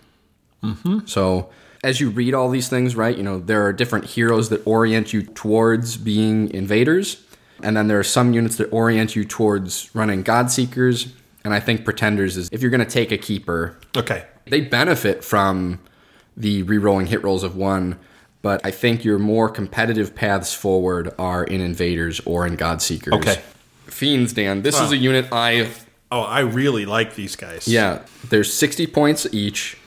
Mm-hmm. So as you read all these things, right, you know, there are different heroes that orient you towards being invaders. And then there are some units that orient you towards running Godseekers. And I think Pretenders is if you're going to take a keeper, Okay. they benefit from the re-rolling hit rolls of one, but I think your more competitive paths forward are in Invaders or in Godseekers. Okay. Fiends, Dan. This is a unit I Oh, I really like these guys. yeah. There's 60 points each,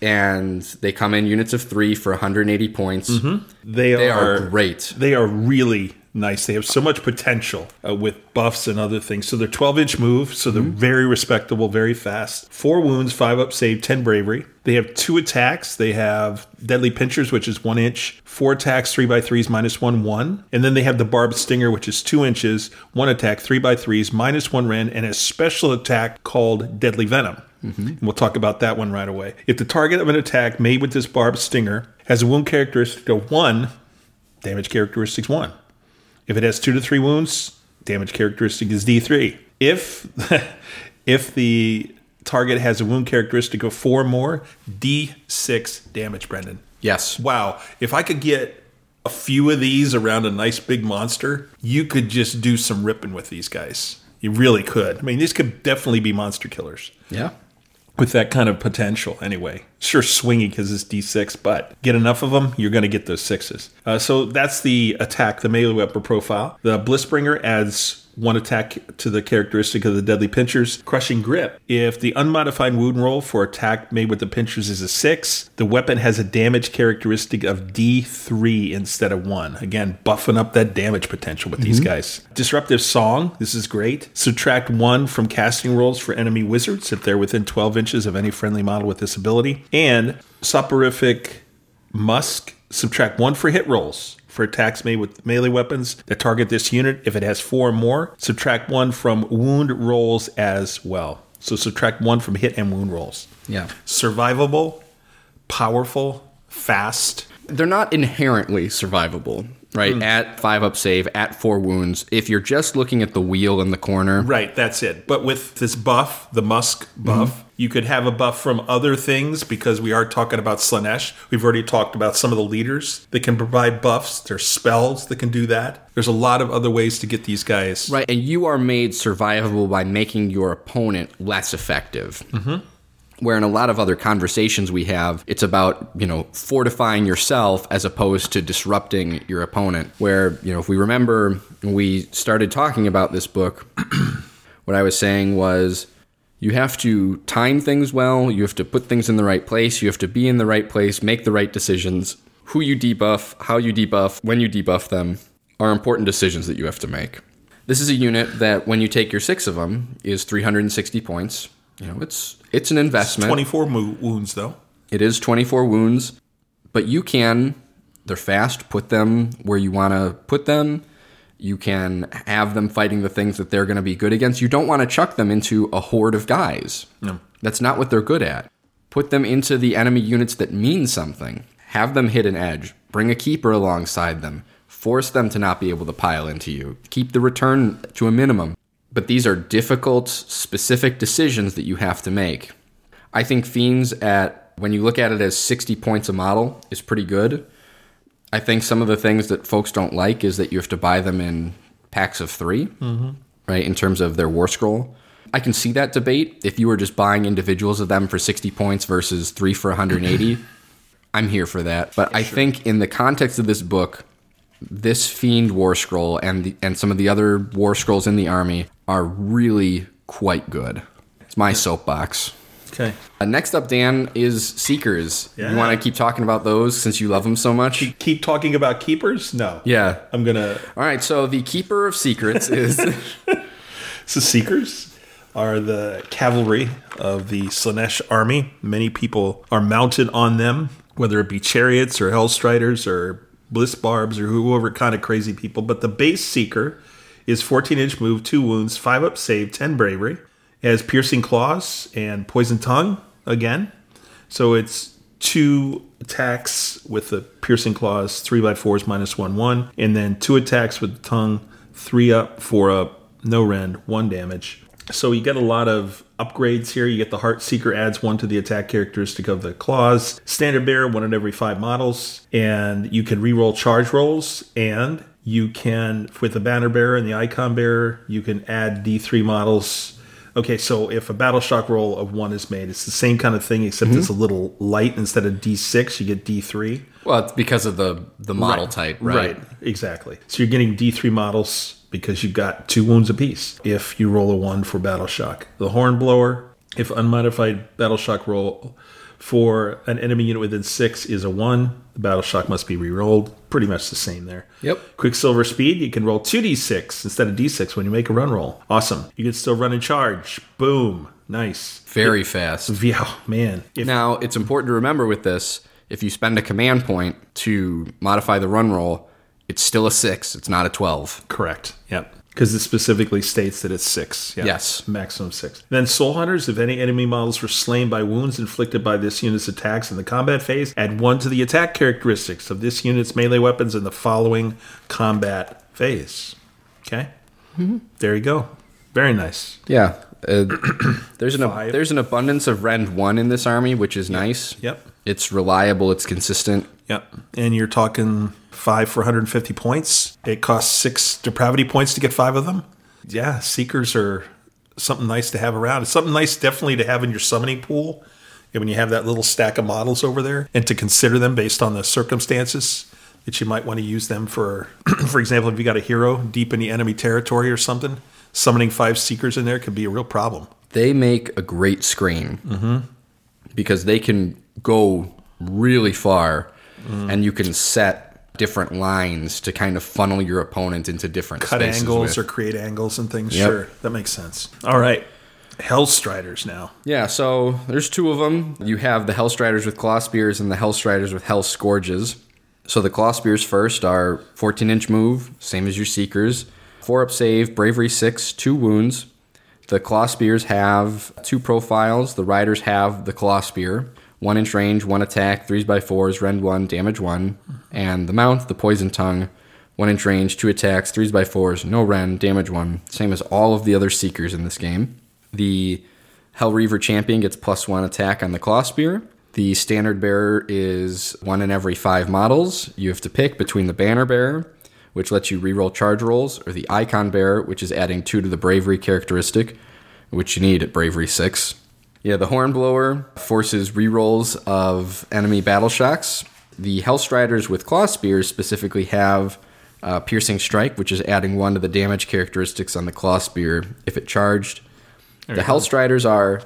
and they come in units of three for 180 points. Mm-hmm. They, They are, are great. They are really nice. They have so much potential uh, with buffs and other things. So they're 12 inch move, so they're very respectable, very fast. Four wounds, five up save, 10 bravery. They have two attacks. They have deadly pinchers, which is one inch, four attacks, three by threes, minus one, one. And then they have the barbed stinger, which is two inches, one attack, three by threes, minus one ren, and a special attack called deadly venom. And we'll talk about that one right away. If the target of an attack made with this barbed stinger has a wound characteristic of one, damage characteristics one. If it has two to three wounds, damage characteristic is D3. If [LAUGHS] if the target has a wound characteristic of four or more, D6 damage, Brendan. Yes. Wow. If I could get a few of these around a nice big monster, you could just do some ripping with these guys. You really could. I mean, these could definitely be monster killers Yeah. With that kind of potential anyway. Sure, swingy because it's D6, but get enough of them, you're going to get those sixes. Uh, so that's the attack, the melee weapon profile. The Blissbringer adds one attack to the characteristic of the Deadly Pinchers, Crushing Grip. If the unmodified wound roll for attack made with the Pinchers is a 6, the weapon has a damage characteristic of D3 instead of 1. Again, buffing up that damage potential with these mm-hmm. guys. Disruptive Song, this is great. Subtract 1 from casting rolls for enemy wizards if they're within 12 inches of any friendly model with this ability. And Soporific Musk, subtract 1 for hit rolls for attacks made with melee weapons that target this unit. If it has 4 or more, subtract 1 from wound rolls as well. So subtract 1 from hit and wound rolls. Yeah. Survivable, powerful, fast. They're not inherently survivable, right? Hmm. At five up save, at four wounds. If you're just looking at the wheel in the corner, Right, that's it. But with this buff, the Musk buff, you could have a buff from other things because we are talking about Slaanesh. We've already talked about some of the leaders that can provide buffs. There's spells that can do that. There's a lot of other ways to get these guys. Right, and you are made survivable by making your opponent less effective. Mm-hmm. Where in a lot of other conversations we have, it's about you know fortifying yourself as opposed to disrupting your opponent. Where you know if we remember we started talking about this book, [CLEARS THROAT] what I was saying was you have to time things well, you have to put things in the right place, you have to be in the right place, make the right decisions. Who you debuff, how you debuff, when you debuff them are important decisions that you have to make. This is a unit that when you take your 6 of them is 360 points. You know, it's it's an investment. 24 mo- wounds, though. It is 24 wounds, but you can, they're fast, put them where you want to put them. You can have them fighting the things that they're going to be good against. You don't want to chuck them into a horde of guys. No. That's not what they're good at. Put them into the enemy units that mean something. Have them hit an edge. Bring a keeper alongside them. Force them to not be able to pile into you. Keep the return to a minimum. But these are difficult, specific decisions that you have to make. I think Fiends at when you look at it as 60 points a model is pretty good. I think some of the things that folks don't like is that you have to buy them in packs of 3 mm-hmm. right? In terms of their war scroll, I can see that debate. If you were just buying individuals of them for 60 points versus three for 180, [CLEARS THROAT] I'm here for that. But I think in the context of this book, this fiend war scroll and the, and some of the other war scrolls in the army are really quite good. It's my soapbox. Okay. Uh, next up, Dan, is Seekers. Yeah. You want to keep talking about those since you love them so much? Keep talking about keepers? No. Yeah. I'm going to. All right. So the Keeper of Secrets is [LAUGHS] [LAUGHS] So Seekers are the cavalry of the Slaanesh army. Many people are mounted on them, whether it be chariots or Hellstriders or Bliss Barbs or whoever kind of crazy people. But the base Seeker is 14 inch move, 2 wounds, 5 up save, 10 bravery. It has piercing claws and poison tongue again. So it's two attacks with the piercing claws, three by fours minus one one, and then two attacks with the tongue, three up, four up, no rend, one damage. So you get a lot of upgrades here. You get the Heart Seeker adds one to the attack characteristic of the claws. Standard Bearer, one in every five models. And you can reroll charge rolls. And you can, with the Banner Bearer and the Icon Bearer, you can add D3 models. Okay, so if a battle shock roll of one is made, it's the same kind of thing, except it's a mm-hmm. little light. Instead of D6, you get D3. Well, it's because of the the model type, right? right? exactly. So you're getting D3 models because you've got two wounds apiece if you roll a one for battle shock. The hornblower, if unmodified battle shock roll for an enemy unit within six is a one, the battle shock must be re-rolled. Pretty much the same there. Yep. Quicksilver speed, you can roll 2d6 instead of d6 when you make a run roll. Awesome. You can still run and charge. Boom. Nice. Very fast. Yeah, oh, man. If Now, it's important to remember with this if you spend a command point to modify the run roll, it's still a six, it's not a 12. Correct. Yep. Because it specifically states that it's six. Yeah. Yes. Maximum six. Then Soul Hunters, if any enemy models were slain by wounds inflicted by this unit's attacks in the combat phase, add one to the attack characteristics of this unit's melee weapons in the following combat phase. Okay? There you go. Very nice. Yeah. Uh, [COUGHS] there's an Five. there's an abundance of rend 1 in this army, which is nice. Yep. It's reliable, it's consistent. Yep. And you're talking five for 150 points. It costs six depravity points to get five of them. Yeah, seekers are something nice to have around. It's something nice, definitely, to have in your summoning pool. And when you have that little stack of models over there, and to consider them based on the circumstances that you might want to use them for. [CLEARS THROAT] for example, if you got a hero deep in the enemy territory or something, summoning five seekers in there could be a real problem. They make a great screen mm-hmm. because they can go really far and you can set different lines to kind of funnel your opponent into different cut spaces angles with. or create angles and things. Yep. Sure, that makes sense. All right, Hellstriders now. Yeah, so there's two of them. You have the Hellstriders with Claw Spears and the Hellstriders with Hell Scourges. So the Claw Spears first are 14 inch move, same as your Seekers. 4 up save, Bravery 6, 2 wounds. The Claw Spears have two profiles. The Riders have the Claw Spear. 1 inch range, 1 attack, 3s by 4s, rend 1, damage 1. And the Mount, the Poison Tongue, 1 inch range, 2 attacks, 3s by 4s, no rend, damage 1. Same as all of the other Seekers in this game. The Hell Reaver champion gets plus one attack on the Claw Spear. The standard bearer is one in every five models. You have to pick between the banner bearer, which lets you reroll charge rolls, or the icon bearer, which is adding two to the bravery characteristic, which you need at bravery six. Yeah, the hornblower forces rerolls of enemy battle shocks. The Hellstriders with claw spears specifically have uh, piercing strike, which is adding one to the damage characteristics on the claw spear if it charged. The Hellstriders are,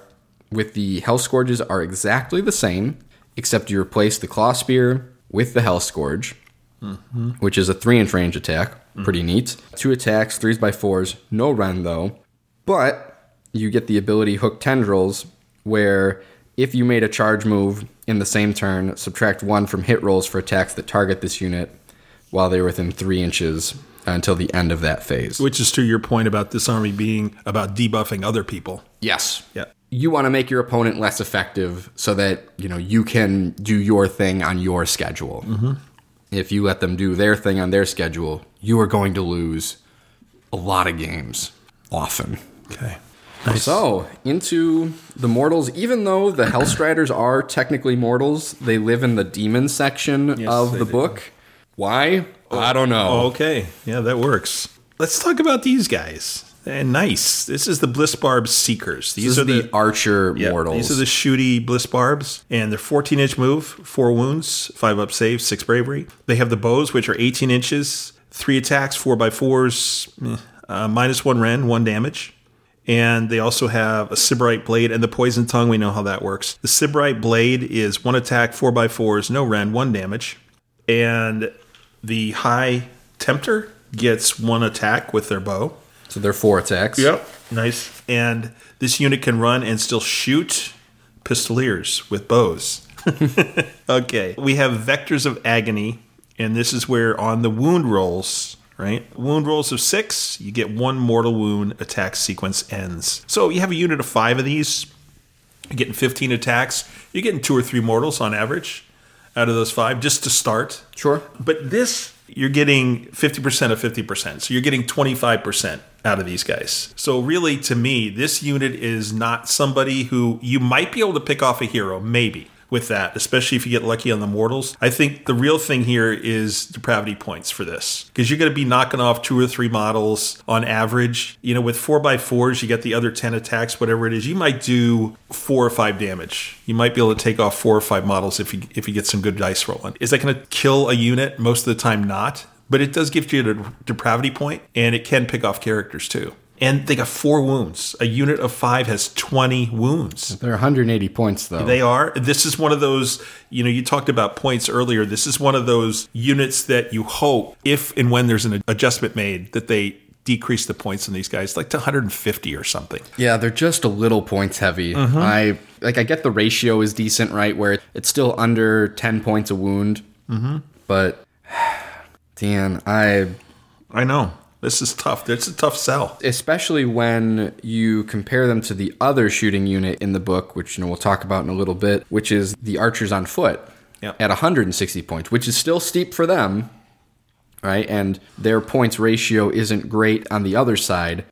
with the Hell Scourges, are exactly the same, except you replace the Claw Spear with the Hell Scourge, which is a three inch range attack. Pretty neat. Two attacks, threes by fours, no run though. But you get the ability Hook Tendrils, where if you made a charge move in the same turn, subtract one from hit rolls for attacks that target this unit while they're within three inches until the end of that phase. Which is to your point about this army being about debuffing other people. Yes. Yeah. You want to make your opponent less effective so that, you know, you can do your thing on your schedule. Mm-hmm. If you let them do their thing on their schedule, you are going to lose a lot of games often. Okay. So, into the mortals, even though the Hellstriders are technically mortals, they live in the demon section Yes, of the do. book. Why? I don't know. Okay. Yeah, that works. Let's talk about these guys. And nice. This is the Bliss Barb Seekers. These are are the, archer yeah, mortals. These are the shooty Bliss Barbs, and they're 14 inch move, four wounds, five up save, six bravery. They have the bows, which are 18 inches, three attacks, four by fours, eh, uh, minus one rend, one damage. And they also have a Sybarite blade and the poison tongue. We know how that works. The Sybarite blade is one attack, four by fours, no rend, one damage. And the High Tempter gets one attack with their bow. so they're four attacks. Yep. Nice. And this unit can run and still shoot pistoliers with bows. [LAUGHS] okay. We have Vectors of Agony, and this is where on the wound rolls, right? Wound rolls of six, you get one mortal wound, attack sequence ends. So you have a unit of five of these, you're getting 15 attacks, you're getting two or three mortals on average out of those five just to start. Sure. But this, you're getting 50% of 50%. So you're getting 25% out of these guys. So really, to me, this unit is not somebody who you might be able to pick off a hero, maybe. With that, especially if you get lucky on the mortals, I think the real thing here is depravity points for this because you're going to be knocking off two or three models on average. You know, with four by fours, you get the other 10 attacks, whatever it is, you might do four or five damage. You might be able to take off four or five models if you if you get some good dice rolling. Is that going to kill a unit? Most of the time, not. But it does give you a depravity point, and it can pick off characters too. And they got four wounds. A unit of five has 20 wounds. They're 180 points though. They are. This is one of those, you know, you talked about points earlier. This is one of those units that you hope, if and when there's an adjustment made, that they decrease the points on these guys, like to 150 or something. Yeah, they're just a little points heavy. I like. I get the ratio is decent, right? Where it's still under 10 points a wound. Mm-hmm. But [SIGHS] Dan, I I know. This is tough. It's a tough sell. especially when you compare them to the other shooting unit in the book, which you know we'll talk about in a little bit, which is the archers on foot Yep. at 160 points, which is still steep for them, right? And their points ratio isn't great on the other side,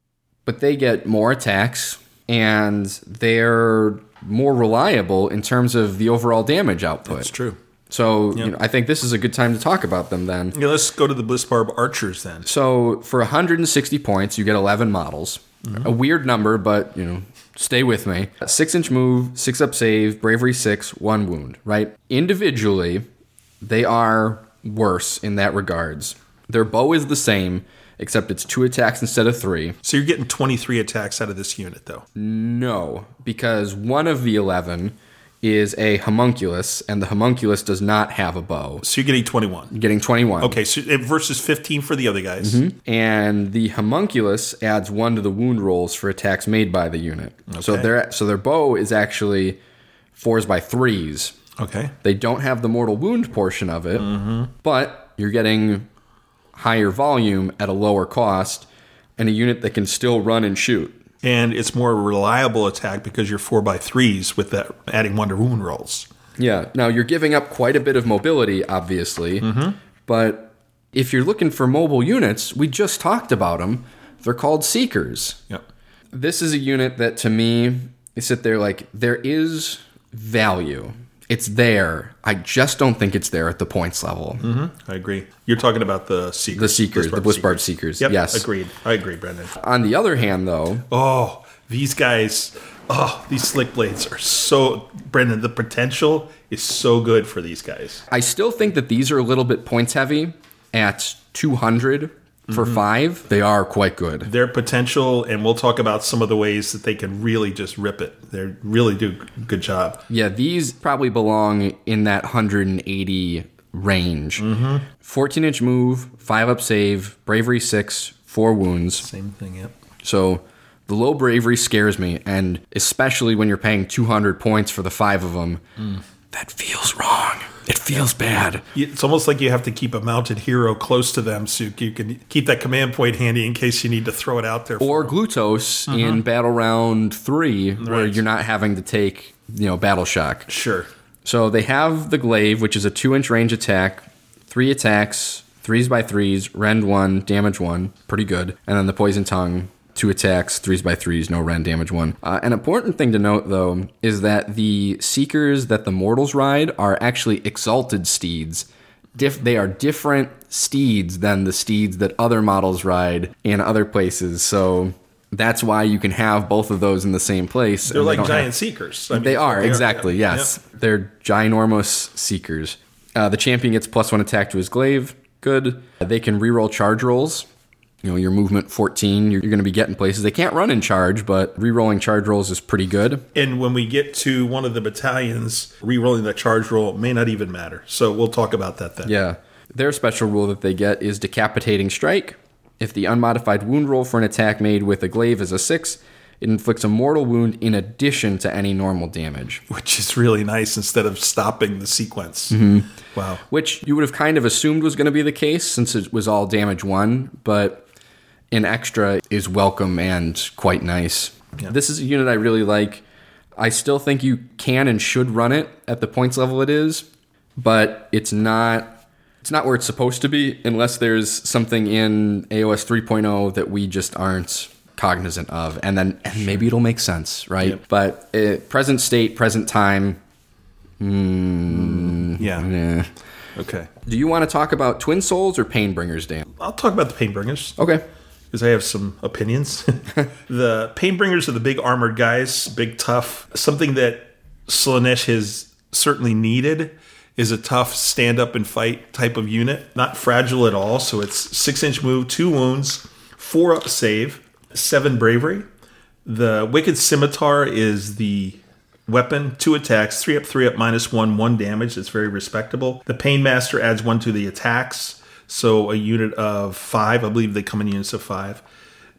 but they get more attacks and they're more reliable in terms of the overall damage output. It's true. So you know, I think this is a good time to talk about them then. Yeah, let's go to the Bliss Barb Archers then. So for 160 points, you get 11 models. Mm-hmm. A weird number, but you know, stay with me. Six inch move, six up save, bravery six, one wound. Right? Individually, they are worse in that regards. Their bow is the same, except it's two attacks instead of three. So you're getting 23 attacks out of this unit, though. No, because one of the 11 is a homunculus, and the homunculus does not have a bow. So you're getting 21. Getting 21. Okay, so it- versus 15 for the other guys. Mm-hmm. and the homunculus adds one to the wound rolls for attacks made by the unit. So their so their bow is actually fours by threes. Okay. They don't have the mortal wound portion of it, mm-hmm. but you're getting higher volume at a lower cost, and a unit that can still run and shoot. And it's more reliable attack because you're four by threes with that adding Wonder Woman rolls. Yeah. Now you're giving up quite a bit of mobility, obviously, mm-hmm. but if you're looking for mobile units, we just talked about them. They're called seekers. Yep. this is a unit that to me I sit there like there is value it's there i just don't think it's there at the points level mm-hmm. I agree. You're talking about the seekers. the seekers the Barb bliss barb seekers Yep, yes agreed. I agree, Brendan. on the other hand though Oh, these guys. Oh, these slick blades are so. Brendan, the potential is so good for these guys. i still think that these are a little bit points heavy at 200 for mm-hmm. five they are quite good Their potential, and we'll talk about some of the ways that they can really just rip it. They really do a good job. yeah these probably belong in that 180 range mm-hmm. 14 inch move 5 up save bravery 6 4 wounds Same thing, yep. So the low bravery scares me, and especially when you're paying 200 points for the five of them, mm. that feels wrong. It feels bad. It's almost like you have to keep a mounted hero close to them so you can keep that command point handy in case you need to throw it out there. Or for 'em. Glutos in mm-hmm. Battle Round 3, where you're not having to take, you know, Battle Shock. sure. So they have the Glaive, which is a two inch range attack, three attacks, threes by threes, rend one, damage one, pretty good. And then the Poison Tongue, two attacks, threes by threes, no rend, damage one. Uh, an important thing to note, though, is that the Seekers that the Mortals ride are actually exalted steeds. Dif- they are different steeds than the steeds that other models ride in other places. So that's why you can have both of those in the same place. They're and they like have- giant seekers. I mean, they are exactly yeah. yes. They're ginormous seekers. Uh, the champion gets plus one attack to his glaive. Good. They can reroll charge rolls. You know, your movement 14, you're, you're going to be getting places. They can't run in charge, but rerolling charge rolls is pretty good. And when we get to one of the battalions, re-rolling the charge roll may not even matter. So we'll talk about that then. Yeah. Their special rule that they get is decapitating strike. If the unmodified wound roll for an attack made with a glaive is a six, It inflicts a mortal wound in addition to any normal damage, Which is really nice instead of stopping the sequence. Mm-hmm. Wow. which you would have kind of assumed was going to be the case since it was all damage one, but an extra is welcome and quite nice. This is a unit I really like. I still think you can and should run it at the points level it is, but it's not it's not where it's supposed to be unless there's something in AOS 3.0 that we just aren't cognizant of and then and maybe it'll make sense, right? But uh, present state, present time, mm, Yeah. eh. Okay. Do you want to talk about Twin Souls or Painbringers, Dan? I'll talk about the Painbringers. Okay. Because I have some opinions. [LAUGHS] the Painbringers are the big armored guys, big tough. Something that Slaanesh has certainly needed is a tough stand up and fight type of unit. Not fragile at all. So it's six inch move, two wounds, four up save, seven bravery. The Wicked Scimitar is the weapon, two attacks, three up, three up, minus one, one damage. It's very respectable. The Painmaster adds one to the attacks. So a unit of five, I believe they come in units of five.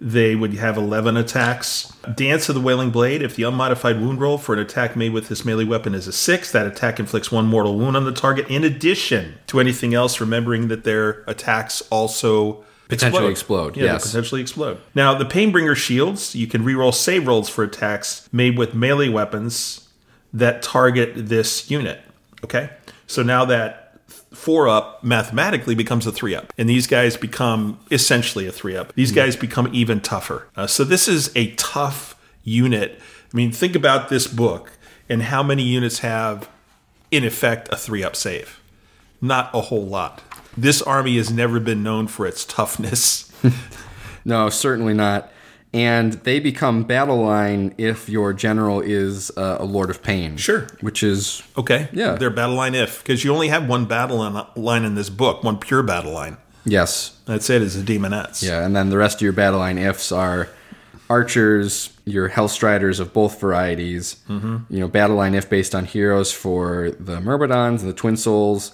They would have 11 attacks. Dance of the Wailing Blade. If the unmodified wound roll for an attack made with this melee weapon is a six, that attack inflicts one mortal wound on the target in addition to anything else, remembering that their attacks also Potentially explode, Yeah, yes. potentially explode. Now, the Painbringer shields, you can reroll save rolls for attacks made with melee weapons that target this unit. Okay? So now that four up mathematically becomes a three up. And these guys become essentially a three up. These guys become even tougher. Uh, so this is a tough unit. I mean, think about this book and how many units have, in effect, a three up save. Not a whole lot. This army has never been known for its toughness. [LAUGHS] No, certainly not. And they become battle line if your general is uh, a Lord of Pain. Sure. Which is Okay. Yeah. They're battle line if, because you only have one battle line- in this book, one pure battle line. yes, That's it, is the daemonettes. yeah. And then the rest of your battle line ifs are archers, your Hellstriders of both varieties. Mm-hmm. You know, battle line if based on heroes for the Myrmidons and the Twin Souls.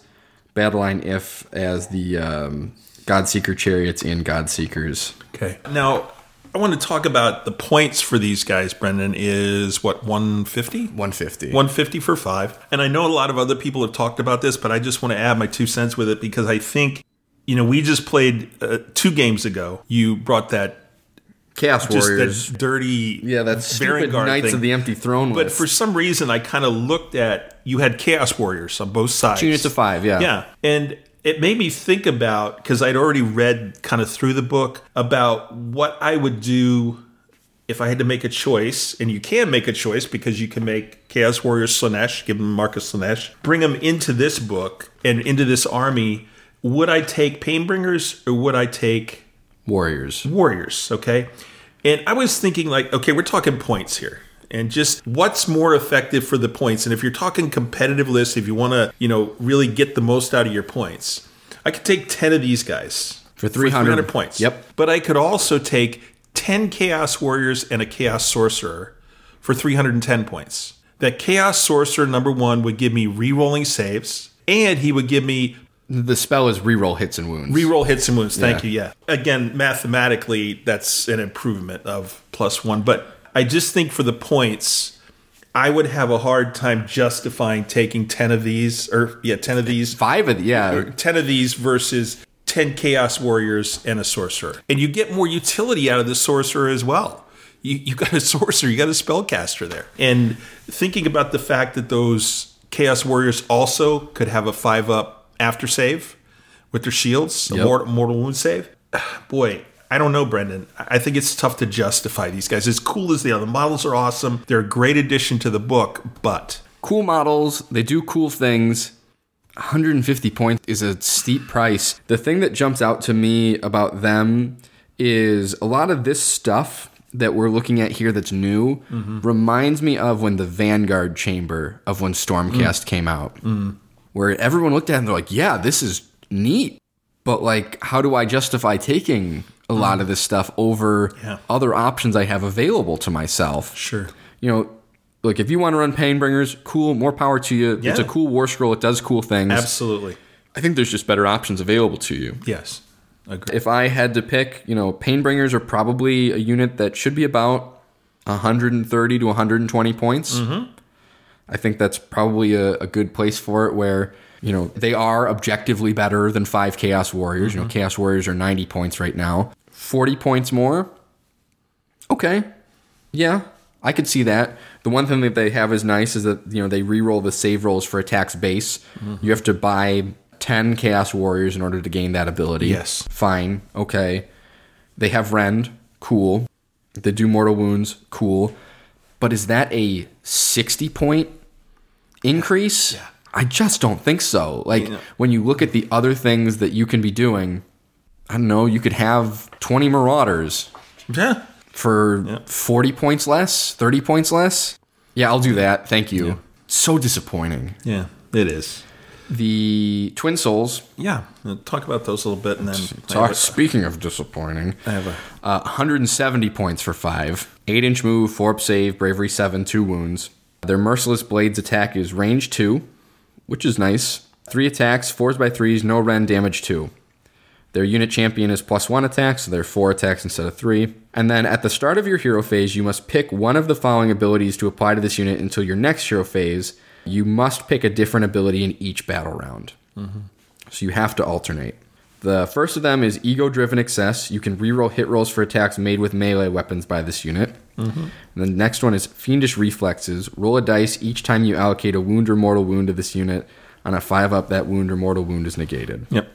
Battle line if as the um, Godseeker chariots in Godseekers. Okay. Now, I want to talk about the points for these guys, Brendan, is what, 150? 150. 150 for five. And I know a lot of other people have talked about this, but I just want to add my two cents with it because I think, you know, we just played uh, two games ago. You brought that Chaos just Warriors. that dirty Yeah, that's stupid Knights thing. of the Empty Throne But list. for some reason, I kind of looked at you had Chaos Warriors on both sides. Two units of five, yeah. Yeah. And it made me think about, because I'd already read kind of through the book, about what I would do if I had to make a choice. And you can make a choice because you can make Chaos Warriors Slaanesh, give them Mark of Slaanesh, bring them into this book and into this army. Would I take Painbringers or would I take Warriors. warriors okay and i was thinking like okay we're talking points here and just what's more effective for the points and if you're talking competitive lists if you want to you know really get the most out of your points i could take 10 of these guys For 300. points Yep. but i could also take 10 chaos warriors and a chaos sorcerer for 310 points that chaos sorcerer number one would give me re-rolling saves and he would give me The spell is reroll hits and wounds. Reroll hits and wounds. Thank Yeah. you. Yeah. Again, mathematically, that's an improvement of plus one. But I just think for the points, I would have a hard time justifying taking 10 of these, or yeah, 10 of these, Five of yeah. 10 of these versus 10 Chaos Warriors and a Sorcerer. And you get more utility out of the Sorcerer as well. You, you got a [LAUGHS] Sorcerer, you got a Spellcaster there. And thinking about the fact that those Chaos Warriors also could have a 5 up after save with their shields, a Yep. mortal, mortal wound save. [SIGHS] Boy, I don't know, Brendan. I think it's tough to justify these guys. As cool as they are, the models are awesome. They're a great addition to the book, but Cool models. They do cool things. 150 points is a steep price. The thing that jumps out to me about them is a lot of this stuff that we're looking at here that's new Mm-hmm. reminds me of when the Vanguard Chamber of when Stormcast came out. Mm. Where everyone looked at it and they're like, yeah, this is neat. But like, how do I justify taking a lot of this stuff over Mm. Yeah. other options I have available to myself? sure. you know, like if you want to run Painbringers, cool, more power to you. It's a cool war scroll. It does cool things. Absolutely. I think there's just better options available to you. Yes. Agree. If I had to pick, you know, Painbringers are probably a unit that should be about 130 to 120 points. I think that's probably a, a good place for it where, you know, they are objectively better than five Chaos Warriors. You know, Chaos Warriors are 90 points right now. 40 points more. Okay. Yeah, I could see that. The one thing that they have is nice is that, you know, they re-roll the save rolls for attacks base. Mm-hmm. You have to buy 10 Chaos Warriors in order to gain that ability. Yes. Fine. Okay. They have Rend. Cool. They do mortal wounds. Cool. But is that a 60 point increase? Yeah. I just don't think so. Like You know- when you look at the other things that you can be doing, I don't know, you could have 20 Marauders Yeah. for Yeah. 40 points less, 30 points less. Yeah, I'll do that. Thank you. So disappointing. Yeah. It is. The Twin Souls. Yeah. Talk about those a little bit and then Talk, have speaking of disappointing, a- I have a uh, 170 points for five. Eight inch move, four up save, bravery seven, two wounds. Their merciless blades attack is range two, which is nice. Three attacks, fours by threes, no rend, damage two. Their unit champion is plus one attack, so they're four attacks instead of three. And then at the start of your hero phase, you must pick one of the following abilities to apply to this unit until your next hero phase. You must pick a different ability in each battle round. Mm-hmm. So you have to alternate. The first of them is Ego Driven Excess. You can reroll hit rolls for attacks made with melee weapons by this unit. Mm-hmm. And the next one is Fiendish Reflexes. Roll a dice each time you allocate a wound or mortal wound to this unit. On a 5 up, that wound or mortal wound is negated. Yep.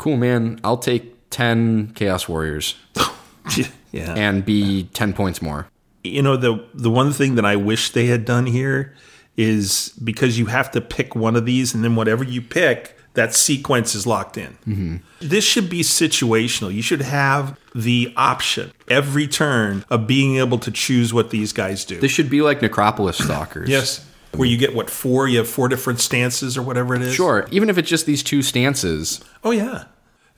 Cool, man. I'll take 10 Chaos Warriors [LAUGHS] Yeah. and be 10 points more. you know the the one thing that I wish they had done here is because you have to pick one of these and then whatever you pick that sequence is locked in. Mm-hmm. This should be situational. You should have the option every turn of being able to choose what these guys do. This should be like Necropolis Stalkers. yes. Where you get what four? You have four different stances or whatever it is. Sure. Even if it's just these two stances. Oh yeah.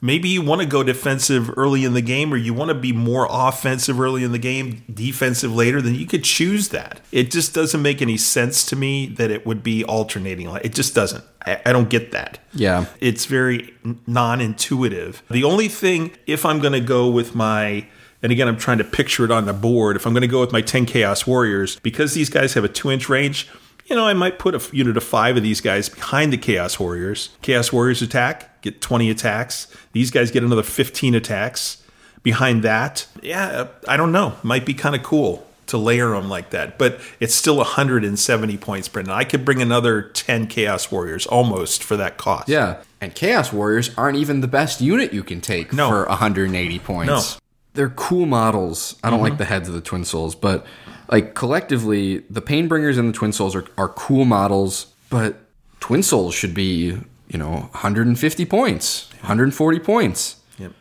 Maybe you want to go defensive early in the game, or you want to be more offensive early in the game, defensive later. Then you could choose that. It just doesn't make any sense to me that it would be alternating. Like it just doesn't. I, don't get that. Yeah. It's very non-intuitive. The only thing, if I'm going to go with my and again, I'm trying to picture it on the board. If I'm going to go with my 10 Chaos Warriors, because these guys have a two inch range, you know, I might put a unit of five of these guys behind the Chaos Warriors. Chaos Warriors attack, get 20 attacks. These guys get another 15 attacks. Behind that, yeah, I don't know. Might be kind of cool to layer them like that, but it's still 170 points, Brendan. I could bring another 10 Chaos Warriors almost for that cost. Yeah. And Chaos Warriors aren't even the best unit you can take No. for 180 points. No. Mm-hmm. They're cool models. I don't like the heads of the Twin Souls, but like collectively, the Painbringers and the Twin Souls are, are cool models, but Twin Souls should be, you know, 150 points, 140 points, Yep.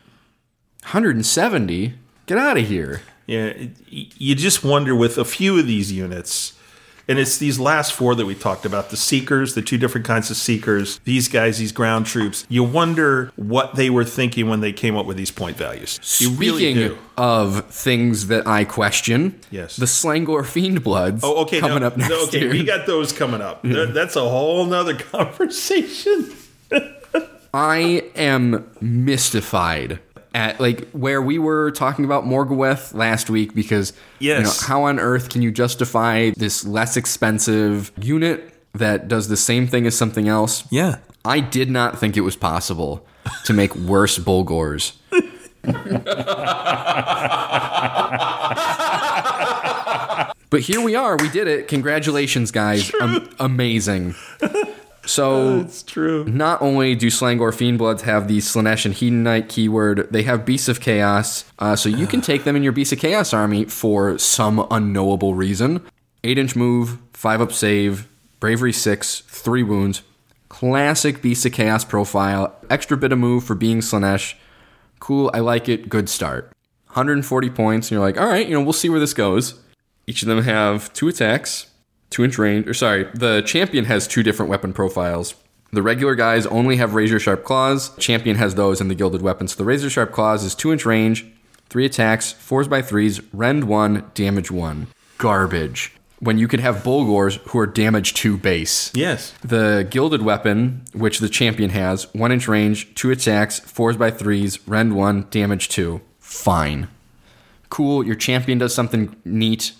170. Get out of here. Yeah, you just wonder with a few of these units, and it's these last four that we talked about the Seekers, the two different kinds of Seekers, these guys, these ground troops. You wonder what they were thinking when they came up with these point values. You really Speaking do. of things that I question, Yes. the Slangor Fiend Bloods Oh, okay. coming no, up next no, okay, year. we got those coming up. [LAUGHS] That's a whole nother [LAUGHS] conversation. I am mystified at like where we were talking about Morgwaeth last week because you know Yes. how on earth can you justify this less expensive unit that does the same thing as something else? Yeah. I did not think it was possible to make worse Bulgors. [LAUGHS] but here we are. We did it. Congratulations, guys. Am- amazing. [LAUGHS] So [LAUGHS] It's true. not only do Slangor Fiendbloods have the Slaanesh and Hedonite keyword, they have Beasts of Chaos, uh, so you can [SIGHS] take them in your Beasts of Chaos army for some unknowable reason. 8 inch move, 5 up save, Bravery 6, 3 wounds. Classic Beasts of Chaos profile, extra bit of move for being Slaanesh. Cool, I like it, good start. 140 points, and you're like, alright, you know, we'll see where this goes. Each of them have two attacks, two inch range, or sorry, the champion has two different weapon profiles. The regular guys only have razor sharp claws. Champion has those and the gilded weapons. So the razor sharp claws is two inch range, three attacks, fours by threes, rend one, damage one. Garbage. When you could have Bulgors who are damage two base. Yes. The gilded weapon, which the champion has, one inch range, two attacks, fours by threes, rend one, damage two. Fine. Cool, your champion does something neat.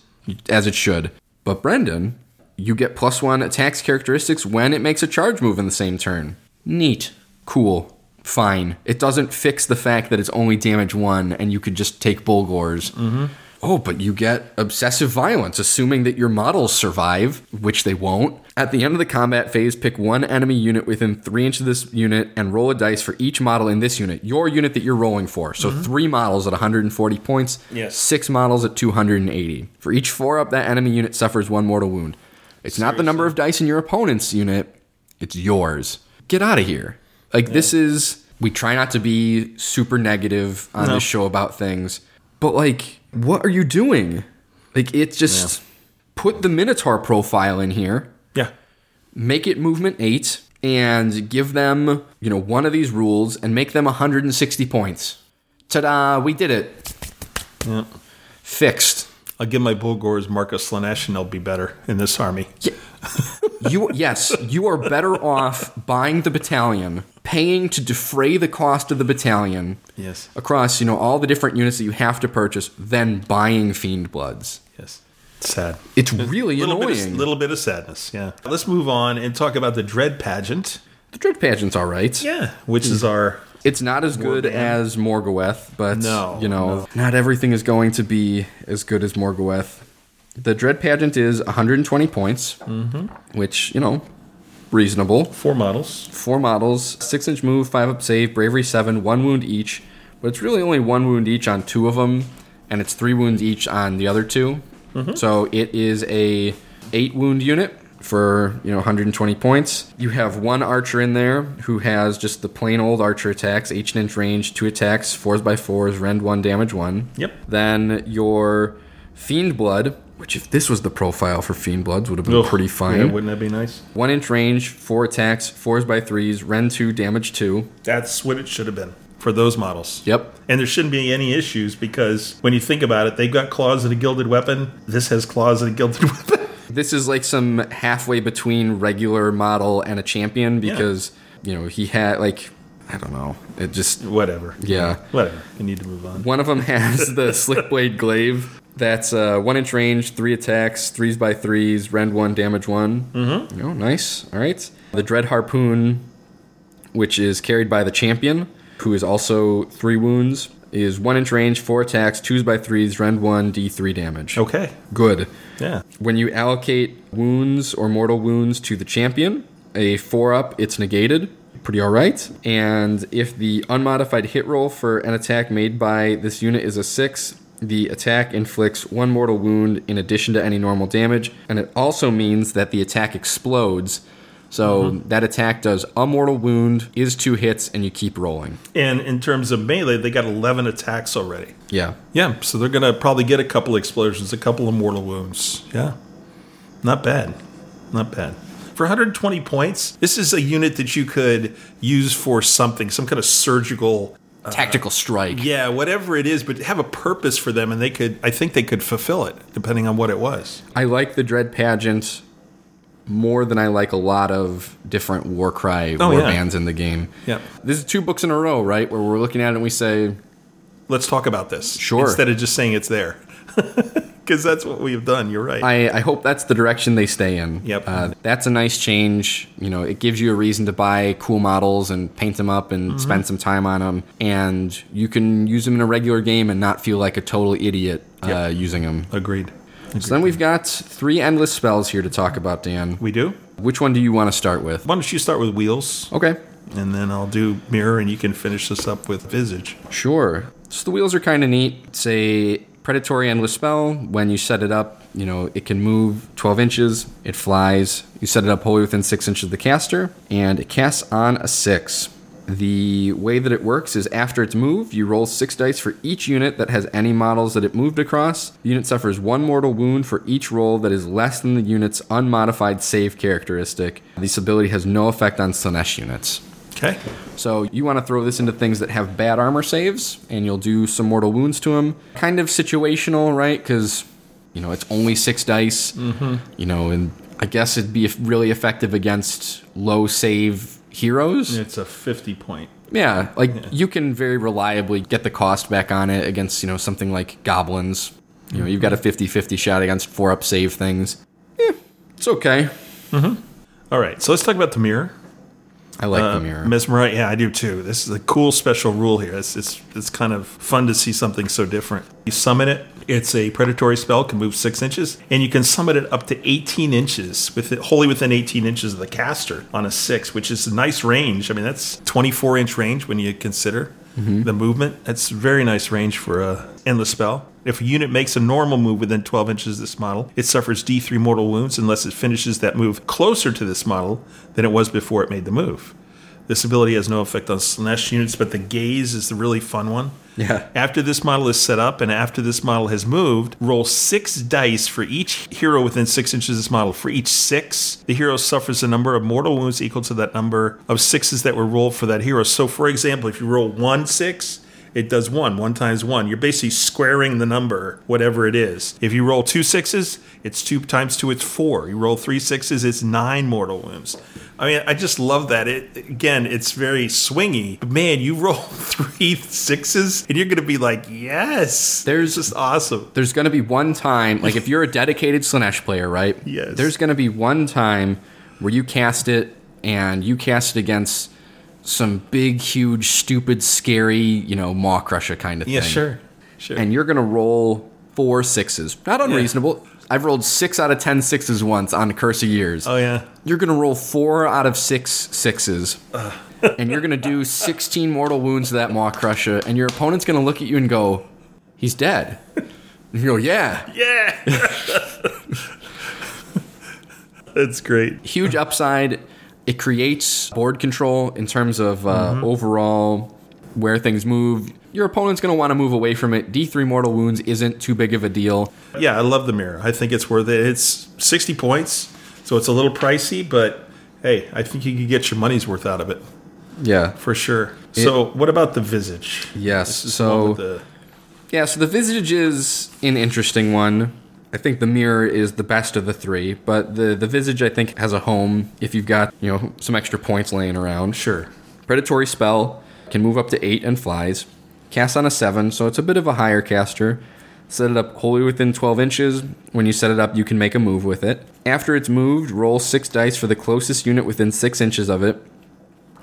as it should. But Brendan, you get plus one attacks characteristics when it makes a charge move in the same turn. Neat. Cool. Fine. It doesn't fix the fact that it's only damage one and you could just take Bulgors. Mm-hmm. Oh, but you get obsessive violence, assuming that your models survive, which they won't. At the end of the combat phase, pick one enemy unit within three inches of this unit and roll a dice for each model in this unit, your unit that you're rolling for. So three models at 140 points, Yes. six models at 280. For each four up, that enemy unit suffers one mortal wound. It's not the number of dice in your opponent's unit, it's yours. Get out of here. Like, this is. We try not to be super negative on No. this show about things, but like, what are you doing? Like, it's just. Put the Minotaur profile in here Yeah. make it movement 8 and give them, you know, one of these rules and make them 160 points. Ta-da, we did it. Yeah. Fixed. I'll give my Bulgors Mark of Slaanesh and they'll be better in this army. You yes, you are better off buying the battalion, paying to defray the cost of the battalion Yes. across, you know, all the different units that you have to purchase than buying Fiend Bloods. Yes. Sad. It's really little annoying. Bit of, little bit of sadness. Yeah. Let's move on and talk about the Dread Pageant. the Dread Pageant's all right. Yeah. Which is our. It's not as good Morgan. as Morgwaeth, but No, you know, no. not everything is going to be as good as Morgwaeth. The Dread Pageant is 120 points, Mm-hmm. which you know, reasonable. Four models. Four models, six inch move, five up save, bravery seven, one wound each. But it's really only one wound each on two of them, and it's three wounds each on the other 2 Mm-hmm. So it is a eight wound unit for you know 120 points. You have one archer in there who has just the plain old archer attacks, 18 inch range, two attacks, fours by fours, rend one, damage one. Yep. Then your fiend blood, which if this was the profile for fiend bloods would have been Ugh. pretty fine. Yeah, wouldn't that be nice? One inch range, four attacks, fours by threes, rend two, damage two. That's what it should have been for those models. Yep. And there shouldn't be any issues because when you think about it, they've got claws and a gilded weapon. This has claws and a gilded [LAUGHS] weapon. This is like some halfway between regular model and a champion because you know he had like I don't know. It just Whatever. yeah. Whatever. We need to move on. One of them has the [LAUGHS] slick blade glaive. That's uh, one inch range, three attacks, threes by threes, rend one, damage one. Mm-hmm. Oh, nice. All right. The dread harpoon, which is carried by the champion, who is also three wounds, is one inch range, four attacks, twos by threes, rend one, d3 damage. Okay. Good. Yeah. When you allocate wounds or mortal wounds to the champion, a four up, it's negated. Pretty alright. And if the unmodified hit roll for an attack made by this unit is a six, the attack inflicts one mortal wound in addition to any normal damage. And it also means that the attack explodes. So mm-hmm. that attack does a mortal wound, is two hits, and you keep rolling. And in terms of melee, they got 11 attacks already. Yeah. Yeah, so they're going to probably get a couple explosions, a couple of mortal wounds. Yeah. Not bad. Not bad. For 120 points, this is a unit that you could use for something, some kind of surgical, uh, Tactical strike. yeah, whatever it is, but have a purpose for them, and they could, I think they could fulfill it, depending on what it was. I like the Dread Pageant more than I like a lot of different Warcry Oh, war yeah. bands in the game. Yeah. This is two books in a row, right? Where we're looking at it and we say, Let's talk about this. Sure. Instead of just saying it's there. [LAUGHS] Because that's what we have done. You're right. I, I hope that's the direction they stay in. Yep. Uh, that's a nice change. You know, it gives you a reason to buy cool models and paint them up and Mm-hmm. spend some time on them. And you can use them in a regular game and not feel like a total idiot uh, using them. Agreed. So then we've got three endless spells here to talk about, Dan. We do? Which one do you want to start with? Why don't you start with wheels? Okay. And then I'll do mirror, and you can finish this up with visage. Sure. So the wheels are kind of neat. It's a predatory endless spell. When you set it up, you know, it can move 12 inches, it flies. You set it up wholly within 6 inches of the caster, and it casts on a 6. The way that it works is after it's moved, you roll 6 dice for each unit that has any models that it moved across. The unit suffers 1 mortal wound for each roll that is less than the unit's unmodified save characteristic. This ability has no effect on Slaanesh units. Okay. So you want to throw this into things that have bad armor saves, and you'll do some mortal wounds to them. Kind of situational, right? Because you know it's only six dice. Mm-hmm. You know, and I guess it'd be really effective against low save heroes. It's a 50 point. Yeah, like you can very reliably get the cost back on it against you know something like goblins. You know, you've got a 50-50 shot against four up save things. Eh, it's okay. All right, so let's talk about the mirror. I like Uh, the mirror. Mesmerite, yeah, I do too. This is a cool special rule here. It's, it's it's kind of fun to see something so different. You summon it. It's a predatory spell, can move six inches, and you can summon it up to 18 inches, with it wholly within 18 inches of the caster on a six, which is a nice range. I mean, that's 24 inch range when you consider the movement. That's very nice range for a endless spell. If a unit makes a normal move within 12 inches of this model, it suffers D3 mortal wounds unless it finishes that move closer to this model than it was before it made the move. This ability has no effect on Slaanesh units, but the gaze is the really fun one. Yeah. After this model is set up and after this model has moved, roll six dice for each hero within six inches of this model. For each six, the hero suffers a number of mortal wounds equal to that number of sixes that were rolled for that hero. So, for example, if you roll one six, it does one. One times one. You're basically squaring the number, whatever it is. If you roll two sixes, it's two times two, it's four. You roll three sixes, it's nine mortal wounds. I mean, I just love that. It again, it's very swingy. But man, you roll [LAUGHS] three sixes, and you're gonna be like, yes. There's- just awesome. There's going to be one time, like if you're a dedicated Slaanesh player, right? Yes. There's going to be one time where you cast it and you cast it against some big, huge, stupid, scary, you know, Maw-krusha kind of Yeah, thing. Yeah, sure, sure. And you're going to roll four sixes. Not unreasonable. I've rolled six out of ten sixes once on Curse of Years. oh yeah, You're going to roll four out of six sixes. and you're going to do [LAUGHS] 16 mortal wounds to that Maw-krusha, and your opponent's going to look at you and go, he's dead. And you go, yeah. yeah. [LAUGHS] [LAUGHS] That's great. Huge upside. It creates board control in terms of uh, overall where things move. Your opponent's going to want to move away from it. D3 mortal wounds isn't too big of a deal. Yeah, I love the mirror. I think it's worth it. It's 60 points, so it's a little pricey, but hey, I think you can get your money's worth out of it Yeah. for sure. so, what about the visage? Yes. This is the So the Yeah, so the Visage is an interesting one. I think the mirror is the best of the three, but the the Visage I think has a home if you've got you know some extra points laying around. sure. Predatory spell can move up to eight and flies. Cast on a seven, so it's a bit of a higher caster. Set it up wholly within 12 inches. When you set it up, you can make a move with it. After it's moved, roll six dice for the closest unit within six inches of it.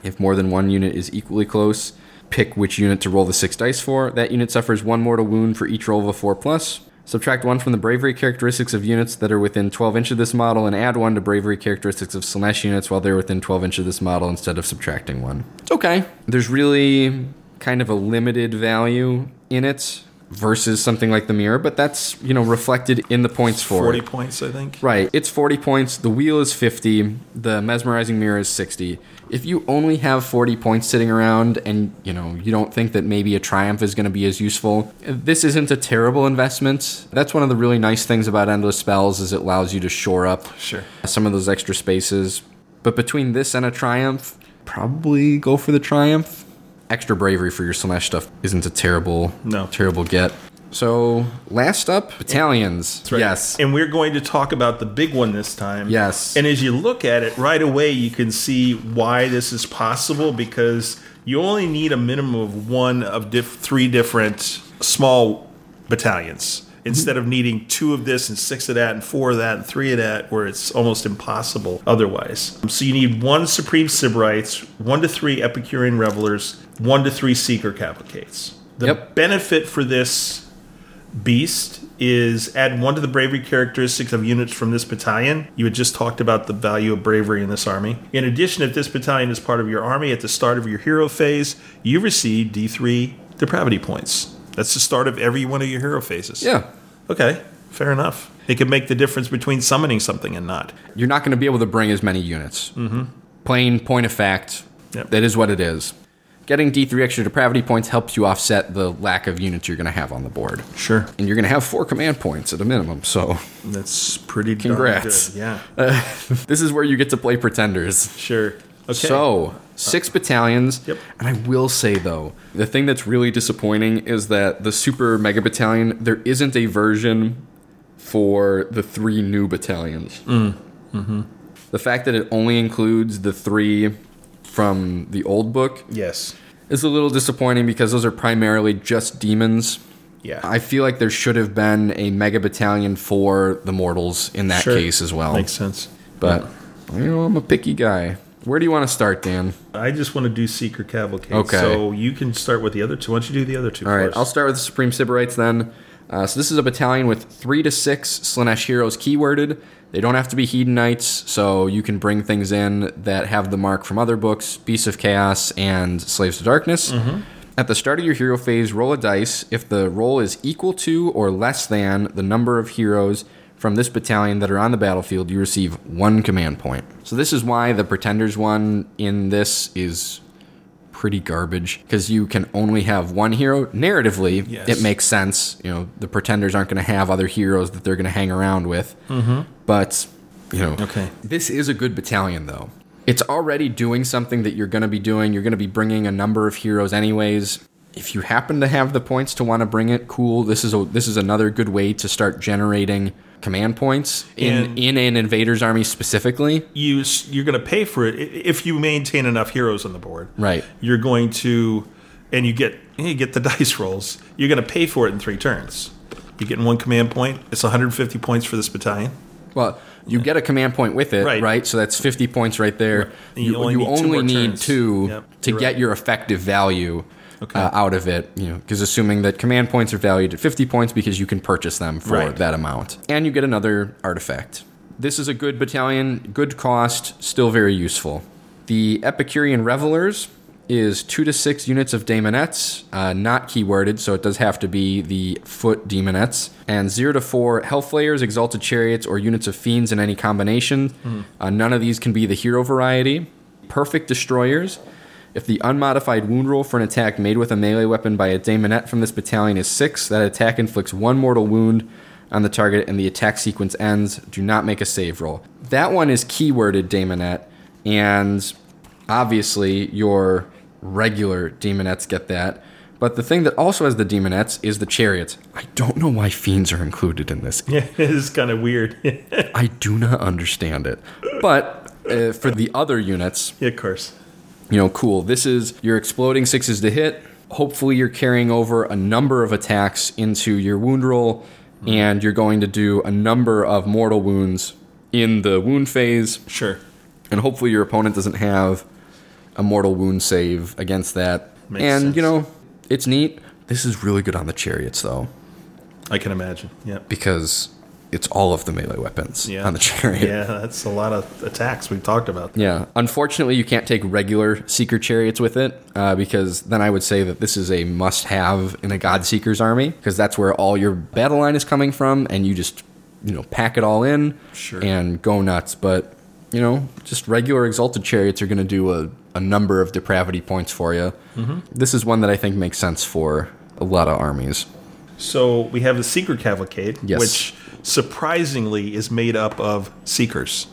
If more than one unit is equally close, pick which unit to roll the six dice for. That unit suffers one mortal wound for each roll of a 4 plus. Subtract one from the bravery characteristics of units that are within 12 inches of this model, and add one to bravery characteristics of Slaanesh units while they're within 12 inches of this model instead of subtracting one. It's okay. There's really kind of a limited value in it versus something like the mirror, but that's, you know, reflected in the points for 40 it. points, I think. Right. It's 40 points. The wheel is 50. The mesmerizing mirror is 60. If you only have 40 points sitting around and, you know, you don't think that maybe a triumph is going to be as useful, this isn't a terrible investment. That's one of the really nice things about endless spells is it allows you to shore up Sure. some of those extra spaces. But between this and a triumph, probably go for the triumph. Extra bravery for your Slaanesh stuff isn't a terrible, No. terrible get. So last up, battalions. Right. Yes. And we're going to talk about the big one this time. Yes. And as you look at it right away, you can see why this is possible because you only need a minimum of one of diff- three different small battalions mm-hmm. instead of needing two of this and six of that and four of that and three of that, where it's almost impossible otherwise. So you need one Supreme Sybarites, one to three Epicurean Revelers, one to three Seeker Cavalcades. The Yep. benefit for this beast is add one to the bravery characteristics of units from this battalion. You had just talked about the value of bravery in this army. In addition, if this battalion is part of your army at the start of your hero phase, you receive D3 depravity points. That's the start of every one of your hero phases. Yeah. Okay, fair enough. It can make the difference between summoning something and not. You're not going to be able to bring as many units. Mm-hmm. Plain point of fact. Yep. That is what it is. Getting D3 extra depravity points helps you offset the lack of units you're going to have on the board. Sure. And you're going to have four command points at a minimum, So That's pretty Congrats. good. Yeah, [LAUGHS] this is where you get to play pretenders. sure. Okay. So, six battalions. Yep. And I will say, though, the thing that's really disappointing is that the Super Mega Battalion, there isn't a version for the three new battalions. Mm. Mm-hmm. The fact that it only includes the three from the old book yes. is a little disappointing because those are primarily just demons. Yeah. I feel like there should have been a mega battalion for the mortals in that Sure. case as well. Makes sense. But you know, I'm a picky guy. Where do you want to start, Dan? I just want to do Seeker Cavalcade. Okay. So you can start with the other two. Why don't you do the other two All right? I'll start with the Supreme Sybarites then. Uh, so this is a battalion with three to six Slaanesh heroes keyworded. They don't have to be Hedonites, so you can bring things in that have the mark from other books, Beasts of Chaos and Slaves to Darkness. Mm-hmm. At the start of your hero phase, roll a dice. If the roll is equal to or less than the number of heroes from this battalion that are on the battlefield, you receive one command point. So this is why the Pretenders one in this is pretty garbage because you can only have one hero. Narratively, Yes. it makes sense. You know, the pretenders aren't going to have other heroes that they're going to hang around with. Mm-hmm. But, you know, Okay. this is a good battalion, though. It's already doing something that you're going to be doing. You're going to be bringing a number of heroes, anyways. If you happen to have the points to want to bring it, cool. This is a this is another good way to start generating command points in And- in an invaders army specifically. You you're going to pay for it if you maintain enough heroes on the board. Right. You're going to, and you get you get the [LAUGHS] dice rolls. You're going to pay for it in three turns. You get one command point. It's 150 points for this battalion. Well, you get a command point with it, right? Right. So that's 50 points right there. And You, you only you need two only more need two Yep, to you're get right. your effective value Okay. uh, out of it. You know, because assuming that command points are valued at 50 points because you can purchase them for Right. that amount, and you get another artifact. This is a good battalion, good cost, still very useful. The Epicurean Revelers is two to six units of daemonettes, uh, not keyworded, so it does have to be the foot daemonettes, and zero to four hellflayers, exalted chariots, or units of fiends in any combination. Uh, none of these can be the hero variety. Perfect destroyers. If the unmodified wound roll for an attack made with a melee weapon by a daemonette from this battalion is six, that attack inflicts one mortal wound on the target and the attack sequence ends. Do not make a save roll. That one is keyworded daemonette, and obviously your regular daemonettes get that. But the thing that also has the daemonettes is the chariots. I don't know why fiends are included in this. [LAUGHS] Yeah, it's kind of weird. I do not understand it. But uh, for the other units, of course. You know, cool. This is your exploding sixes to hit. Hopefully, you're carrying over a number of attacks into your wound roll, mm-hmm. and you're going to do a number of mortal wounds in the wound phase. Sure. And hopefully, your opponent doesn't have a mortal wound save against that. Makes and, sense. you know, it's neat. This is really good on the chariots, though, I can imagine. Yeah. because it's all of the melee weapons Yeah. on the [LAUGHS] chariot. Yeah, that's a lot of attacks we've talked about. Yeah. Unfortunately, you can't take regular Seeker chariots with it uh, because then I would say that this is a must have in a God Seeker's army because that's where all your battle line is coming from and you just, you know, pack it all in Sure. and go nuts. But, you know, just regular Exalted chariots are going to do a, a number of depravity points for you. Mm-hmm. This is one that I think makes sense for a lot of armies. So we have the Seeker Cavalcade, Yes. which surprisingly is made up of Seekers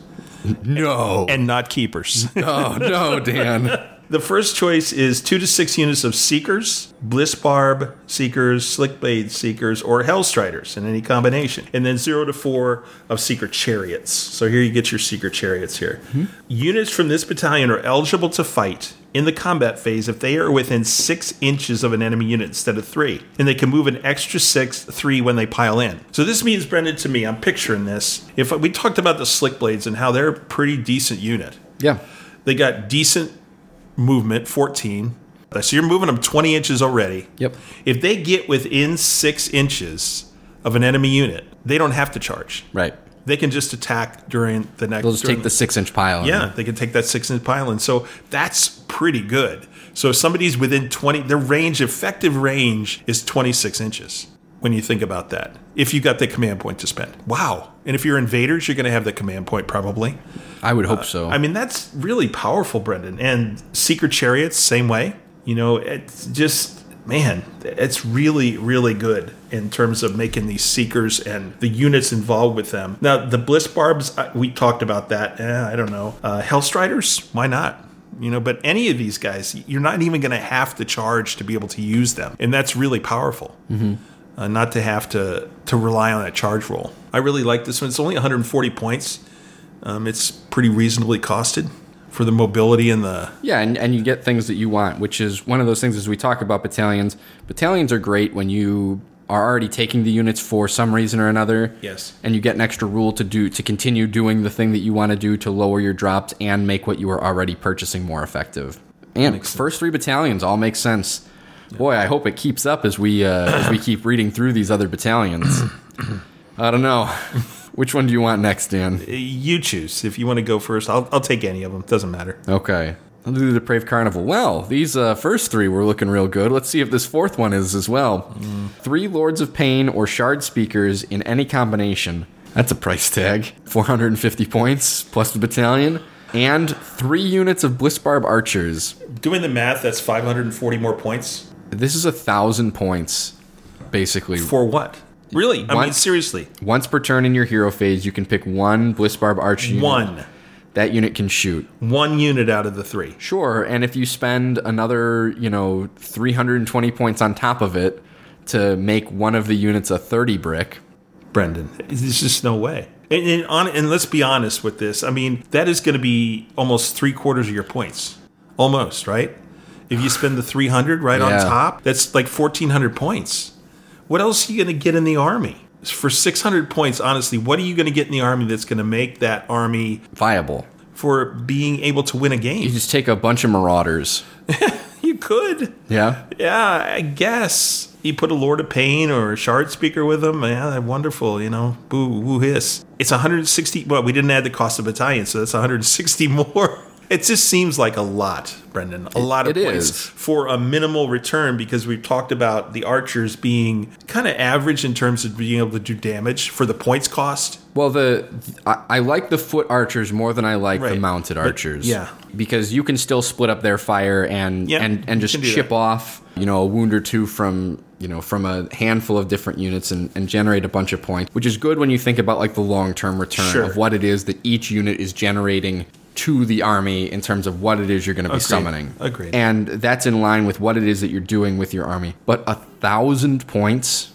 No. and not Keepers. [LAUGHS] oh, no, Dan. [LAUGHS] the first choice is two to six units of Seekers, Bliss Barb Seekers, Slickblade Seekers, or Hellstriders in any combination. And then zero to four of Seeker Chariots. So here you get your Seeker Chariots here. Hmm? Units from this battalion are eligible to fight in the combat phase if they are within six inches of an enemy unit instead of three. And they can move an extra six, three when they pile in. So this means, Brendan, to me, I'm picturing this. If we talked about the Slickblades and how they're a pretty decent unit. Yeah. They got decent movement, 14. So you're moving them 20 inches already. Yep. If they get within six inches of an enemy unit, they don't have to charge. Right. They can just attack during the next. They'll just take the six inch pile. yeah, they can take that six inch pile, and so that's pretty good. So if somebody's within twenty, their range, effective range, is twenty six inches. When you think about that, if you got the command point to spend, wow! And if you're invaders, you're going to have the command point probably. I would hope uh, so. I mean, that's really powerful, Brendan. And Secret Chariots, same way. You know, it's just man, it's really, really good in terms of making these seekers and the units involved with them. Now, the Bliss Barbs, we talked about that. Eh, I don't know. Uh, Hellstriders, why not? You know, but any of these guys, you're not even going to have to charge to be able to use them, and that's really powerful. Uh, not to have to to rely on that charge roll. I really like this one. It's only 140 points. Um, it's pretty reasonably costed for the mobility and the Yeah, and, and you get things that you want, which is one of those things as we talk about battalions. Battalions are great when you are already taking the units for some reason or another. Yes. And you get an extra rule to do to continue doing the thing that you want to do to lower your drops and make what you are already purchasing more effective. And first three battalions all make sense. Boy, I hope it keeps up as we uh, as we keep reading through these other battalions. [CLEARS THROAT] I don't know. [LAUGHS] Which one do you want next, Dan? You choose. If you want to go first, I'll, I'll take any of them. Doesn't matter. Okay. I'll do the Depraved Carnival. Well, these uh, first three were looking real good. Let's see if this fourth one is as well. Three Lords of Pain or Shard Speakers in any combination. That's a price tag. 450 points plus the battalion. And three units of Blissbarb Archers. Doing the math, that's 540 more points. This is a thousand points, basically. For what? Really? I mean, seriously. Once per turn in your hero phase, you can pick one Blissbarb Archer unit. One. That unit can shoot. One unit out of the three. Sure, and if you spend another, you know, 320 points on top of it to make one of the units a 30 brick, Brendan. There's just no way. And, and, on, and let's be honest with this. I mean, that is going to be almost three quarters of your points. Almost, right? If you spend the 300 right on top, that's like 1,400 points. What else are you going to get in the army? For 600 points, honestly, what are you going to get in the army that's going to make that army viable. for being able to win a game? You just take a bunch of marauders. [LAUGHS] You could. Yeah? Yeah, I guess. You put a Lord of Pain or a Shard Speaker with them. Yeah, wonderful, you know. Boo, woo, hiss. It's 160. Well, we didn't add the cost of battalion, so that's 160 [LAUGHS] more. It just seems like a lot, Brendan. A lot of it points is. for a minimal return because we've talked about the archers being kind of average in terms of being able to do damage for the points cost. Well, the I, I like the foot archers more than I like the Right. mounted But- archers. yeah. because you can still split up their fire and Yeah, and and just chip that. off you know a wound or two from you know from a handful of different units and, and generate a bunch of points, which is good when you think about like the long term return Sure. of what it is that each unit is generating to the army in terms of what it is you're going to be Agreed. summoning. Agreed. And that's in line with what it is that you're doing with your army. But a thousand points,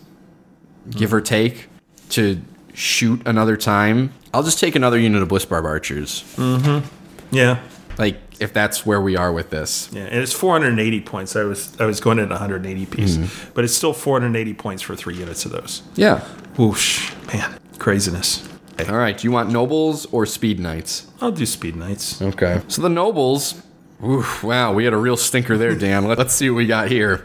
give or take, to shoot another time. I'll just take another unit of Blissbarb archers. Mm-hmm. Yeah. Like if that's where we are with this. Yeah, and it's 480 points. I was I was going at 180 piece, but it's still 480 points for three units of those. Yeah. Whoosh, man, craziness. All right. Do you want nobles or speed knights? I'll do speed knights. Okay. So the nobles. Oof, wow, we had a real stinker there, Dan. Let- [LAUGHS] Let's see what we got here.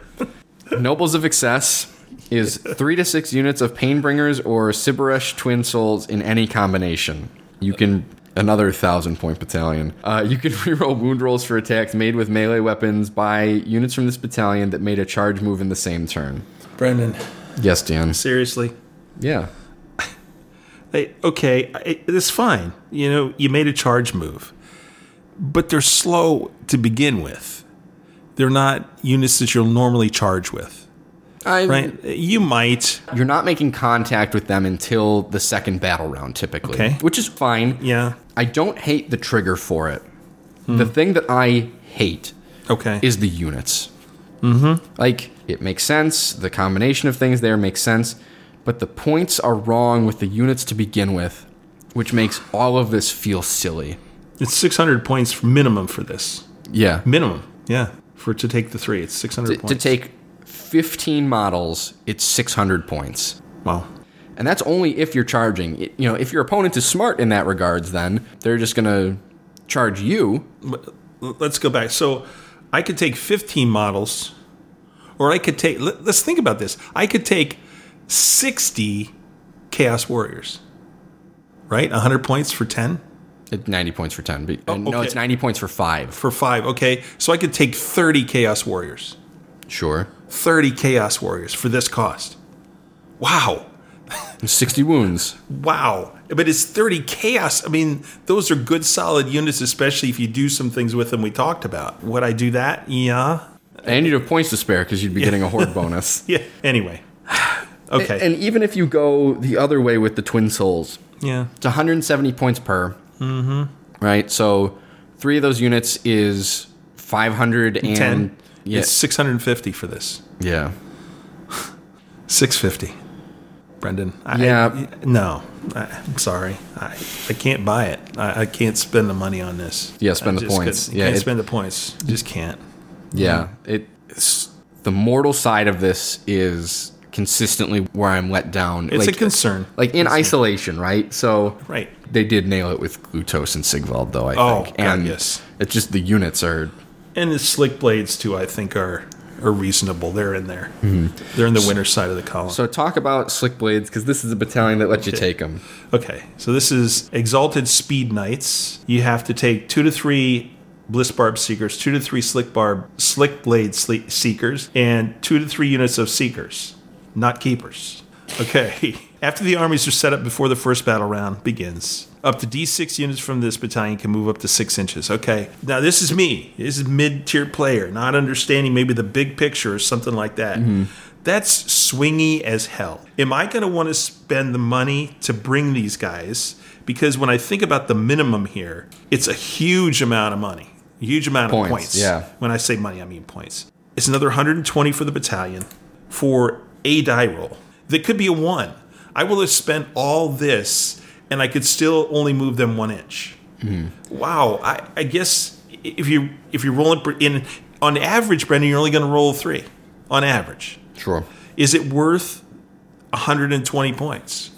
Nobles of Excess is three to six units of Painbringers or Symbaresh Twin Souls in any combination. You can another thousand point battalion. Uh, you can [LAUGHS] reroll wound rolls for attacks made with melee weapons by units from this battalion that made a charge move in the same turn. Brendan, Yes, Dan. seriously. Yeah. Hey, okay, I, it's fine. You know, you made a charge move, but they're slow to begin with. They're not units that you'll normally charge with, I, right? You might, You're not making contact with them until the second battle round, typically. Okay. Which is fine. yeah, I don't hate the trigger for it. The thing that I hate okay. is the units. Mm-hmm. Like, it makes sense. The combination of things there makes sense. But the points are wrong with the units to begin with, which makes all of this feel silly. it's 600 points minimum for this. Yeah. Minimum, yeah, for to take the three, it's 600 To, points. to take 15 models, it's 600 points. wow. And that's only if you're charging. You know, if your opponent is smart in that regards, then they're just going to charge you. let's go back. So I could take 15 models, or I could take, let, us think about this. I could take 60 Chaos Warriors, right? 100 points for 10? It's 90 points for 10. But, Oh, uh, No, it's 90 points for 5. For 5, okay. So I could take 30 Chaos Warriors. Sure. 30 Chaos Warriors for this cost. Wow. [LAUGHS] 60 wounds. Wow. But it's 30 Chaos. I mean, those are good, solid units, especially if you do some things with them we talked about. Would I do that? Yeah. And you'd have points to spare because you'd be getting a horde [LAUGHS] bonus. Yeah. Anyway. [SIGHS] [SIGHS] [SIGHS] Okay. And even if you go the other way with the Twin Souls, yeah. it's 170 points per. Mm-hmm. Right? So three of those units is 500 and. 10. Yeah. It's 650 for this. yeah. [LAUGHS] 650. Brendan. I, Yeah. no. I, I'm sorry. I, I can't buy it. I, I can't spend the money on this. Yeah, spend I the points. couldn't- Yeah, can't it- spend the points. Just can't. Yeah. It, it's, the mortal side of this is consistently where I'm let down. It's like, a concern. like in isolation, right? So Right. they did nail it with Glutos and Sigvald, though. I Oh, think, God, and yes. it's just the units are And the slick blades too, I think are are reasonable. They're in there. Mm-hmm. They're in the winter side of the column. So talk about slick blades because this is a battalion that lets you take them. Okay, so this is Exalted Speed Knights. You have to take two to three Bliss Barb Seekers, two to three Slick Barb Slick Blade Seekers, and two to three units of Seekers, not Keepers. Okay, [LAUGHS] after the armies are set up before the first battle round begins, up to D6 units from this battalion can move up to six inches. Okay, now this is me. This is mid tier player, not understanding maybe the big picture or something like that. Mm-hmm. That's swingy as hell. Am I going to want to spend the money to bring these guys? Because when I think about the minimum here, it's a huge amount of money, a huge amount Points, of points. yeah. When I say money, I mean points. It's another 120 for the battalion for a die roll. That could be a one. I will have spent all this and I could still only move them one inch. Hmm. Wow. I, I guess if you if you're rolling in on average, Brendan, you're only going to roll three on average. Sure. Is it worth 120 points?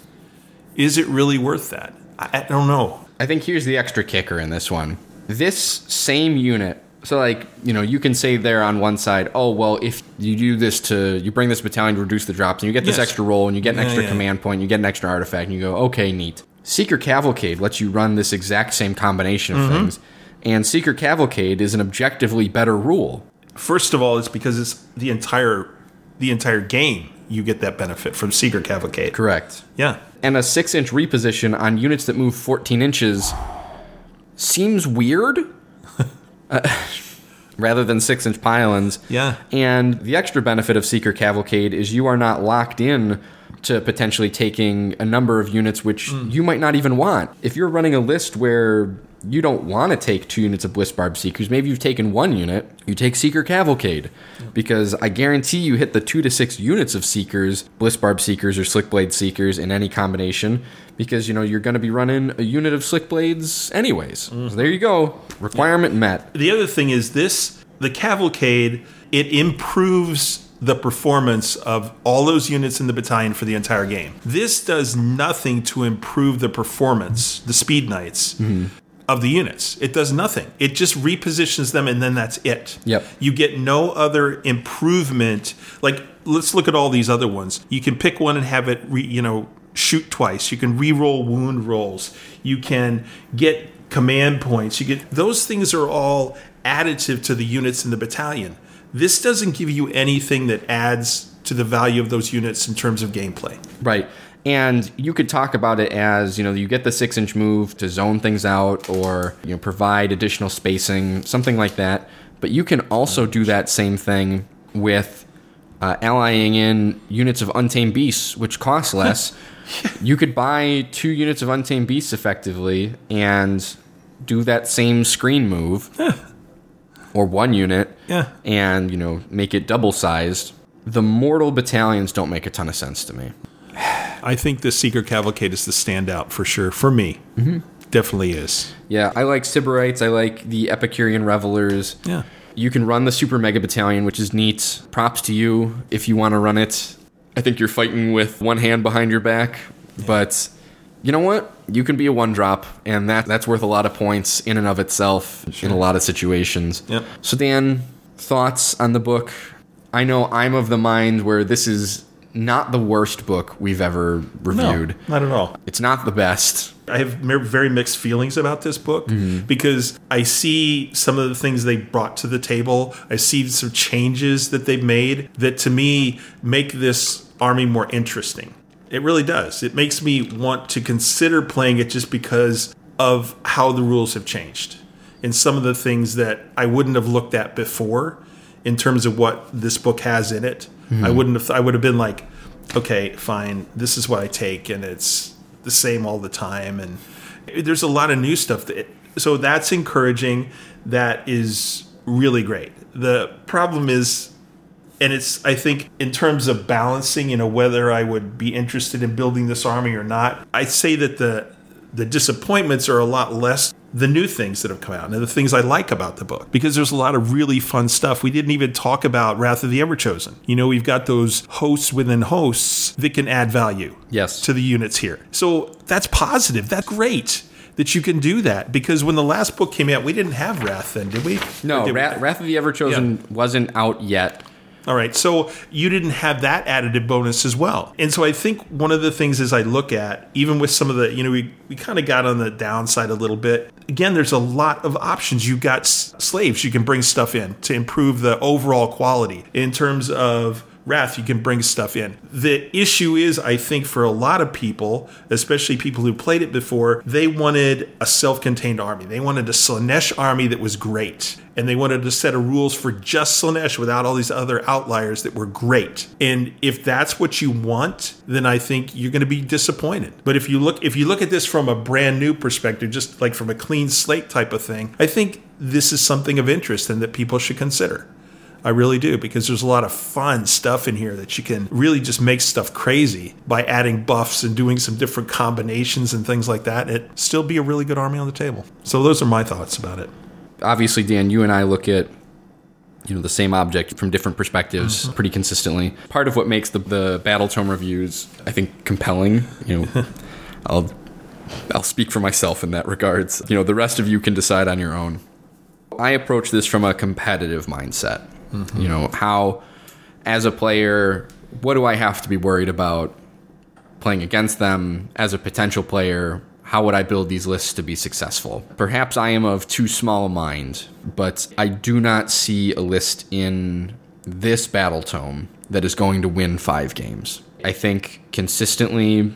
Is it really worth that? I, I don't know. I think here's the extra kicker in this one. This same unit, so like, you know, you can say there on one side, oh, well, if you do this to, you bring this battalion to reduce the drops, and you get this Yes. extra roll, and you get an Yeah, extra yeah. command point, you get an extra artifact, and you go, okay, neat. Seeker Cavalcade lets you run this exact same combination of Mm-hmm. things, and Seeker Cavalcade is an objectively better rule. First of all, it's because it's the entire the entire game you get that benefit from Seeker Cavalcade. Correct. Yeah. and a six inch reposition on units that move 14 inches seems weird Uh, [LAUGHS] rather than six inch pylons. Yeah. And the extra benefit of Seeker Cavalcade is you are not locked in to potentially taking a number of units which you might not even want. If you're running a list where you don't want to take two units of Bliss Barb Seekers, maybe you've taken one unit, you take Seeker Cavalcade. Because I guarantee you hit the two to six units of Seekers, Bliss Barb Seekers or Slick Blade Seekers in any combination, because you know you're going to be running a unit of Slick Blades anyways. So mm-hmm. there you go. Requirement met. The other thing is this the Cavalcade, it improves the performance of all those units in the battalion for the entire game. This does nothing to improve the performance, the Speed Knights. Mm-hmm. Of the units, it does nothing. It just repositions them, and then that's it. Yep. You get no other improvement. Like, let's look at all these other ones. You can pick one and have it, re, you know, shoot twice. You can re-roll wound rolls. You can get command points. You get those things are all additive to the units in the battalion. This doesn't give you anything that adds to the value of those units in terms of gameplay. Right. And you could talk about it as, you know, you get the six inch move to zone things out or, you know, provide additional spacing, something like that. But you can also do that same thing with uh, allying in units of Untamed Beasts, which cost less. [LAUGHS] you could buy two units of Untamed Beasts effectively and do that same screen move. or one unit. Yeah. And, you know, make it double sized. The mortal battalions don't make a ton of sense to me. I think the Seeker Cavalcade is the standout for sure. For me, mm-hmm. definitely is. Yeah, I like Sybarites. I like the Epicurean Revelers. Yeah. You can run the Super Mega Battalion, which is neat. Props to you if you want to run it. I think you're fighting with one hand behind your back, but you know what? You can be a one drop, and that that's worth a lot of points in and of itself in a lot of situations. Yep. So, Dan, thoughts on the book? I know I'm of the mind where this is not the worst book we've ever reviewed. No, not at all. It's not the best. I have very mixed feelings about this book mm-hmm. because I see some of the things they brought to the table. I see some changes that they've made that to me make this army more interesting. It really does. It makes me want to consider playing it just because of how the rules have changed and some of the things that I wouldn't have looked at before in terms of what this book has in it. I mm-hmm. wouldn't have I would have been like, okay, fine, this is what I take and it's the same all the time and there's a lot of new stuff that so that's encouraging. That is really great. The problem is and it's i think in terms of balancing you know whether i would be interested in building this army or not i'd say that the the disappointments are a lot less the new things that have come out and the things I like about the book because there's a lot of really fun stuff. We didn't even talk about Wrath of the Everchosen. You know, we've got those hosts within hosts that can add value Yes. to the units here. So that's positive. That's great that you can do that because when the last book came out, we didn't have Wrath then, did we? No, did we? Wrath, Wrath of the Everchosen wasn't out yet. All right. So you didn't have that additive bonus as well. And so I think one of the things as I look at, even with some of the, you know, we, we kind of got on the downside a little bit. Again, there's a lot of options. You've got s- slaves you can bring stuff in to improve the overall quality in terms of. Wrath, you can bring stuff in. The issue is, I think, for a lot of people, especially people who played it before, they wanted a self contained army. They wanted a Slaanesh army that was great and they wanted a set of rules for just Slaanesh without all these other outliers that were great. And if that's what you want, then I think you're going to be disappointed. But if you look if you look at this from a brand new perspective, just like from a clean slate type of thing, I think this is something of interest and that people should consider. I really do because there's a lot of fun stuff in here that you can really just make stuff crazy by adding buffs and doing some different combinations and things like that. It still be a really good army on the table. So those are my thoughts about it. Obviously, Dan, you and I look at you know the same object from different perspectives mm-hmm. pretty consistently. Part of what makes the the Battle Tome reviews, I think, compelling. You know, [LAUGHS] I'll I'll speak for myself in that regards. You know, the rest of you can decide on your own. I approach this from a competitive mindset. You know, how as a player, what do I have to be worried about playing against them as a potential player? How would I build these lists to be successful? Perhaps I am of too small a mind, but I do not see a list in this battle tome that is going to win five games. I think consistently,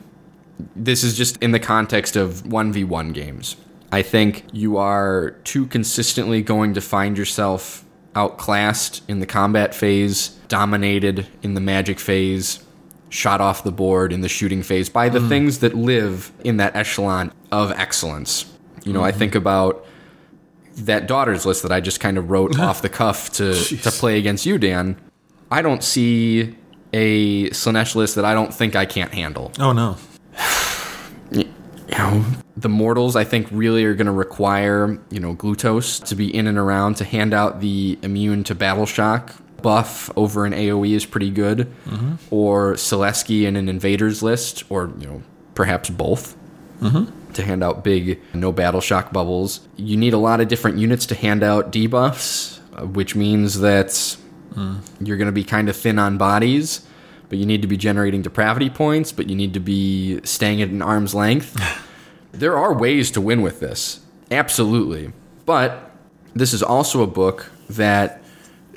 this is just in the context of 1v1 games. I think you are too consistently going to find yourself outclassed in the combat phase, dominated in the magic phase, shot off the board in the shooting phase by the mm. things that live in that echelon of excellence. You know, I mm-hmm. think about that daughters list that I just kind of wrote [LAUGHS] off the cuff to to play against you, Dan. I don't see a Slaanesh list that I don't think I can't handle Oh no. [SIGHS] [SIGHS] [SIGHS] you know, the mortals I think really are going to require, you know, Glutos to be in and around to hand out the immune to battle shock. Buff over an AoE is pretty good, mm-hmm. or Syll'Esske in an invaders list, or you know, perhaps both. Mm-hmm. To hand out big no battle shock bubbles, you need a lot of different units to hand out debuffs, uh, which means that mm. you're going to be kind of thin on bodies, but you need to be generating depravity points, but you need to be staying at an arm's length. [LAUGHS] there are ways to win with this, absolutely. But this is also a book that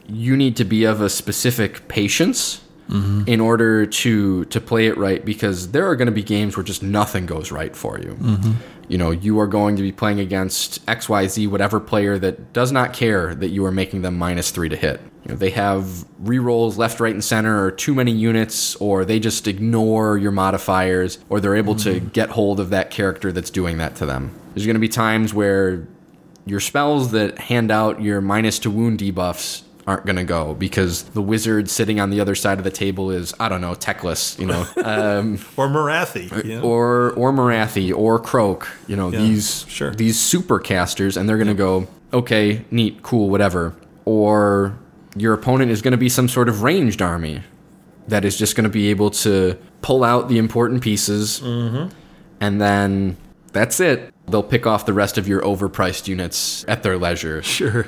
you need to be of a specific patience mm-hmm. in order to to play it right because there are going to be games where just nothing goes right for you. Mm-hmm. You know, you are going to be playing against XYZ whatever player that does not care that you are making them minus 3 to hit. You know, they have rerolls left, right and center or too many units or they just ignore your modifiers or they're able to get hold of that character that's doing that to them. There's going to be times where your spells that hand out your minus to wound debuffs aren't going to go because the wizard sitting on the other side of the table is I don't know Teclis, you know, [LAUGHS] um, Or Morathi. know? or or Morathi or Kroak, you know, Yeah, these sure. these super casters, and they're going to go okay, neat, cool, whatever. Or your opponent is going to be some sort of ranged army that is just going to be able to pull out the important pieces, Mm-hmm. and then that's it. They'll pick off the rest of your overpriced units at their leisure. sure.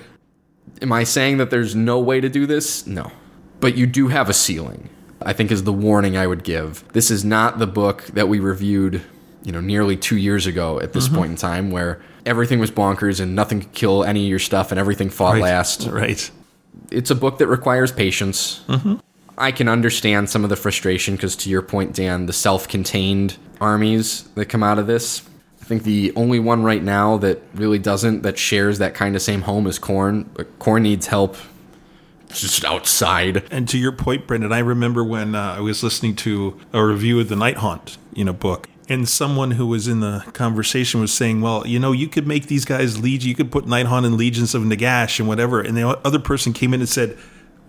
Am I saying that there's no way to do this? No. But you do have a ceiling. I think is the warning I would give. This is not the book that we reviewed, you know, nearly 2 years ago at this point in time where everything was bonkers and nothing could kill any of your stuff and everything fought Right. last. Right. It's a book that requires patience. I can understand some of the frustration because, to your point, Dan, the self contained armies that come out of this. I think the only one right now that really doesn't, that shares that kind of same home is Khorne. But Khorne needs help just outside. And to your point, Brendan, I remember when uh, I was listening to a review of the Nighthaunt, you know, book, and someone who was in the conversation was saying, "Well, you know, you could make these guys legion. You could put Nighthaunt and legions of Nagash and whatever." And the other person came in and said,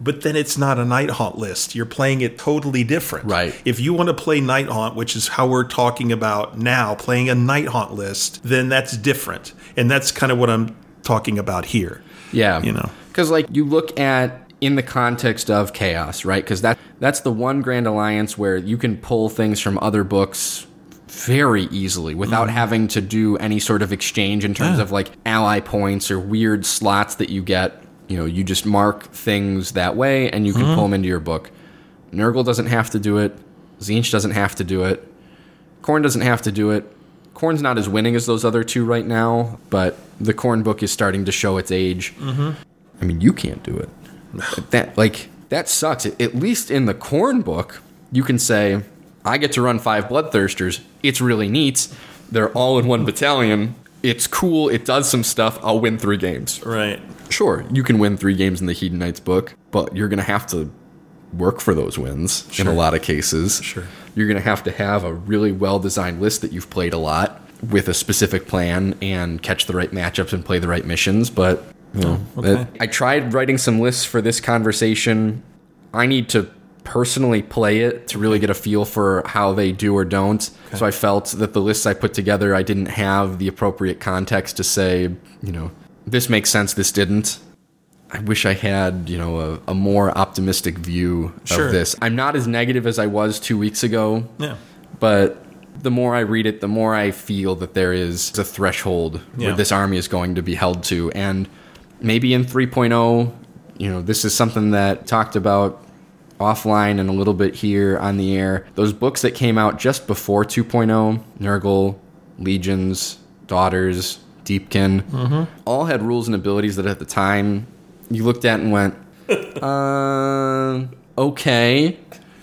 but then it's not a Nighthaunt list. You're playing it totally different. Right. If you want to play Nighthaunt, which is how we're talking about now, playing a Nighthaunt list, then that's different. And that's kind of what I'm talking about here. Yeah, You know. because like you look at in the context of chaos, right? Because that that's the one Grand Alliance where you can pull things from other books very easily without having to do any sort of exchange in terms of like ally points or weird slots that you get. You know, you just mark things that way and you can pull them into your book. Nurgle doesn't have to do it. Tzeentch doesn't have to do it. Khorne doesn't have to do it. Khorne's not as winning as those other two right now, but the Khorne book is starting to show its age. Mm-hmm. I mean, you can't do it. [SIGHS] that like that sucks. At at least in the Khorne book, you can say, "I get to run five Bloodthirsters. It's really neat. They're all in one battalion. It's cool. It does some stuff. I'll win three games." Right. Sure, you can win three games in the Hedonites book, but you're gonna have to work for those wins in a lot of cases. Sure. You're gonna have to have a really well designed list that you've played a lot with a specific plan and catch the right matchups and play the right missions. But you know, oh, okay. it- I tried writing some lists for this conversation. I need to personally play it to really get a feel for how they do or don't. So I felt that the lists I put together, I didn't have the appropriate context to say, you know, this makes sense, this didn't. I wish I had, you know, a, a more optimistic view Sure. of this. I'm not as negative as I was two weeks ago, Yeah. but the more I read it, the more I feel that there is a threshold Yeah. where this army is going to be held to. And maybe in 3.0, you know, this is something that talked about offline and a little bit here on the air. Those books that came out just before 2.0, Nurgle, Legions, Daughters, Deepkin, all had rules and abilities that at the time you looked at and went, [LAUGHS] uh, okay,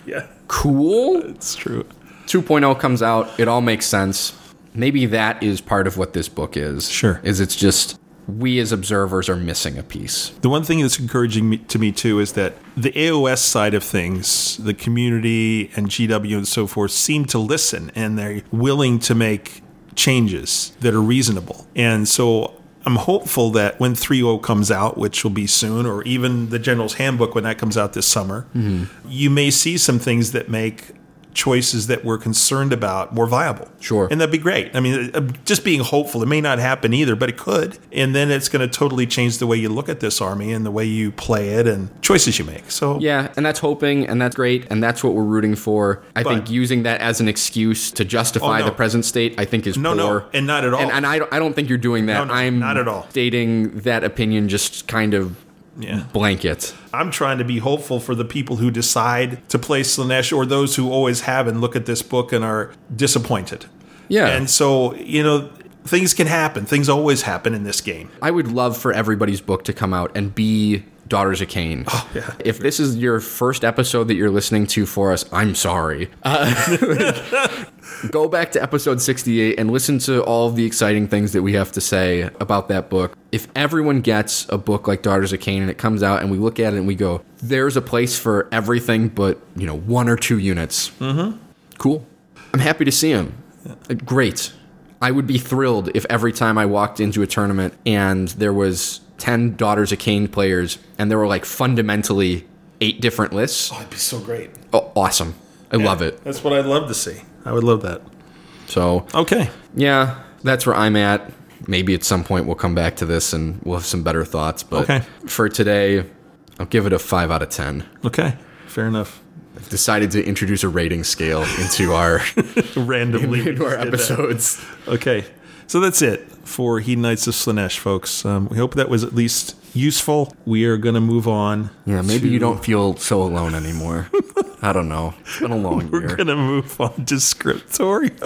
Yeah. cool. It's true. 2.0 comes out, it all makes sense. Maybe that is part of what this book is. Sure. Is it's just we as observers are missing a piece. The one thing that's encouraging me, to me too is that the AOS side of things, the community and GW and so forth, seem to listen and they're willing to make changes that are reasonable. And so I'm hopeful that when 3.0 comes out, which will be soon, or even the General's Handbook when that comes out this summer, mm-hmm. you may see some things that make choices that we're concerned about more viable. Sure. And that'd be great. I mean, uh, just being hopeful. It may not happen either, but it could. And then it's going to totally change the way you look at this army and the way you play it and choices you make. So, Yeah, and that's hoping, and that's great, and that's what we're rooting for. I But- think using that as an excuse to justify Oh, no. the present state, I think is No, no, and not at all. And, and I, don't, I don't think you're doing that. No, no, I'm not at all. stating that opinion just kind of Yeah. blanket. I'm trying to be hopeful for the people who decide to play Slaanesh or those who always have and look at this book and are disappointed. Yeah. And so, you know, things can happen. Things always happen in this game. I would love for everybody's book to come out and be Daughters of Khaine. Oh, yeah. If this is your first episode that you're listening to for us, I'm sorry. Uh, [LAUGHS] go back to episode 68 and listen to all the exciting things that we have to say about that book. If everyone gets a book like Daughters of Khaine and it comes out and we look at it and we go, there's a place for everything but, you know, one or two units. Mm-hmm. Cool. I'm happy to see them. Great. I would be thrilled if every time I walked into a tournament and there was 10 Daughters of Khaine players and there were like fundamentally eight different lists. Oh, it'd be so great. Oh, awesome. I love it. That's what I'd love to see. I would love that. So, Okay. yeah, that's where I'm at. Maybe at some point we'll come back to this and we'll have some better thoughts. But Okay. for today, I'll give it a 5 out of 10. Okay. Fair enough. I've Decided to introduce a rating scale into our, [LAUGHS] Randomly. into our did that. episodes. Okay. So that's it for Hedonites of Slaanesh, folks. Um, we hope that was at least useful. We are going to move on. Yeah, maybe to- you don't feel so alone anymore. [LAUGHS] I don't know. It's been a long We're year. going to move on to Scriptorium.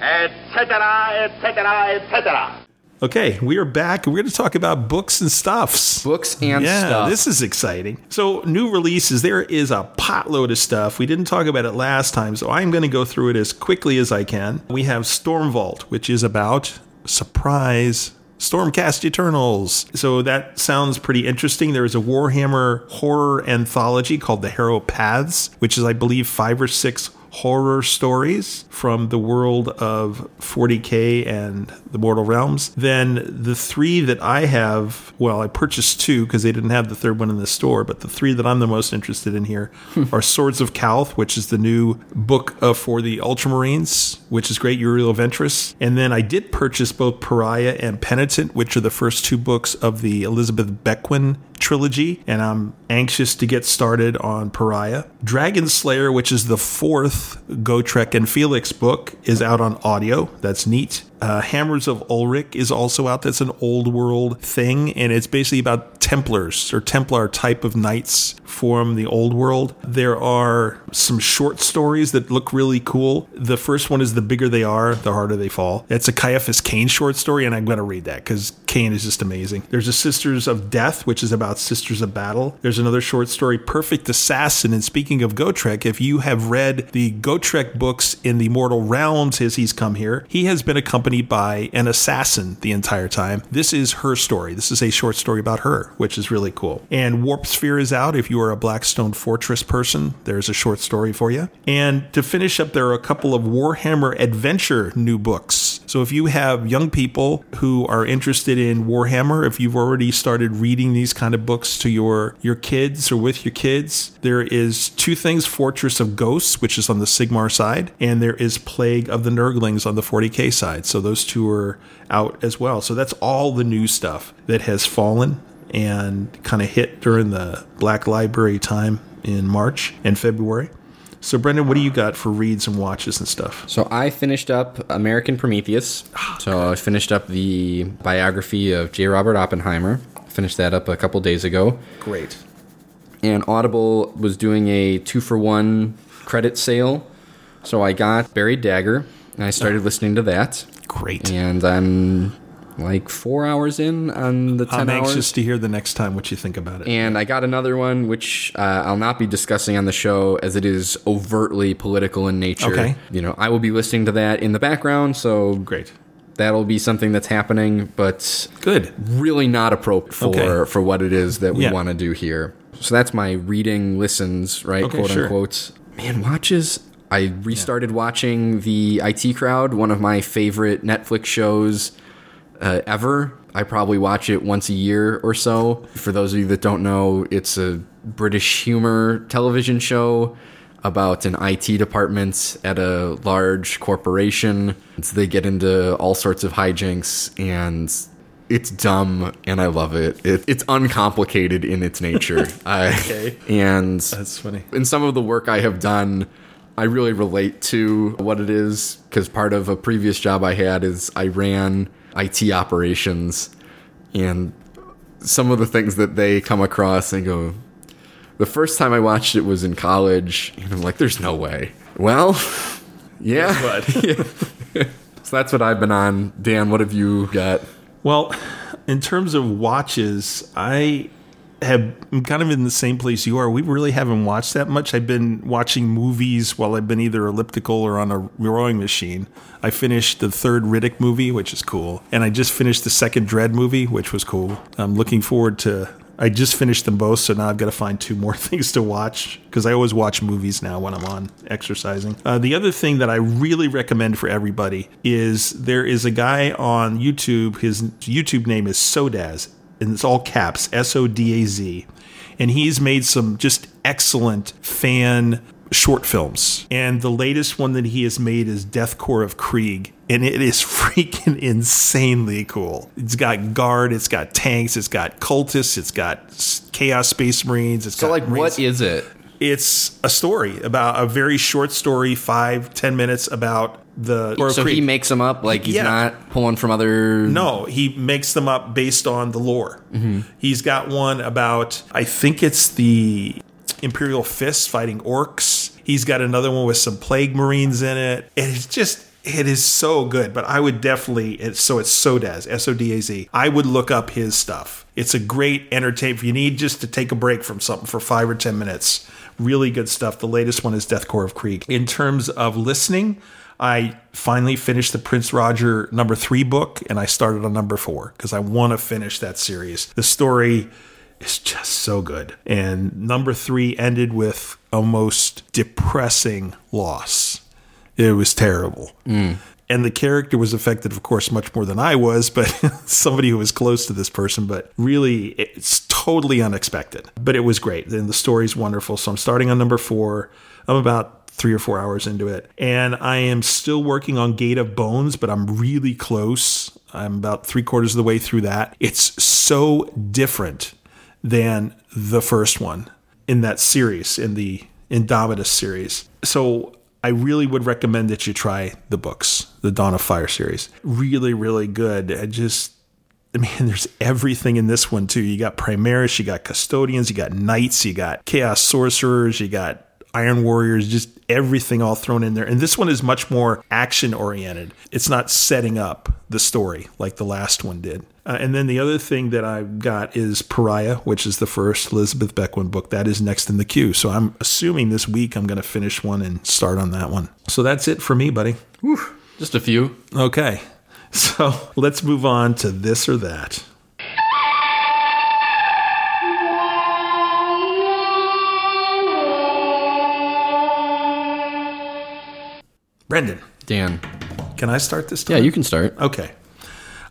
etc., etc., etc. Okay, we are back and we're going to talk about books and stuffs. Books and yeah, stuff. this is exciting. So, new releases, there is a potload of stuff. We didn't talk about it last time, so I'm going to go through it as quickly as I can. We have Storm Vault, which is about surprise Stormcast Eternals. So that sounds pretty interesting. There is a Warhammer horror anthology called The Harrow Paths, which is, I believe, five or six horror stories from the world of 40K and the Mortal Realms. Then the three that I have, well, I purchased two because they didn't have the third one in the store, but the three that I'm the most interested in here are Swords of Calth, which is the new book uh, for the Ultramarines, which is great, Uriel Ventris. And then I did purchase both Pariah and Penitent, which are the first two books of the Elizabeth Bequin trilogy, and I'm anxious to get started on Pariah. Dragon Slayer, which is the fourth Gotrek and Felix book, is out on audio. That's neat. Uh, Hammers of Ulric is also out. That's an old world thing, and it's basically about Templars or Templar type of knights from the old world. There are some short stories that look really cool. The first one is The Bigger They Are, The Harder They Fall. It's a Caiaphas Cain short story, and I'm going to read that because Cain is just amazing. There's a Sisters of Death, which is about Sisters of Battle. There's another short story, Perfect Assassin. And speaking of Gotrek, if you have read the Gotrek books in the Mortal Realms as he's come here, he has been accompanied by an assassin the entire time. This is her story. This is a short story about her, which is really cool. And Warp Sphere is out. If you are a Blackstone Fortress person, there's a short story for you. And to finish up, there are a couple of Warhammer Adventure new books. So if you have young people who are interested in Warhammer, if you've already started reading these kind of books to your your kids or with your kids, there is two things: Fortress of Ghosts, which is on the Sigmar side, and there is Plague of the Nurglings on the 40k side. So those two are out as well. So that's all the new stuff that has fallen and kind of hit during the Black Library time in March and February. So, Brendan, what do you got for reads and watches and stuff? So I finished up American Prometheus. Ah, so I finished up the biography of J. Robert Oppenheimer. Finished that up a couple days ago. Great. And Audible was doing a two for one credit sale. So I got Buried Dagger and I started ah. listening to that. Great. And I'm like four hours in on the 10 I'm anxious hours. to hear the next time what you think about it. And I got another one, which uh, I'll not be discussing on the show as it is overtly political in nature. Okay. You know, I will be listening to that in the background, so Great. that'll be something that's happening, but Good. really not appropriate for Okay. for what it is that we Yeah. want to do here. So that's my reading listens, right? Okay, Quote sure. unquote. Man, watches. I restarted watching the IT Crowd, one of my favorite Netflix shows uh, ever. I probably watch it once a year or so. For those of you that don't know, it's a British humor television show about an IT department at a large corporation. So they get into all sorts of hijinks and it's dumb and I love it. it it's uncomplicated in its nature. [LAUGHS] I, Okay. And That's funny. in some of the work I have done, I really relate to what it is because part of a previous job I had is I ran IT operations and some of the things that they come across and go, the first time I watched it was in college and I'm like, there's no way. Well, [LAUGHS] [LAUGHS] yeah. so that's what I've been on. Dan, what have you got? Well, in terms of watches, I have I'm kind of in the same place you are. We really haven't watched that much. I've been watching movies while I've been either elliptical or on a rowing machine. I finished the third Riddick movie, which is cool, and I just finished the second Dredd movie, which was cool. I'm looking forward to. I just finished them both, so now I've got to find two [LAUGHS] more things to watch because I always watch movies now when I'm on exercising. Uh, the other thing that I really recommend for everybody is there is a guy on YouTube. His YouTube name is Sodaz, and it's all caps S O D A Z. And he's made some just excellent fan short films. And the latest one that he has made is Death Korps of Krieg. And it is [LAUGHS] freaking insanely cool. It's got guard, it's got tanks, it's got cultists, it's got chaos space marines. It's So, got like, Marines. what is it? It's a story about a very short story, five ten minutes about the. Of So he makes them up like he's Yeah. not pulling from other. No, he makes them up based on the lore. Mm-hmm. He's got one about, I think it's the Imperial Fists fighting orcs. He's got another one with some plague marines in it. And it's just, it is so good. But I would definitely, it's, so it's Sodaz, S O D A Z. I would look up his stuff. It's a great entertainment. If you need just to take a break from something for five or 10 minutes, really good stuff. The latest one is Death Korps of Krieg. In terms of listening, I finally finished the Prince Roger number three book and I started on number four because I want to finish that series. The story is just so good. And number three ended with a most depressing loss. It was terrible. Mm. And the character was affected, of course, much more than I was, but [LAUGHS] somebody who was close to this person. But really, it's totally unexpected. But it was great. And the story's wonderful. So I'm starting on number four. I'm about three or four hours into it. And I am still working on Gate of Bones, but I'm really close. I'm about three quarters of the way through that. It's so different than the first one in that series, in the Indomitus series. So I really would recommend that you try the books, the Dawn of Fire series. Really, really good. I just, I mean, [LAUGHS] there's everything in this one too. You got Primaris, you got Custodians, you got Knights, you got Chaos Sorcerers, you got Iron Warriors, just everything all thrown in there. And this one is much more action oriented. It's not setting up the story like the last one did. Uh, and then the other thing that I've got is Pariah, which is the first Elizabeth Bequin book. That is next in the queue. So I'm assuming this week I'm going to finish one and start on that one. So that's it for me, buddy. Just a few. Okay. [LAUGHS] So let's move on to this or that. Brendan, Dan. can I start this time? Yeah, you can start. Okay.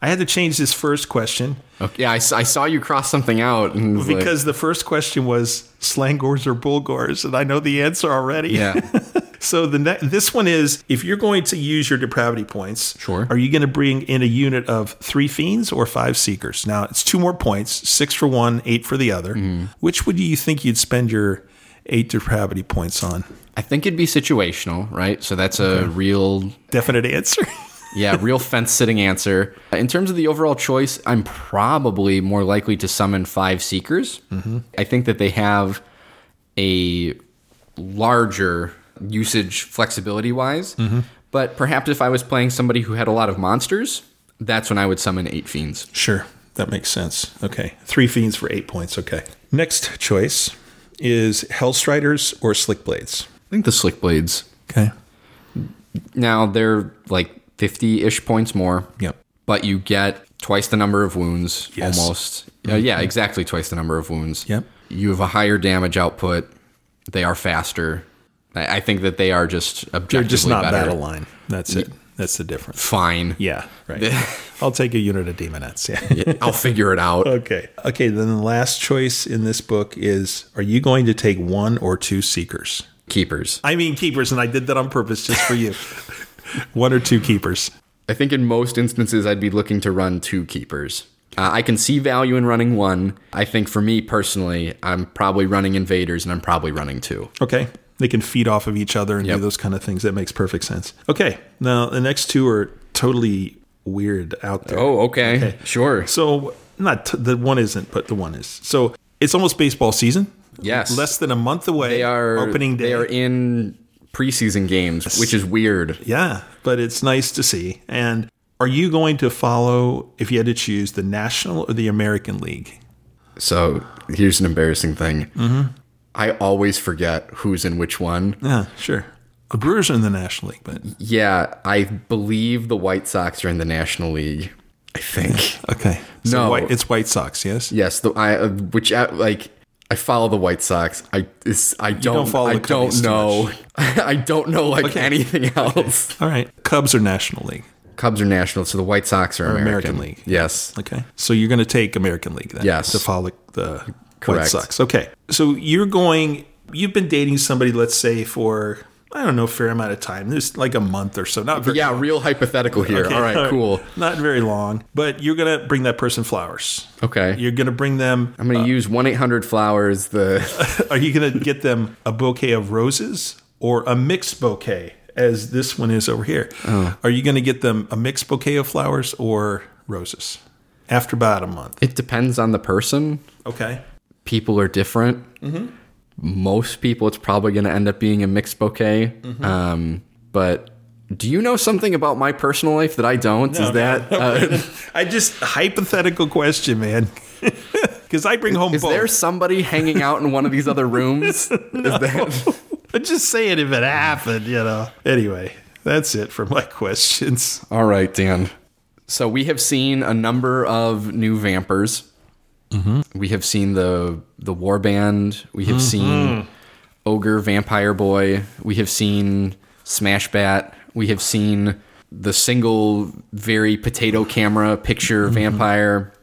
I had to change this first question Okay. Yeah, I, I saw you cross something out. And was like- because the first question was Slaangors or Bullgors, and I know the answer already. yeah. [LAUGHS] So the ne- this one is if you're going to use your depravity points, Sure. Are you going to bring in a unit of three fiends or five seekers? Now it's two more points, six for one, eight for the other. Mm-hmm. Which would you think you'd spend your eight depravity points on? I think it'd be situational, right? So that's a real Definite answer. [LAUGHS] Yeah, real fence sitting answer. In terms of the overall choice, I'm probably more likely to summon five seekers. Mm-hmm. I think that they have a larger usage flexibility wise. Mm-hmm. But perhaps if I was playing somebody who had a lot of monsters, that's when I would summon eight fiends. sure, that makes sense. Okay, three fiends for eight points. Okay. Next choice is Hellstriders or Slick Blades. I think the Slick Blades. Okay. Now they're like 50 ish points more. Yep. But you get twice the number of wounds, Yes. almost. Uh, yeah, exactly twice the number of wounds. Yep. You have a higher damage output. They are faster. I, I think that they are just objectively They're just not better. battle line. That's it. That's the difference. Fine. Yeah, right. [LAUGHS] I'll take a unit of daemonettes. Yeah. Yeah, I'll figure it out. Okay. Okay. Then the last choice in this book is: Are you going to take one or two seekers? Keepers. I mean keepers, and I did that on purpose just for you. [LAUGHS] one or two keepers. I think in most instances, I'd be looking to run two keepers. Uh, I can see value in running one. I think for me personally, I'm probably running invaders and I'm probably running two. Okay. They can feed off of each other and Yep. do those kind of things. That makes perfect sense. Okay. Now the next two are totally weird out there. Oh, okay. Sure. So not t- the one isn't, but the one is. So it's almost baseball season. Yes. Less than a month away. They are opening day. They are in preseason games, which is weird. Yeah, but it's nice to see. And are you going to follow, if you had to choose, the National or the American League? So here's an embarrassing thing. Mm-hmm. I always forget who's in which one. Yeah, sure. The Brewers are in the National League, but Yeah, I believe the White Sox are in the National League. I think. [LAUGHS] okay. So No. White, it's White Sox, yes? yes, the I uh, which uh, like I follow the White Sox. I it's, I don't, don't follow I don't know. [LAUGHS] I don't know like Okay. anything else. All right. Cubs are National League. Cubs are national, so the White Sox are American. American League. Yes. Okay. So you're going to take American League then? Yes. To follow the Correct. Sox. Okay. So you're going, you've been dating somebody, let's say, for, I don't know, a fair amount of time. There's like a month or so. Not very Yeah, real hypothetical here. Okay, All right, [LAUGHS] cool. Not very long, but you're going to bring that person flowers. Okay. You're going to bring them, I'm going to uh, use 1 800 Flowers. The [LAUGHS] are you going to get them a bouquet of roses or a mixed bouquet, as this one is over here? Oh. Are you going to get them a mixed bouquet of flowers or roses after about a month? It depends on the person. Okay. People are different. Mm-hmm. Most people, it's probably going to end up being a mixed bouquet. Mm-hmm. Um, but do you know something about my personal life that I don't? Is that uh, [LAUGHS] I just hypothetical question, man. [LAUGHS] Because I bring home is both. there somebody hanging out in one of these other rooms? [LAUGHS] Is that I'm just saying if it happened, you know. Anyway, that's it for my questions. all right, Dan? So we have seen a number of new vampers. Mm-hmm. We have seen the the war band. We have mm-hmm. seen ogre vampire boy. We have seen Smash Bat. We have seen the single very potato camera picture mm-hmm. vampire,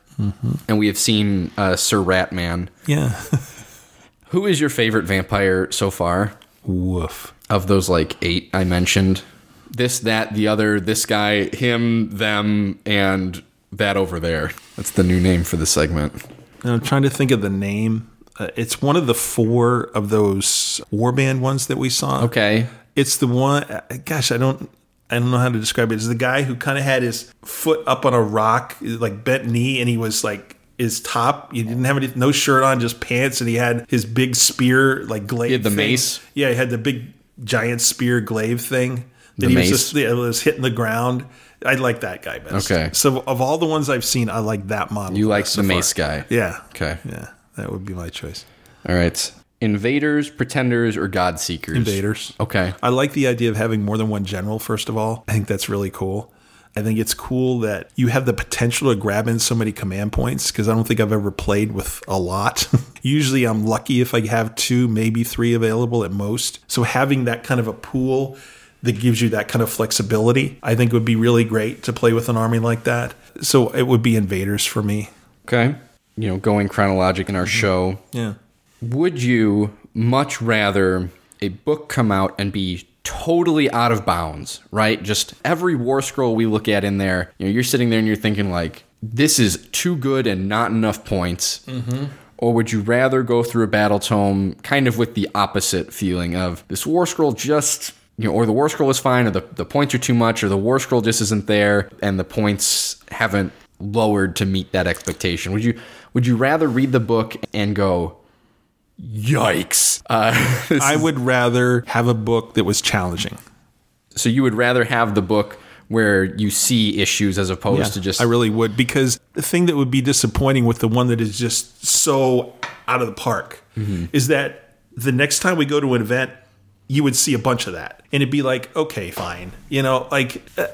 and we have seen uh, Sir Ratman. Yeah. [LAUGHS] Who is your favorite vampire so far? Woof. of those like eight I mentioned. This, that, the other, this guy, him, them, and that over there. That's the new name for the segment. And I'm trying to think of the name. Uh, it's one of the four of those warband ones that we saw. Okay. It's the one. uh, Gosh, I don't. I don't know how to describe it. It's the guy who kind of had his foot up on a rock, like bent knee, and he was like his top. He didn't have any, no shirt on, just pants, and he had his big spear, like glaive. He had the thing. mace? Yeah, he had the big giant spear glaive thing. That The he mace? was just yeah, was hitting the ground. I like that guy best. Okay. So of all the ones I've seen, I like that model. You like the so far. mace guy. Yeah. Okay. Yeah, that would be my choice. All right. Invaders, pretenders, or god seekers? Invaders. Okay. I like the idea of having more than one general, first of all. I think that's really cool. I think it's cool that you have the potential to grab in so many command points because I don't think I've ever played with a lot. [LAUGHS] Usually I'm lucky if I have two, maybe three available at most. So having that kind of a pool that gives you that kind of flexibility, I think would be really great to play with an army like that. So it would be invaders for me. Okay. You know, going chronologic in our mm-hmm. show, Yeah. would you much rather a book come out and be totally out of bounds, right? Just every war scroll we look at in there, you know, you're sitting there and you're thinking like, this is too good and not enough points. Mm-hmm. Or would you rather go through a battle tome kind of with the opposite feeling of this war scroll just you know, or the war scroll is fine, or the, the points are too much, or the war scroll just isn't there, and the points haven't lowered to meet that expectation. Would you would you rather read the book and go, Yikes. Uh, [LAUGHS] I would rather have a book that was challenging. so you would rather have the book where you see issues as opposed to just I really would because the thing that would be disappointing with the one that is just so out of the park Mm-hmm. is that the next time we go to an event, you would see a bunch of that, and it'd be like, okay, fine, you know, like. Uh,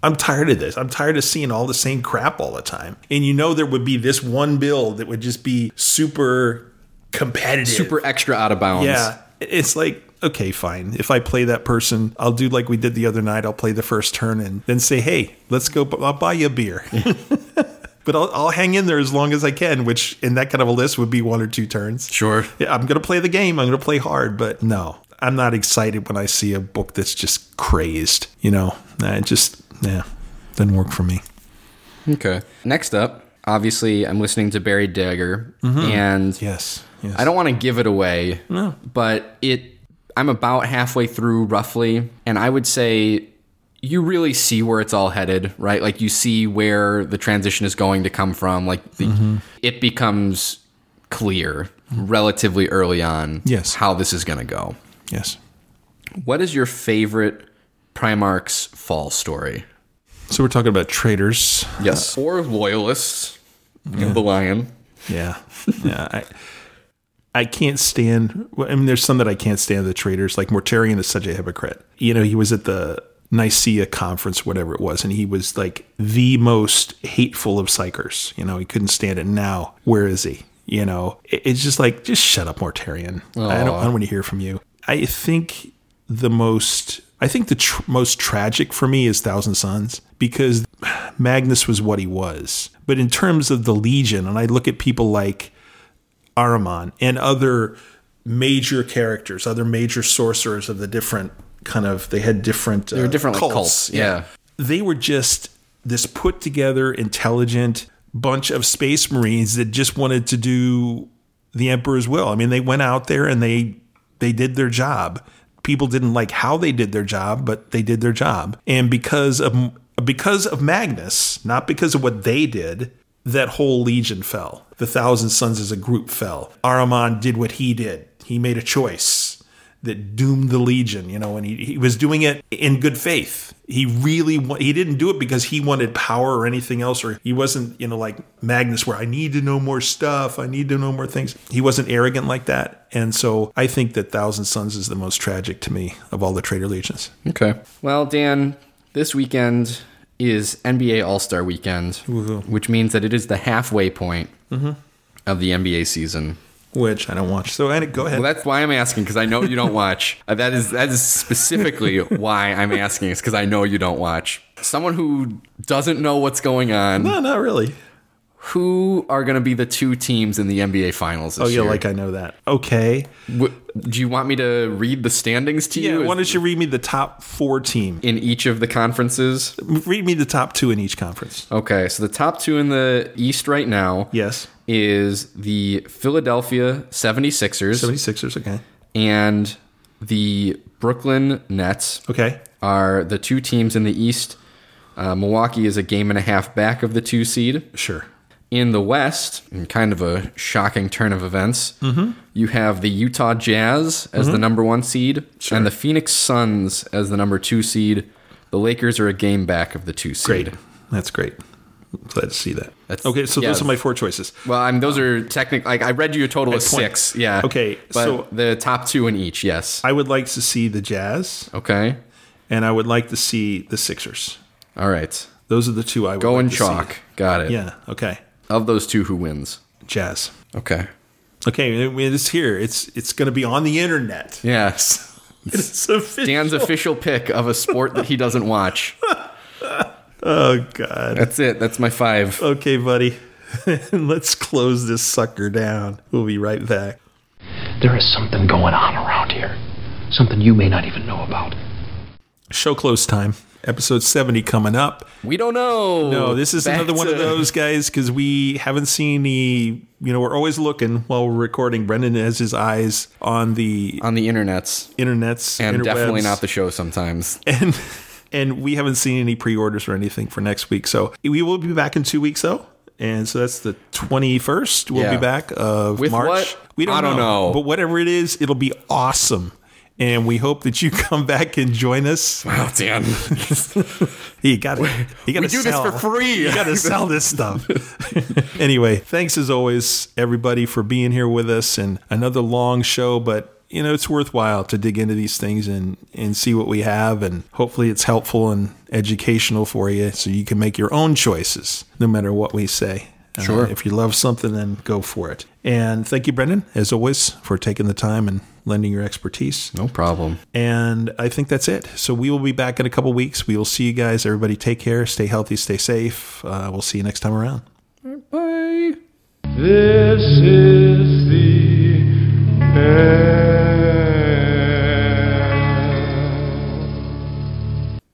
I'm tired of this. I'm tired of seeing all the same crap all the time. And you know there would be this one build that would just be super competitive. super extra out of bounds. Yeah, it's like okay, fine. If I play that person, I'll do like we did the other night. I'll play the first turn and then say, "Hey, let's go. I'll buy you a beer." [LAUGHS] but I'll, I'll hang in there as long as I can. Which in that kind of a list would be one or two turns. Sure. Yeah, I'm gonna play the game. I'm gonna play hard, but no, I'm not excited when I see a book that's just crazed. You know, it just yeah, didn't work for me. Okay. Next up, obviously, I'm listening to Buried Dagger, mm-hmm. and Yes, yes. I don't want to give it away, No. but it. I'm about halfway through, roughly, and I would say you really see where it's all headed, right? Like you see where the transition is going to come from. Like the, mm-hmm. it becomes clear relatively early on, Yes. how this is going to go. Yes. What is your favorite Primarch's fall story? So we're talking about traitors. Yes, uh, or loyalists. of The lion. Yeah, yeah. I I can't stand. well, I mean, there's some that I can't stand. The traitors, like Mortarion, is such a hypocrite. You know, he was at the Nicaea conference, whatever it was, and he was like the most hateful of psykers. You know, he couldn't stand it. Now, where is he? You know, it's just like, just shut up, Mortarion. I don't, I don't want to hear from you. I think the most, I think the tr- most tragic for me is Thousand Sons because Magnus was what he was. But in terms of the Legion, and I look at people like Ahriman and other major characters, other major sorcerers of the different kind of, they had different, There are uh, different like, cults. Yeah. they were just this put together, intelligent bunch of space marines that just wanted to do the emperor's will. I mean, they went out there and they they did their job. People didn't like how they did their job, but they did their job. And because of because of Magnus, not because of what they did, that whole legion fell. The Thousand Sons as a group fell. Ahriman did what he did. He made a choice that doomed the legion, you know, and he, he was doing it in good faith. He really wa- he didn't do it because he wanted power or anything else, or he wasn't, you know, like Magnus, where I need to know more stuff, I need to know more things. He wasn't arrogant like that, and so I think that Thousand Sons is the most tragic to me of all the traitor legions. Okay. Well, Dan, this weekend is NBA All Star Weekend, which means that it is the halfway point Mm-hmm. of the NBA season. Which I don't watch. So I, go ahead. Well, that's why I'm asking because I know you don't watch. Uh, that is that is specifically why I'm asking. Is because I know you don't watch. Someone who doesn't know what's going on. no, not really. Who are going to be the two teams in the NBA Finals this Oh yeah, year? like I know that. Okay. W- do you want me to read the standings to Yeah. you? Why don't you read me the top four team? in each of the conferences? Read me the top two in each conference. Okay, so the top two in the East right now Yes. is the Philadelphia 76ers 76ers. Okay. and the Brooklyn Nets Okay. are the two teams in the East. Uh, Milwaukee is a game and a half back of the two seed. Sure. In the West, in kind of a shocking turn of events, Mm-hmm. you have the Utah Jazz as the number one seed and the Phoenix Suns as the number two seed. The Lakers are a game back of the two seed. Great. That's great. Glad to see that. That's- okay, so yeah. those are my four choices. Well, I mean, those are technically like I read you a total of six. Yeah. Okay, so- the top two in each. Yes. I would like to see the Jazz, Okay. and I would like to see the Sixers. All right. Those are the two I would Go like and to chalk. Got it. Yeah. Okay. Of those two, who wins? Jazz. Okay. Okay, it's here. It's it's going to be on the internet. Yes. [LAUGHS] It's official. Dan's official pick of a sport that he doesn't watch. [LAUGHS] Oh God. That's it. That's my five. Okay, buddy. [LAUGHS] Let's close this sucker down. We'll be right back. There is something going on around here. Something you may not even know about. Show close time. Episode 70 coming up. We don't know. No, this is Back another one of those guys because we haven't seen any. You know, we're always looking while we're recording. Brendan has his eyes on the on the internets internets and definitely not the show sometimes. [LAUGHS] and and we haven't seen any pre-orders or anything for next week. So we will be back in two weeks though. And so that's the 21st. We'll Yeah. be back of With March. what? We don't, I don't know. But whatever it is, it'll be awesome. And we hope that you [LAUGHS] come back and join us. Wow, Dan. You got to You got to do this for free. You got to sell this stuff. [LAUGHS] [LAUGHS] anyway, thanks as always, everybody, for being here with us. And another long show, but you know it's worthwhile to dig into these things and and see what we have, and hopefully it's helpful and educational for you, so you can make your own choices, no matter what we say. Uh, Sure. if you love something, then go for it. And thank you, Brendan, as always, for taking the time and lending your expertise. No problem. And I think that's it. So we will be back in a couple weeks. We will see you guys. Everybody take care, stay healthy, stay safe. Uh, we'll see you next time around. Bye. This is the end.